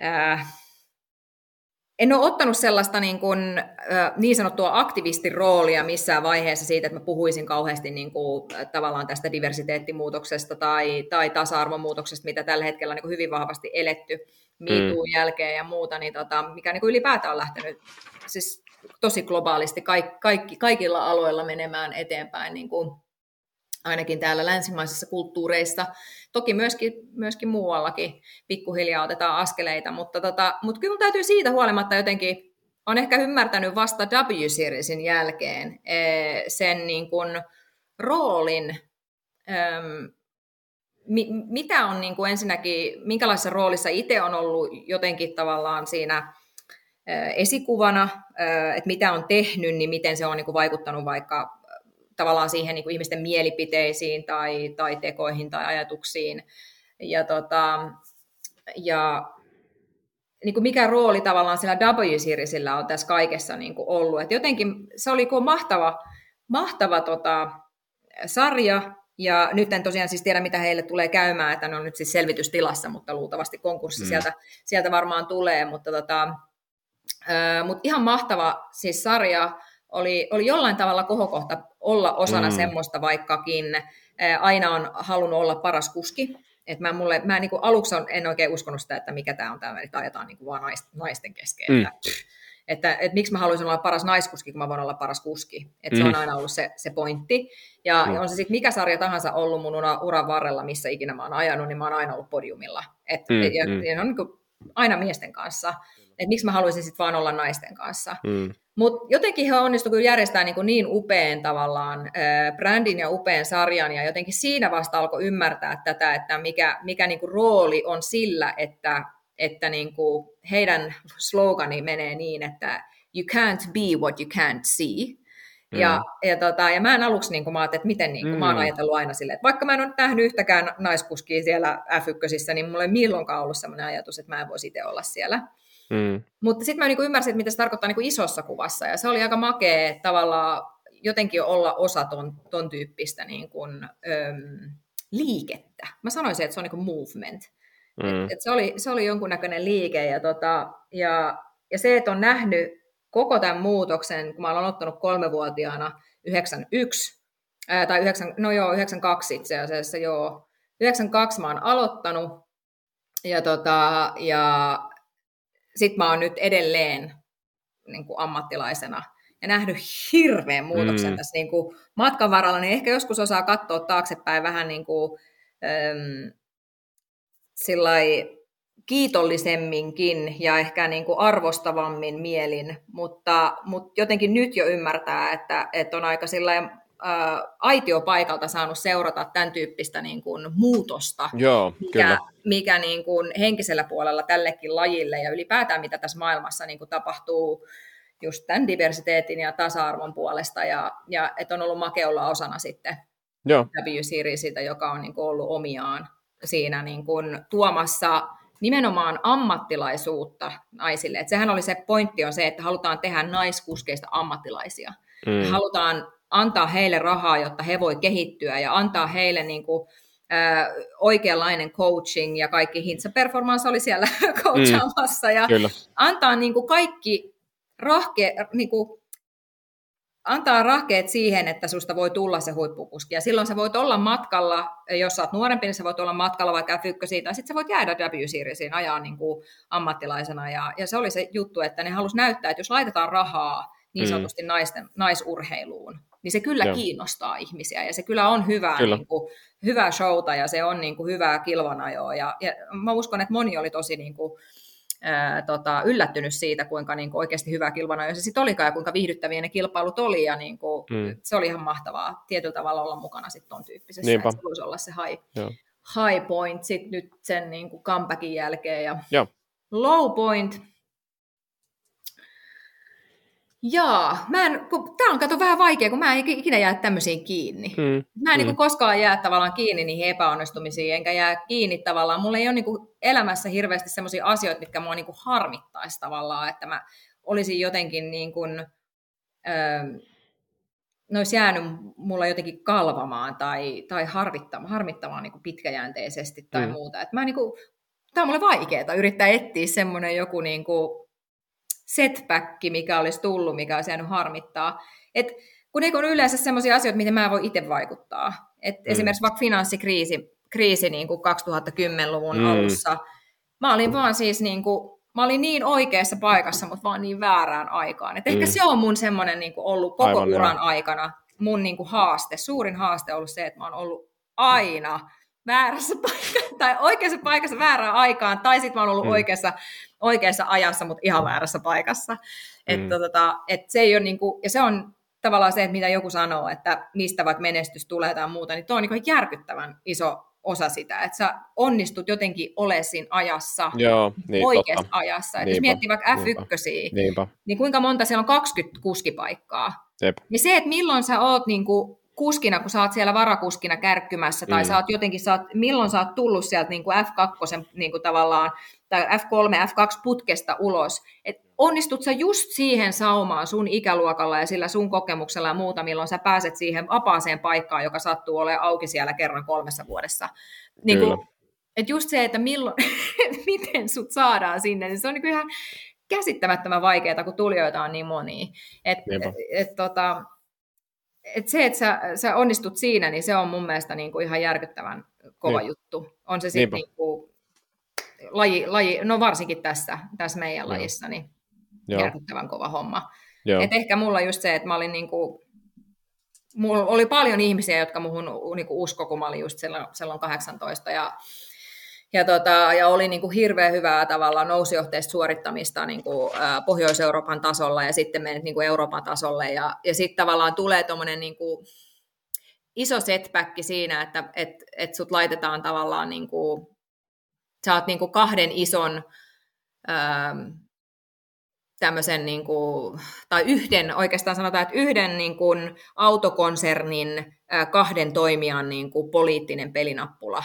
Ää, en ole ottanut sellaista niin, kuin, niin sanottua aktivistiroolia missään vaiheessa siitä, että mä puhuisin kauheasti niin kuin, tavallaan tästä diversiteettimuutoksesta tai, tai tasa-arvomuutoksesta, mitä tällä hetkellä on niin kuin hyvin vahvasti eletty miituun mm. jälkeen ja muuta, niin tota, mikä niin kuin ylipäätään on lähtenyt siis tosi globaalisti kaik, kaikki, kaikilla aloilla menemään eteenpäin niin kuin, ainakin täällä länsimaisissa kulttuureissa. Toki myöskin, myöskin muuallakin pikkuhiljaa otetaan askeleita, mutta, tota, mutta kyllä täytyy siitä huolimatta jotenkin, on ehkä ymmärtänyt vasta W-Seriesin jälkeen eh, sen niin kuin roolin, mitä on niin kuin ensinnäkin, minkälaisessa roolissa itse on ollut jotenkin tavallaan siinä eh, esikuvana, eh, että mitä on tehnyt, niin miten se on niin vaikuttanut vaikka tavallaan siihen niin kuin ihmisten mielipiteisiin tai, tai tekoihin tai ajatuksiin. Ja, tota, ja niin kuin mikä rooli tavallaan sillä W-Seriesillä on tässä kaikessa niin kuin ollut. Et jotenkin se oli kuin mahtava, mahtava tota, sarja, ja nyt en tosiaan siis tiedä, mitä heille tulee käymään, että ne on nyt siis selvitystilassa, mutta luultavasti konkurssi mm. sieltä, sieltä varmaan tulee. Mutta tota, äh, mut ihan mahtava siis sarja, oli, oli jollain tavalla kohokohta olla osana mm. semmoista, vaikkakin aina on halunnut olla paras kuski. Et mä, mulle, mä niin aluksi on, en oikein uskonut sitä, että mikä tämä on tämä, että ajetaan niin vaan naisten kesken. Mm. Että, että, että, miksi mä haluaisin olla paras naiskuski, kun mä voin olla paras kuski. Että mm. se on aina ollut se, se pointti. Ja, mm. on se sitten mikä sarja tahansa ollut mun ura, uran varrella, missä ikinä mä oon ajanut, niin mä oon aina ollut podiumilla. Et, mm. ja, mm. ja on niin aina miesten kanssa. Että miksi mä haluaisin sitten vaan olla naisten kanssa. Mm. Mutta jotenkin he onnistuivat kyllä järjestämään niin, niin upean tavallaan äh, brändin ja upean sarjan, ja jotenkin siinä vasta alkoi ymmärtää tätä, että mikä, mikä niin kuin rooli on sillä, että, että niin kuin heidän slogani menee niin, että you can't be what you can't see. Mm. Ja, ja, tota, ja mä en aluksi niin kuin, mä että miten niin kuin, mm. mä oon mm. ajatellut aina silleen, että vaikka mä en ole nähnyt yhtäkään naiskuskia siellä F1, niin mulla ei milloinkaan ollut sellainen ajatus, että mä en voisi itse olla siellä. Mm. Mutta sitten mä niinku ymmärsin, että mitä se tarkoittaa niinku isossa kuvassa, ja se oli aika makea tavallaan jotenkin olla osa ton, ton tyyppistä niin kuin, äm, liikettä. Mä sanoisin, että se on niin kuin movement. Mm. Et, et se, oli, se oli jonkunnäköinen liike ja, tota, ja, ja se, että on nähnyt koko tämän muutoksen, kun mä olen ottanut kolmevuotiaana 91, ää, tai 9, no joo, 92 itse asiassa, joo. 92 mä oon aloittanut, ja, tota, ja sit mä oon nyt edelleen niin kuin ammattilaisena ja nähnyt hirveän muutoksen mm. tässä niin kuin matkan varrella, niin ehkä joskus osaa katsoa taaksepäin vähän niin kuin, äm, kiitollisemminkin ja ehkä niin kuin arvostavammin mielin, mutta, mutta jotenkin nyt jo ymmärtää, että, että on aika sillä aitiopaikalta saanut seurata tämän tyyppistä niin kuin muutosta, Joo, mikä, kyllä. mikä niin kuin henkisellä puolella tällekin lajille ja ylipäätään mitä tässä maailmassa niin kuin tapahtuu just tämän diversiteetin ja tasa-arvon puolesta ja, ja että on ollut make olla osana sitten Joo. W-seriesitä, joka on niin kuin ollut omiaan siinä niin kuin tuomassa nimenomaan ammattilaisuutta naisille. Et sehän oli se pointti on se, että halutaan tehdä naiskuskeista ammattilaisia. Mm. Halutaan antaa heille rahaa, jotta he voi kehittyä ja antaa heille niin kuin, äh, oikeanlainen coaching ja kaikki Hintsa Performance oli siellä coachaamassa mm. ja Kyllä. antaa niin kuin kaikki rahke, niin kuin, antaa rahkeet siihen, että susta voi tulla se huippukuski. Ja silloin sä voit olla matkalla, jos sä oot nuorempi, niin sä voit olla matkalla vaikka F1 tai sitten sä voit jäädä W-seriesiin ajaa niin kuin ammattilaisena. Ja, ja se oli se juttu, että ne halus näyttää, että jos laitetaan rahaa niin mm. sanotusti mm. naisten, naisurheiluun, niin se kyllä Joo. kiinnostaa ihmisiä ja se kyllä on hyvää, kyllä. Niin kuin, hyvää showta ja se on niin kuin, hyvää kilvanajoa. Ja, ja mä uskon, että moni oli tosi niin kuin, ää, tota, yllättynyt siitä, kuinka niin kuin, oikeasti hyvä kilvanajo se sitten olikaan ja kuinka viihdyttäviä ne kilpailut oli. Ja niin kuin, mm. Se oli ihan mahtavaa tietyllä tavalla olla mukana sitten tuon tyyppisessä. Niinpä. Se voisi olla se high, high point sit nyt sen niin kuin comebackin jälkeen. Ja Joo. low point, Jaa, mä en, kun, tää on kato vähän vaikea, kun mä en ikinä jää tämmöisiin kiinni. Mm. Mä en mm. niin kuin koskaan jää tavallaan kiinni niihin epäonnistumisiin, enkä jää kiinni tavallaan. Mulla ei ole niin kuin elämässä hirveästi semmoisia asioita, mitkä mua niin kuin harmittaisi tavallaan, että mä olisin jotenkin niin kuin, öö, ne olisi jäänyt mulla jotenkin kalvamaan tai, tai harmittamaan, harmittamaan niin kuin pitkäjänteisesti tai mm. muuta. Et mä niin kuin, tämä on mulle vaikeaa yrittää etsiä semmoinen joku niin kuin, setback, mikä olisi tullut, mikä olisi jäänyt harmittaa. Et, kun ei ole yleensä sellaisia asioita, miten mä voi itse vaikuttaa. Et mm. Esimerkiksi vaikka finanssikriisi kriisi niin kuin 2010-luvun mm. alussa. Mä olin vaan siis niin kuin, mä olin niin oikeassa paikassa, mutta vaan niin väärään aikaan. Et ehkä mm. se on mun semmoinen niin ollut koko Aivan uran joo. aikana mun niin kuin haaste. Suurin haaste on ollut se, että mä oon ollut aina väärässä paikassa, tai oikeassa paikassa väärään aikaan, tai sitten mä oon ollut mm. oikeassa, oikeassa ajassa, mutta ihan väärässä paikassa. Mm. Että, tota, et se ei ole niinku, ja se on tavallaan se, että mitä joku sanoo, että mistä vaikka menestys tulee tai muuta, niin tuo on niin järkyttävän iso osa sitä, että sä onnistut jotenkin olemaan siinä ajassa, Joo, niin, oikeassa totta. ajassa. Että jos miettii vaikka F1, niinpä. niin kuinka monta siellä on 20 kuskipaikkaa. Jep. Niin se, että milloin sä oot niin kuin kuskina, kun sä oot siellä varakuskina kärkkymässä, tai mm. sä oot jotenkin, sä oot, milloin sä oot tullut sieltä niin kuin F2 niin kuin tavallaan, tai F3, F2 putkesta ulos, että onnistut sä just siihen saumaan sun ikäluokalla ja sillä sun kokemuksella ja muuta, milloin sä pääset siihen vapaaseen paikkaan, joka sattuu olemaan auki siellä kerran kolmessa vuodessa. Niin kuin, että just se, että milloin, miten sut saadaan sinne, niin se on niin ihan käsittämättömän vaikeaa, kun tulijoita on niin monia. Et, et, et, tota, et se, että sä, sä onnistut siinä, niin se on mun mielestä niin kuin ihan järkyttävän kova niin. juttu. On se sitten niin kuin laji, laji, no varsinkin tässä, tässä meidän Joo. lajissa, niin Joo. järkyttävän kova homma. Et ehkä mulla just se, että mä olin niin kuin, mulla oli paljon ihmisiä, jotka muhun niin kuin usko, kun mä olin just silloin, silloin 18, ja ja, tota, ja oli niin kuin hirveän hyvää tavalla nousujohteista suorittamista niin kuin, ä, Pohjois-Euroopan tasolla ja sitten menet niin kuin Euroopan tasolle. Ja, ja sitten tavallaan tulee tuommoinen niin kuin, iso setback siinä, että et, et sut laitetaan tavallaan, niin kuin, sä oot niin kuin kahden ison ä, tämmöisen, niin kuin, tai yhden, oikeastaan sanotaan, että yhden niin kuin, autokonsernin ä, kahden toimijan niin kuin, poliittinen pelinappula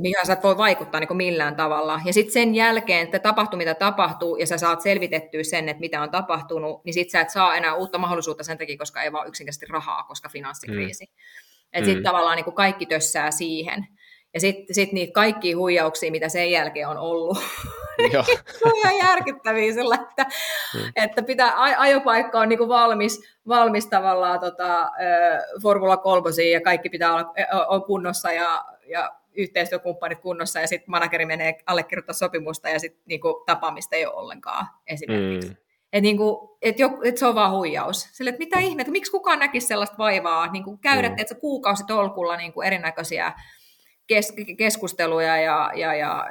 mihin sä et voi vaikuttaa niin millään tavalla. Ja sitten sen jälkeen, että tapahtuu mitä tapahtuu, ja sä saat selvitettyä sen, että mitä on tapahtunut, niin sitten sä et saa enää uutta mahdollisuutta sen takia, koska ei vaan yksinkertaisesti rahaa, koska finanssikriisi. Mm. Että sitten mm. tavallaan niin kuin kaikki tössää siihen. Ja sitten sit niitä kaikki huijauksia, mitä sen jälkeen on ollut, Joo. on ihan järkyttäviä sillä, että, mm. että pitää, ajopaikka on niinku valmis, valmis tavallaan tota, Formula 3 ja kaikki pitää olla on kunnossa ja, ja yhteistyökumppanit kunnossa ja sitten manageri menee allekirjoittaa sopimusta ja sitten niinku, tapaamista ei ole ollenkaan esimerkiksi. Mm. Että niinku, et et se on vaan huijaus. Sille, että mitä ihmettä, miksi kukaan näkisi sellaista vaivaa, niinku käydä mm. että kuukausitolkulla niinku erinäköisiä kes, keskusteluja ja, ja, ja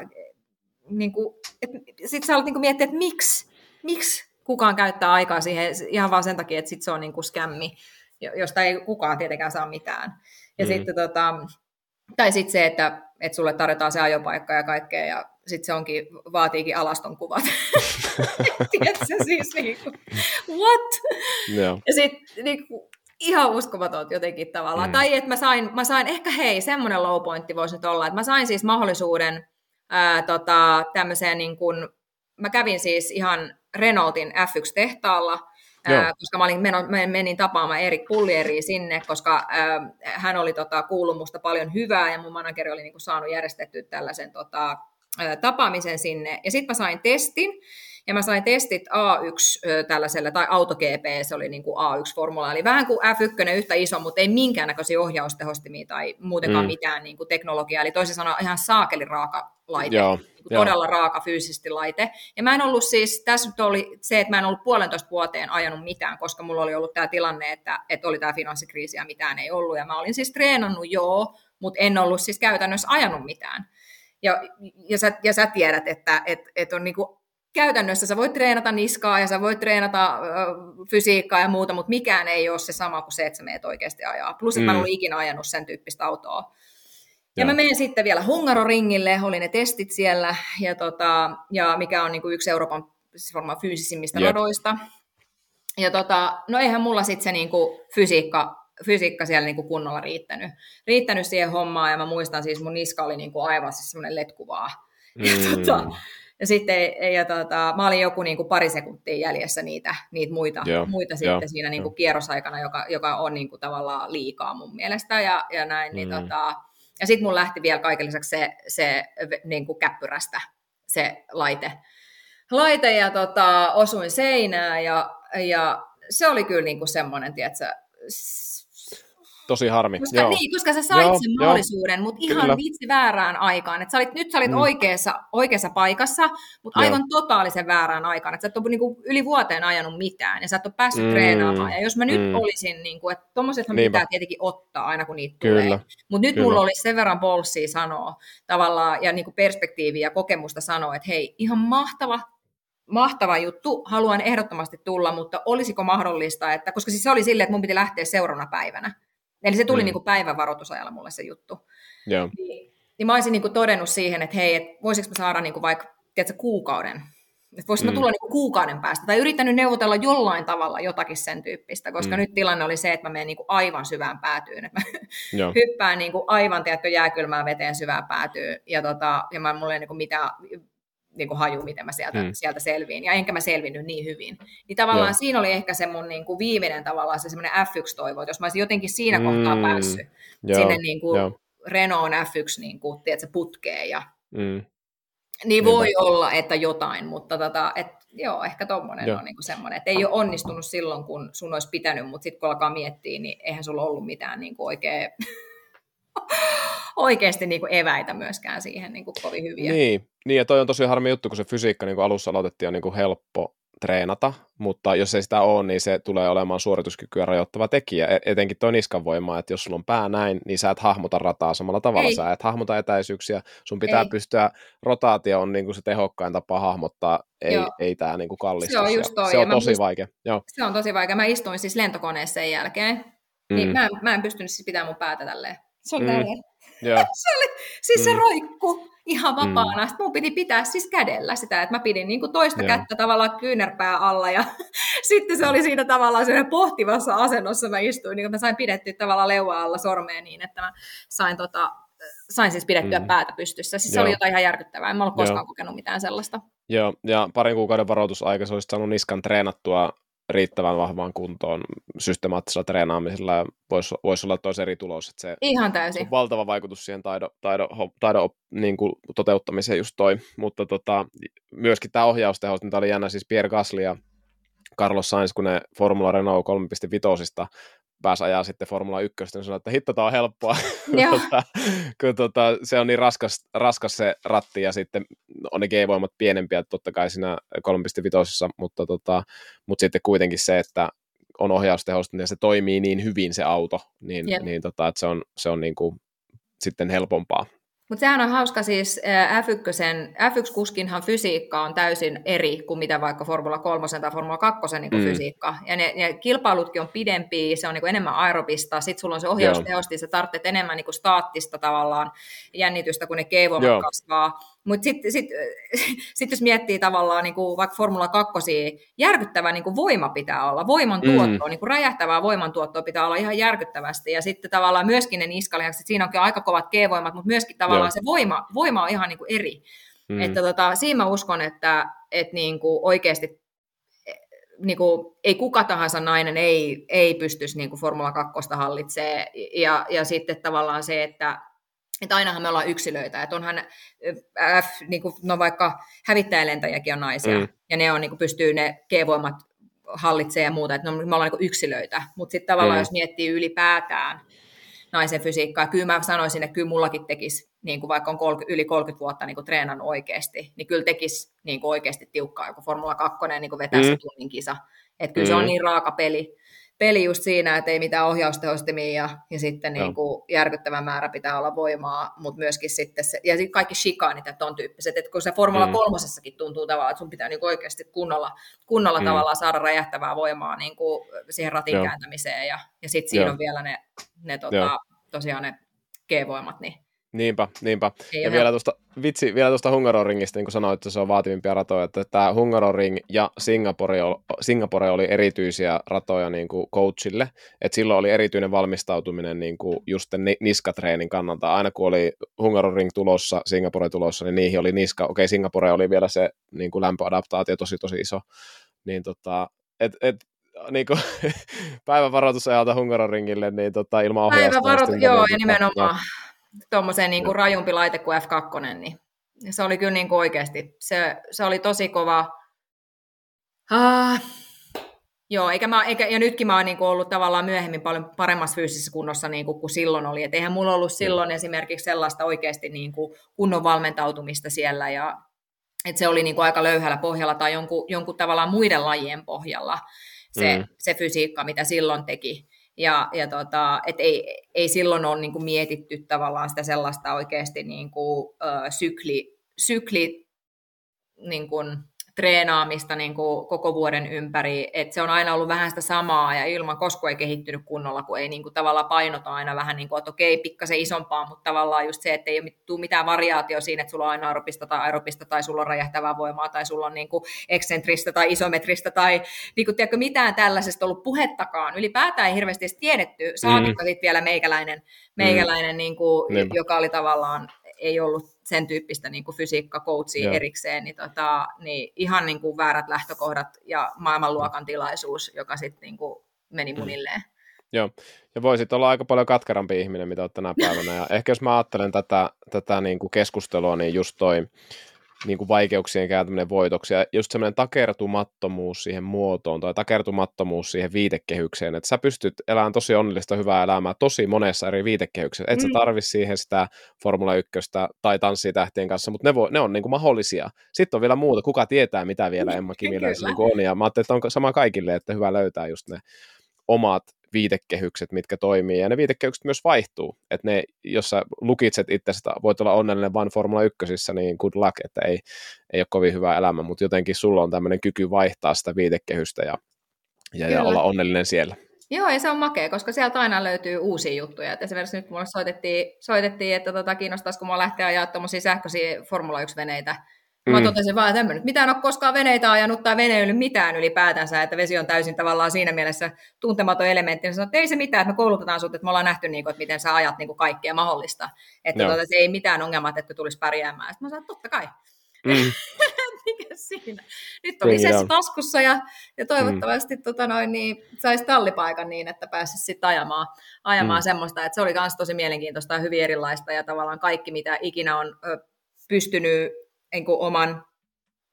niin sitten sä olet niin miettiä, että miksi, miksi kukaan käyttää aikaa siihen ihan vaan sen takia, että sit se on niin kuin skämmi, josta ei kukaan tietenkään saa mitään. Ja mm. sitten tota, tai sitten se, että, että sulle tarjotaan se ajopaikka ja kaikkea, ja sitten se onkin, vaatiikin alaston kuvat. Tiedätkö siis niin kuin, what? Yeah. Ja sitten niin kuin, ihan uskomaton jotenkin tavallaan. Mm. Tai että mä sain, mä sain, ehkä hei, semmoinen low pointti voisi nyt olla, että mä sain siis mahdollisuuden ää, tota, tämmöiseen niin kuin, mä kävin siis ihan Renaultin F1-tehtaalla, ää, koska mä olin meno, menin tapaamaan Erik Pullieriä sinne, koska ää, hän oli tota, kuullut musta paljon hyvää ja mun manageri oli niin kuin, saanut järjestettyä tällaisen tota, ää, tapaamisen sinne. Ja sitten mä sain testin, ja mä sain testit A1 tällaiselle, tai AutoGP, se oli niin kuin A1-formula, eli vähän kuin F1 yhtä iso, mutta ei minkäännäköisiä ohjaustehostimia tai muutenkaan mm. mitään niin kuin teknologiaa, eli toisin sanoen ihan saakeli raaka laite, Joo, niin kuin todella raaka fyysisesti laite. Ja mä en ollut siis, tässä nyt oli se, että mä en ollut puolentoista vuoteen ajanut mitään, koska mulla oli ollut tämä tilanne, että, että oli tämä finanssikriisi ja mitään ei ollut, ja mä olin siis treenannut joo, mutta en ollut siis käytännössä ajanut mitään. Ja, ja, sä, ja sä tiedät, että et, et on niinku käytännössä sä voit treenata niskaa ja sä voit treenata ö, fysiikkaa ja muuta, mutta mikään ei ole se sama kuin se, että sä meet oikeasti ajaa. Plus, että mm. mä en mm. ollut ikinä ajanut sen tyyppistä autoa. Ja, ja mä menen sitten vielä Hungaroringille, oli ne testit siellä, ja, tota, ja mikä on niin kuin yksi Euroopan siis varmaan fyysisimmistä yep. radoista. Ja tota, no eihän mulla sitten se niin kuin fysiikka, fysiikka siellä niin kuin kunnolla riittänyt. Riittänyt siihen hommaan, ja mä muistan siis mun niska oli niin kuin aivan siis semmoinen letkuvaa. Mm. Ja tota, ja sitten ja tota, mä olin joku niin kuin pari sekuntia jäljessä niitä, niitä muita, yeah, muita sitten yeah, siinä niin kuin kierrosaikana, joka, joka on niin kuin tavallaan liikaa mun mielestä ja, ja näin. Niin mm. Tota, ja sitten mun lähti vielä kaiken lisäksi se, se niin kuin käppyrästä se laite. Laite ja tota, osuin seinään ja, ja se oli kyllä niin kuin semmoinen, tiedätkö, tosi harmi. Koska, joo. Niin, koska sä sait joo, sen mahdollisuuden, mutta ihan Kyllä. vitsi väärään aikaan. Et sä olit, nyt sä olit mm. oikeassa, oikeassa paikassa, mutta joo. aivan totaalisen väärään aikaan. Et sä et ole niinku yli vuoteen ajanut mitään ja sä et ole päässyt mm. treenaamaan. Ja jos mä nyt mm. olisin, niinku, että tommosethan Niinpä. pitää tietenkin ottaa aina kun niitä Kyllä. tulee. Mutta nyt Kyllä. mulla olisi sen verran bolssia sanoa tavallaan ja niinku perspektiiviä ja kokemusta sanoa, että hei, ihan mahtava mahtava juttu, haluan ehdottomasti tulla, mutta olisiko mahdollista, että, koska siis se oli silleen, että mun piti lähteä seuraavana päivänä. Eli se tuli mm. niin kuin päivän varoitusajalla mulle se juttu. Yeah. Niin, niin mä olisin niin kuin todennut siihen, että hei, et voisiko mä saada niin kuin vaikka tiedätkö, kuukauden, että voisinko mm. tulla niin kuin kuukauden päästä, tai yrittänyt neuvotella jollain tavalla jotakin sen tyyppistä, koska mm. nyt tilanne oli se, että mä menen niin kuin aivan syvään päätyyn, että mä yeah. hyppään niin kuin aivan, tiedätkö, jääkylmään veteen syvään päätyyn, ja, tota, ja mä, mulla ei niin kuin mitään niin kuin haju, miten mä sieltä, hmm. sieltä selviin, ja enkä mä selvinnyt niin hyvin. Niin tavallaan Joo. siinä oli ehkä se mun niin kuin viimeinen tavallaan se semmoinen F1-toivo, että jos mä olisin jotenkin siinä hmm. kohtaa päässyt Joo. sinne niin kuin Renault F1 niin kuin, tiedätkö, putkeen, ja hmm. niin voi niin. olla, että jotain, mutta tota, et, joo, ehkä tommonen on niin kuin semmoinen, että ei ole onnistunut silloin, kun sun olisi pitänyt, mutta sitten kun alkaa miettiä, niin eihän sulla ollut mitään niin oikein oikeasti niin kuin eväitä myöskään siihen niin kuin kovin hyviä. Niin, niin, ja toi on tosi harmi juttu, kun se fysiikka niin kuin alussa aloitettiin on niin kuin helppo treenata, mutta jos ei sitä ole, niin se tulee olemaan suorituskykyä rajoittava tekijä, e-, etenkin tuo niskan voima, että jos sulla on pää näin, niin sä et hahmota rataa samalla tavalla, ei. sä et hahmota etäisyyksiä, sun pitää ei. pystyä, rotaatio on niin kuin se tehokkain tapa hahmottaa, ei, ei tämä niin kallistus. Se on, just toi, se on tosi vaikea. Joo. Se on tosi vaikea. Mä istuin siis lentokoneessa sen jälkeen, niin mm. niin mä, mä en pystynyt siis pitämään mun päätä tälleen. Se on mm. se oli, siis se mm. roikku ihan vapaana. Mm. Sitten mun piti pitää siis kädellä sitä, että mä pidin niin kuin toista yeah. kättä tavallaan kyynärpää alla ja sitten se oli siinä tavallaan sellainen pohtivassa asennossa mä istuin, niin mä sain pidetty tavallaan leua alla sormeen niin, että mä sain tota, sain siis pidettyä mm. päätä pystyssä. Siis se oli jotain ihan järkyttävää. En mä ole koskaan Joo. kokenut mitään sellaista. Joo, ja parin kuukauden varoitusaika se olisi saanut niskan treenattua riittävän vahvaan kuntoon systemaattisella treenaamisella ja voisi, voisi olla tosi eri tulos. Että se Ihan täysin. On valtava vaikutus siihen taidon, taidon, taidon niin kuin toteuttamiseen just toi. Mutta tota, myöskin tämä ohjaustehos, niin tämä oli jännä siis Pierre Gasly ja Carlos Sainz, kun ne Formula Renault 3.5 pääsi ajaa sitten Formula 1, niin sanoi, että hitto, tämä on helppoa, tota, kun tota, se on niin raskas, raskas se ratti, ja sitten on ne G-voimat pienempiä, totta kai siinä 3.5, mutta, tota, mutta sitten kuitenkin se, että on ohjaustehosta, niin se toimii niin hyvin se auto, niin, niin tota, että se on, se on niin kuin sitten helpompaa mutta sehän on hauska siis F1, F1-kuskinhan fysiikka on täysin eri kuin mitä vaikka Formula 3 tai Formula 2 niin mm. fysiikka. Ja ne, ne kilpailutkin on pidempiä, se on niin enemmän aerobista, sitten sulla on se ohjaustehosti, sä tarvitset enemmän niin staattista tavallaan jännitystä, kun ne keivoimat kasvaa. Mutta sitten sit, sit jos miettii tavallaan niin kuin vaikka Formula 2, järkyttävä niin kuin voima pitää olla, voimantuotto, mm. niin kuin räjähtävää voimantuottoa pitää olla ihan järkyttävästi. Ja sitten tavallaan myöskin ne niskalihakset, siinä onkin aika kovat G-voimat, mutta myöskin tavallaan Joo. se voima, voima on ihan niin kuin eri. Mm. Että tota, siinä mä uskon, että, että niin kuin oikeasti niin kuin, ei kuka tahansa nainen ei, ei pystyisi niin kuin Formula 2 hallitsemaan. Ja, ja sitten tavallaan se, että että ainahan me ollaan yksilöitä, että onhan F, niin kuin, no vaikka hävittäjälentäjäkin on naisia, mm. ja ne on, niin kuin, pystyy ne G-voimat hallitsemaan ja muuta, että no, me ollaan niin yksilöitä, mutta sitten tavallaan mm. jos miettii ylipäätään naisen fysiikkaa, kyllä mä sanoisin, että kyllä mullakin tekisi, niin kuin vaikka on 30, yli 30 vuotta niin kuin treenannut oikeasti, niin kyllä tekisi niin kuin oikeasti tiukkaa joku Formula 2 niin kuin vetää mm. se tunnin kisa, että kyllä mm. se on mm. niin raaka peli, peli just siinä, että ei mitään ohjaustehostimia ja, ja sitten niin kuin järkyttävä määrä pitää olla voimaa, mutta myöskin sitten se, ja sitten kaikki shikaanit ja ton tyyppiset, että kun se Formula mm. kolmosessakin tuntuu tavallaan, että sun pitää niin kuin oikeasti kunnolla, kunnolla mm. tavallaan saada räjähtävää voimaa niin kuin siihen ratin Joo. kääntämiseen ja, ja sitten siinä Joo. on vielä ne, ne tota, tosiaan ne G-voimat, niin Niinpä, niinpä. Ei ja vielä tuosta, vitsi, vielä tuosta Hungaroringista, niin kuin sanoit, että se on vaativimpia ratoja, että tämä Hungaroring ja Singapore, Singapore oli erityisiä ratoja niin kuin coachille, että silloin oli erityinen valmistautuminen niin kuin just niskatreenin kannalta. Aina kun oli Hungaroring tulossa, Singapore tulossa, niin niihin oli niska. Okei, Singapore oli vielä se niin kuin lämpöadaptaatio tosi tosi iso. Niin tota, et, et, niin kuin, päivävaroitusajalta Hungaroringille, niin tota, ilman ohjausta. Päivävaroitus, joo, ja nimenomaan tuommoiseen niin kuin rajumpi laite kuin F2, niin se oli kyllä niin kuin oikeasti, se, se oli tosi kova. Ah, joo, eikä mä, eikä, ja nytkin mä oon niin kuin ollut tavallaan myöhemmin paljon paremmassa fyysisessä kunnossa niin kuin, kuin silloin oli. Et eihän mulla ollut silloin mm. esimerkiksi sellaista oikeasti niin kuin kunnon valmentautumista siellä, ja että se oli niin kuin aika löyhällä pohjalla tai jonkun, jonkun tavallaan muiden lajien pohjalla se, mm. se fysiikka, mitä silloin teki. Ja, ja tota, et ei, ei silloin ole niin kuin mietitty tavallaan sitä sellaista oikeasti niin kuin, ö, sykli, sykli niin kuin, treenaamista niin kuin koko vuoden ympäri, että se on aina ollut vähän sitä samaa ja ilman koska ei kehittynyt kunnolla, kun ei niin kuin tavallaan painota aina vähän niin kuin, että okei, pikkasen isompaa, mutta tavallaan just se, että ei tule mitään variaatio siinä, että sulla on aina aerobista tai aerobista tai sulla on räjähtävää voimaa tai sulla on niin kuin eksentristä tai isometristä tai niin kuin, tiedätkö, mitään tällaisesta ollut puhettakaan. Ylipäätään ei hirveästi edes tiedetty, saatikko mm. sitten vielä meikäläinen, meikäläinen mm. niin kuin, joka oli tavallaan ei ollut sen tyyppistä niin kuin fysiikka-coachia erikseen, niin, tota, niin ihan niin kuin väärät lähtökohdat ja maailmanluokan tilaisuus, joka sitten niin kuin meni mm. munilleen. Joo, ja voisit olla aika paljon katkerampi ihminen, mitä olet tänä päivänä. Ja ehkä jos mä ajattelen tätä, tätä niin kuin keskustelua, niin just toi niin kuin vaikeuksien kääntäminen voitoksi, ja just semmoinen takertumattomuus siihen muotoon, tai takertumattomuus siihen viitekehykseen, että sä pystyt elämään tosi onnellista hyvää elämää tosi monessa eri viitekehyksessä, et mm. sä tarvi siihen sitä Formula 1 tai Tanssii tähtien kanssa, mutta ne, voi, ne on niin kuin mahdollisia. Sitten on vielä muuta, kuka tietää, mitä vielä Emma Kimiläisellä niin on, ja mä ajattelin, että on sama kaikille, että hyvä löytää just ne omat viitekehykset, mitkä toimii, ja ne viitekehykset myös vaihtuu, että ne, jos sä lukitset itsestä, voit olla onnellinen vain Formula 1, niin good luck, että ei, ei ole kovin hyvä elämä, mutta jotenkin sulla on tämmöinen kyky vaihtaa sitä viitekehystä ja, ja, ja olla onnellinen siellä. Joo, ja se on makea, koska sieltä aina löytyy uusia juttuja. Et esimerkiksi nyt mulle soitettiin, soitettiin että tota, kiinnostaisiko mua lähteä ajaa tuommoisia sähköisiä Formula 1-veneitä Mä mm. totesin vaan, että en mä nyt mitään ole koskaan veneitä ajanut tai veneily mitään ylipäätänsä, että vesi on täysin tavallaan siinä mielessä tuntematon elementti. Ja sanoin, että ei se mitään, että me koulutetaan sut, että me ollaan nähty, niin kuin, että miten sä ajat niin kuin kaikkea mahdollista. Että tota, se ei mitään ongelmaa, että tulisi pärjäämään. Sitten mä sanoin, että totta kai. Mm. Mikä siinä? Nyt oli niin se taskussa ja, ja toivottavasti mm. tota noin, niin, saisi tallipaikan niin, että pääsisi sitten ajamaan, ajamaan mm. semmoista. Että se oli myös tosi mielenkiintoista ja hyvin erilaista ja tavallaan kaikki, mitä ikinä on ö, pystynyt niin kuin oman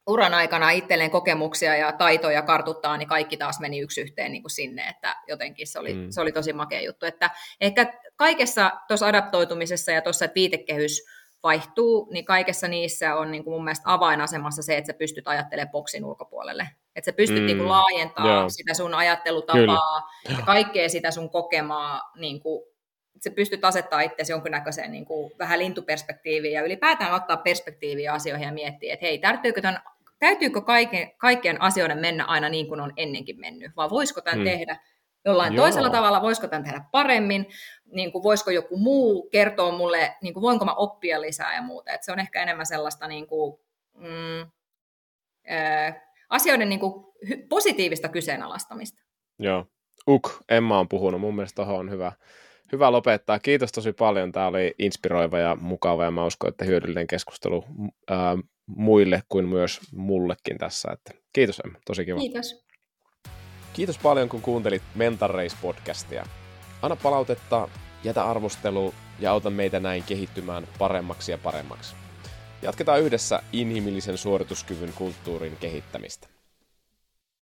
uran aikana itselleen kokemuksia ja taitoja kartuttaa, niin kaikki taas meni yksi yhteen niin kuin sinne, että jotenkin se oli, mm. se oli tosi makea juttu. Että ehkä kaikessa tuossa adaptoitumisessa ja tuossa, että viitekehys vaihtuu, niin kaikessa niissä on niin kuin mun mielestä avainasemassa se, että sä pystyt ajattelemaan boksin ulkopuolelle. Että sä pystyt mm. niin kuin laajentamaan sitä sun ajattelutapaa Kyllä. ja kaikkea sitä sun kokemaa niin kuin sä pystyt asettaa itse jonkinnäköiseen niin kuin, vähän lintuperspektiiviin ja ylipäätään ottaa perspektiiviä asioihin ja miettiä, että hei, täytyykö, tämän, täytyykö kaiken, kaikkien asioiden mennä aina niin kuin on ennenkin mennyt, vai voisiko tämän hmm. tehdä jollain Joo. toisella tavalla, voisiko tämän tehdä paremmin, niin kuin, voisiko joku muu kertoa mulle, niin kuin, voinko mä oppia lisää ja muuta. Et se on ehkä enemmän sellaista niin kuin, mm, äh, asioiden niin kuin, positiivista kyseenalaistamista. Joo. Uk, Emma on puhunut. Mun mielestä on hyvä, hyvä lopettaa. Kiitos tosi paljon. Tämä oli inspiroiva ja mukava ja mä uskon, että hyödyllinen keskustelu ää, muille kuin myös mullekin tässä. Että kiitos Emma, tosi kiva. Kiitos. Kiitos paljon, kun kuuntelit Mental Race-podcastia. Anna palautetta, jätä arvostelu ja auta meitä näin kehittymään paremmaksi ja paremmaksi. Jatketaan yhdessä inhimillisen suorituskyvyn kulttuurin kehittämistä.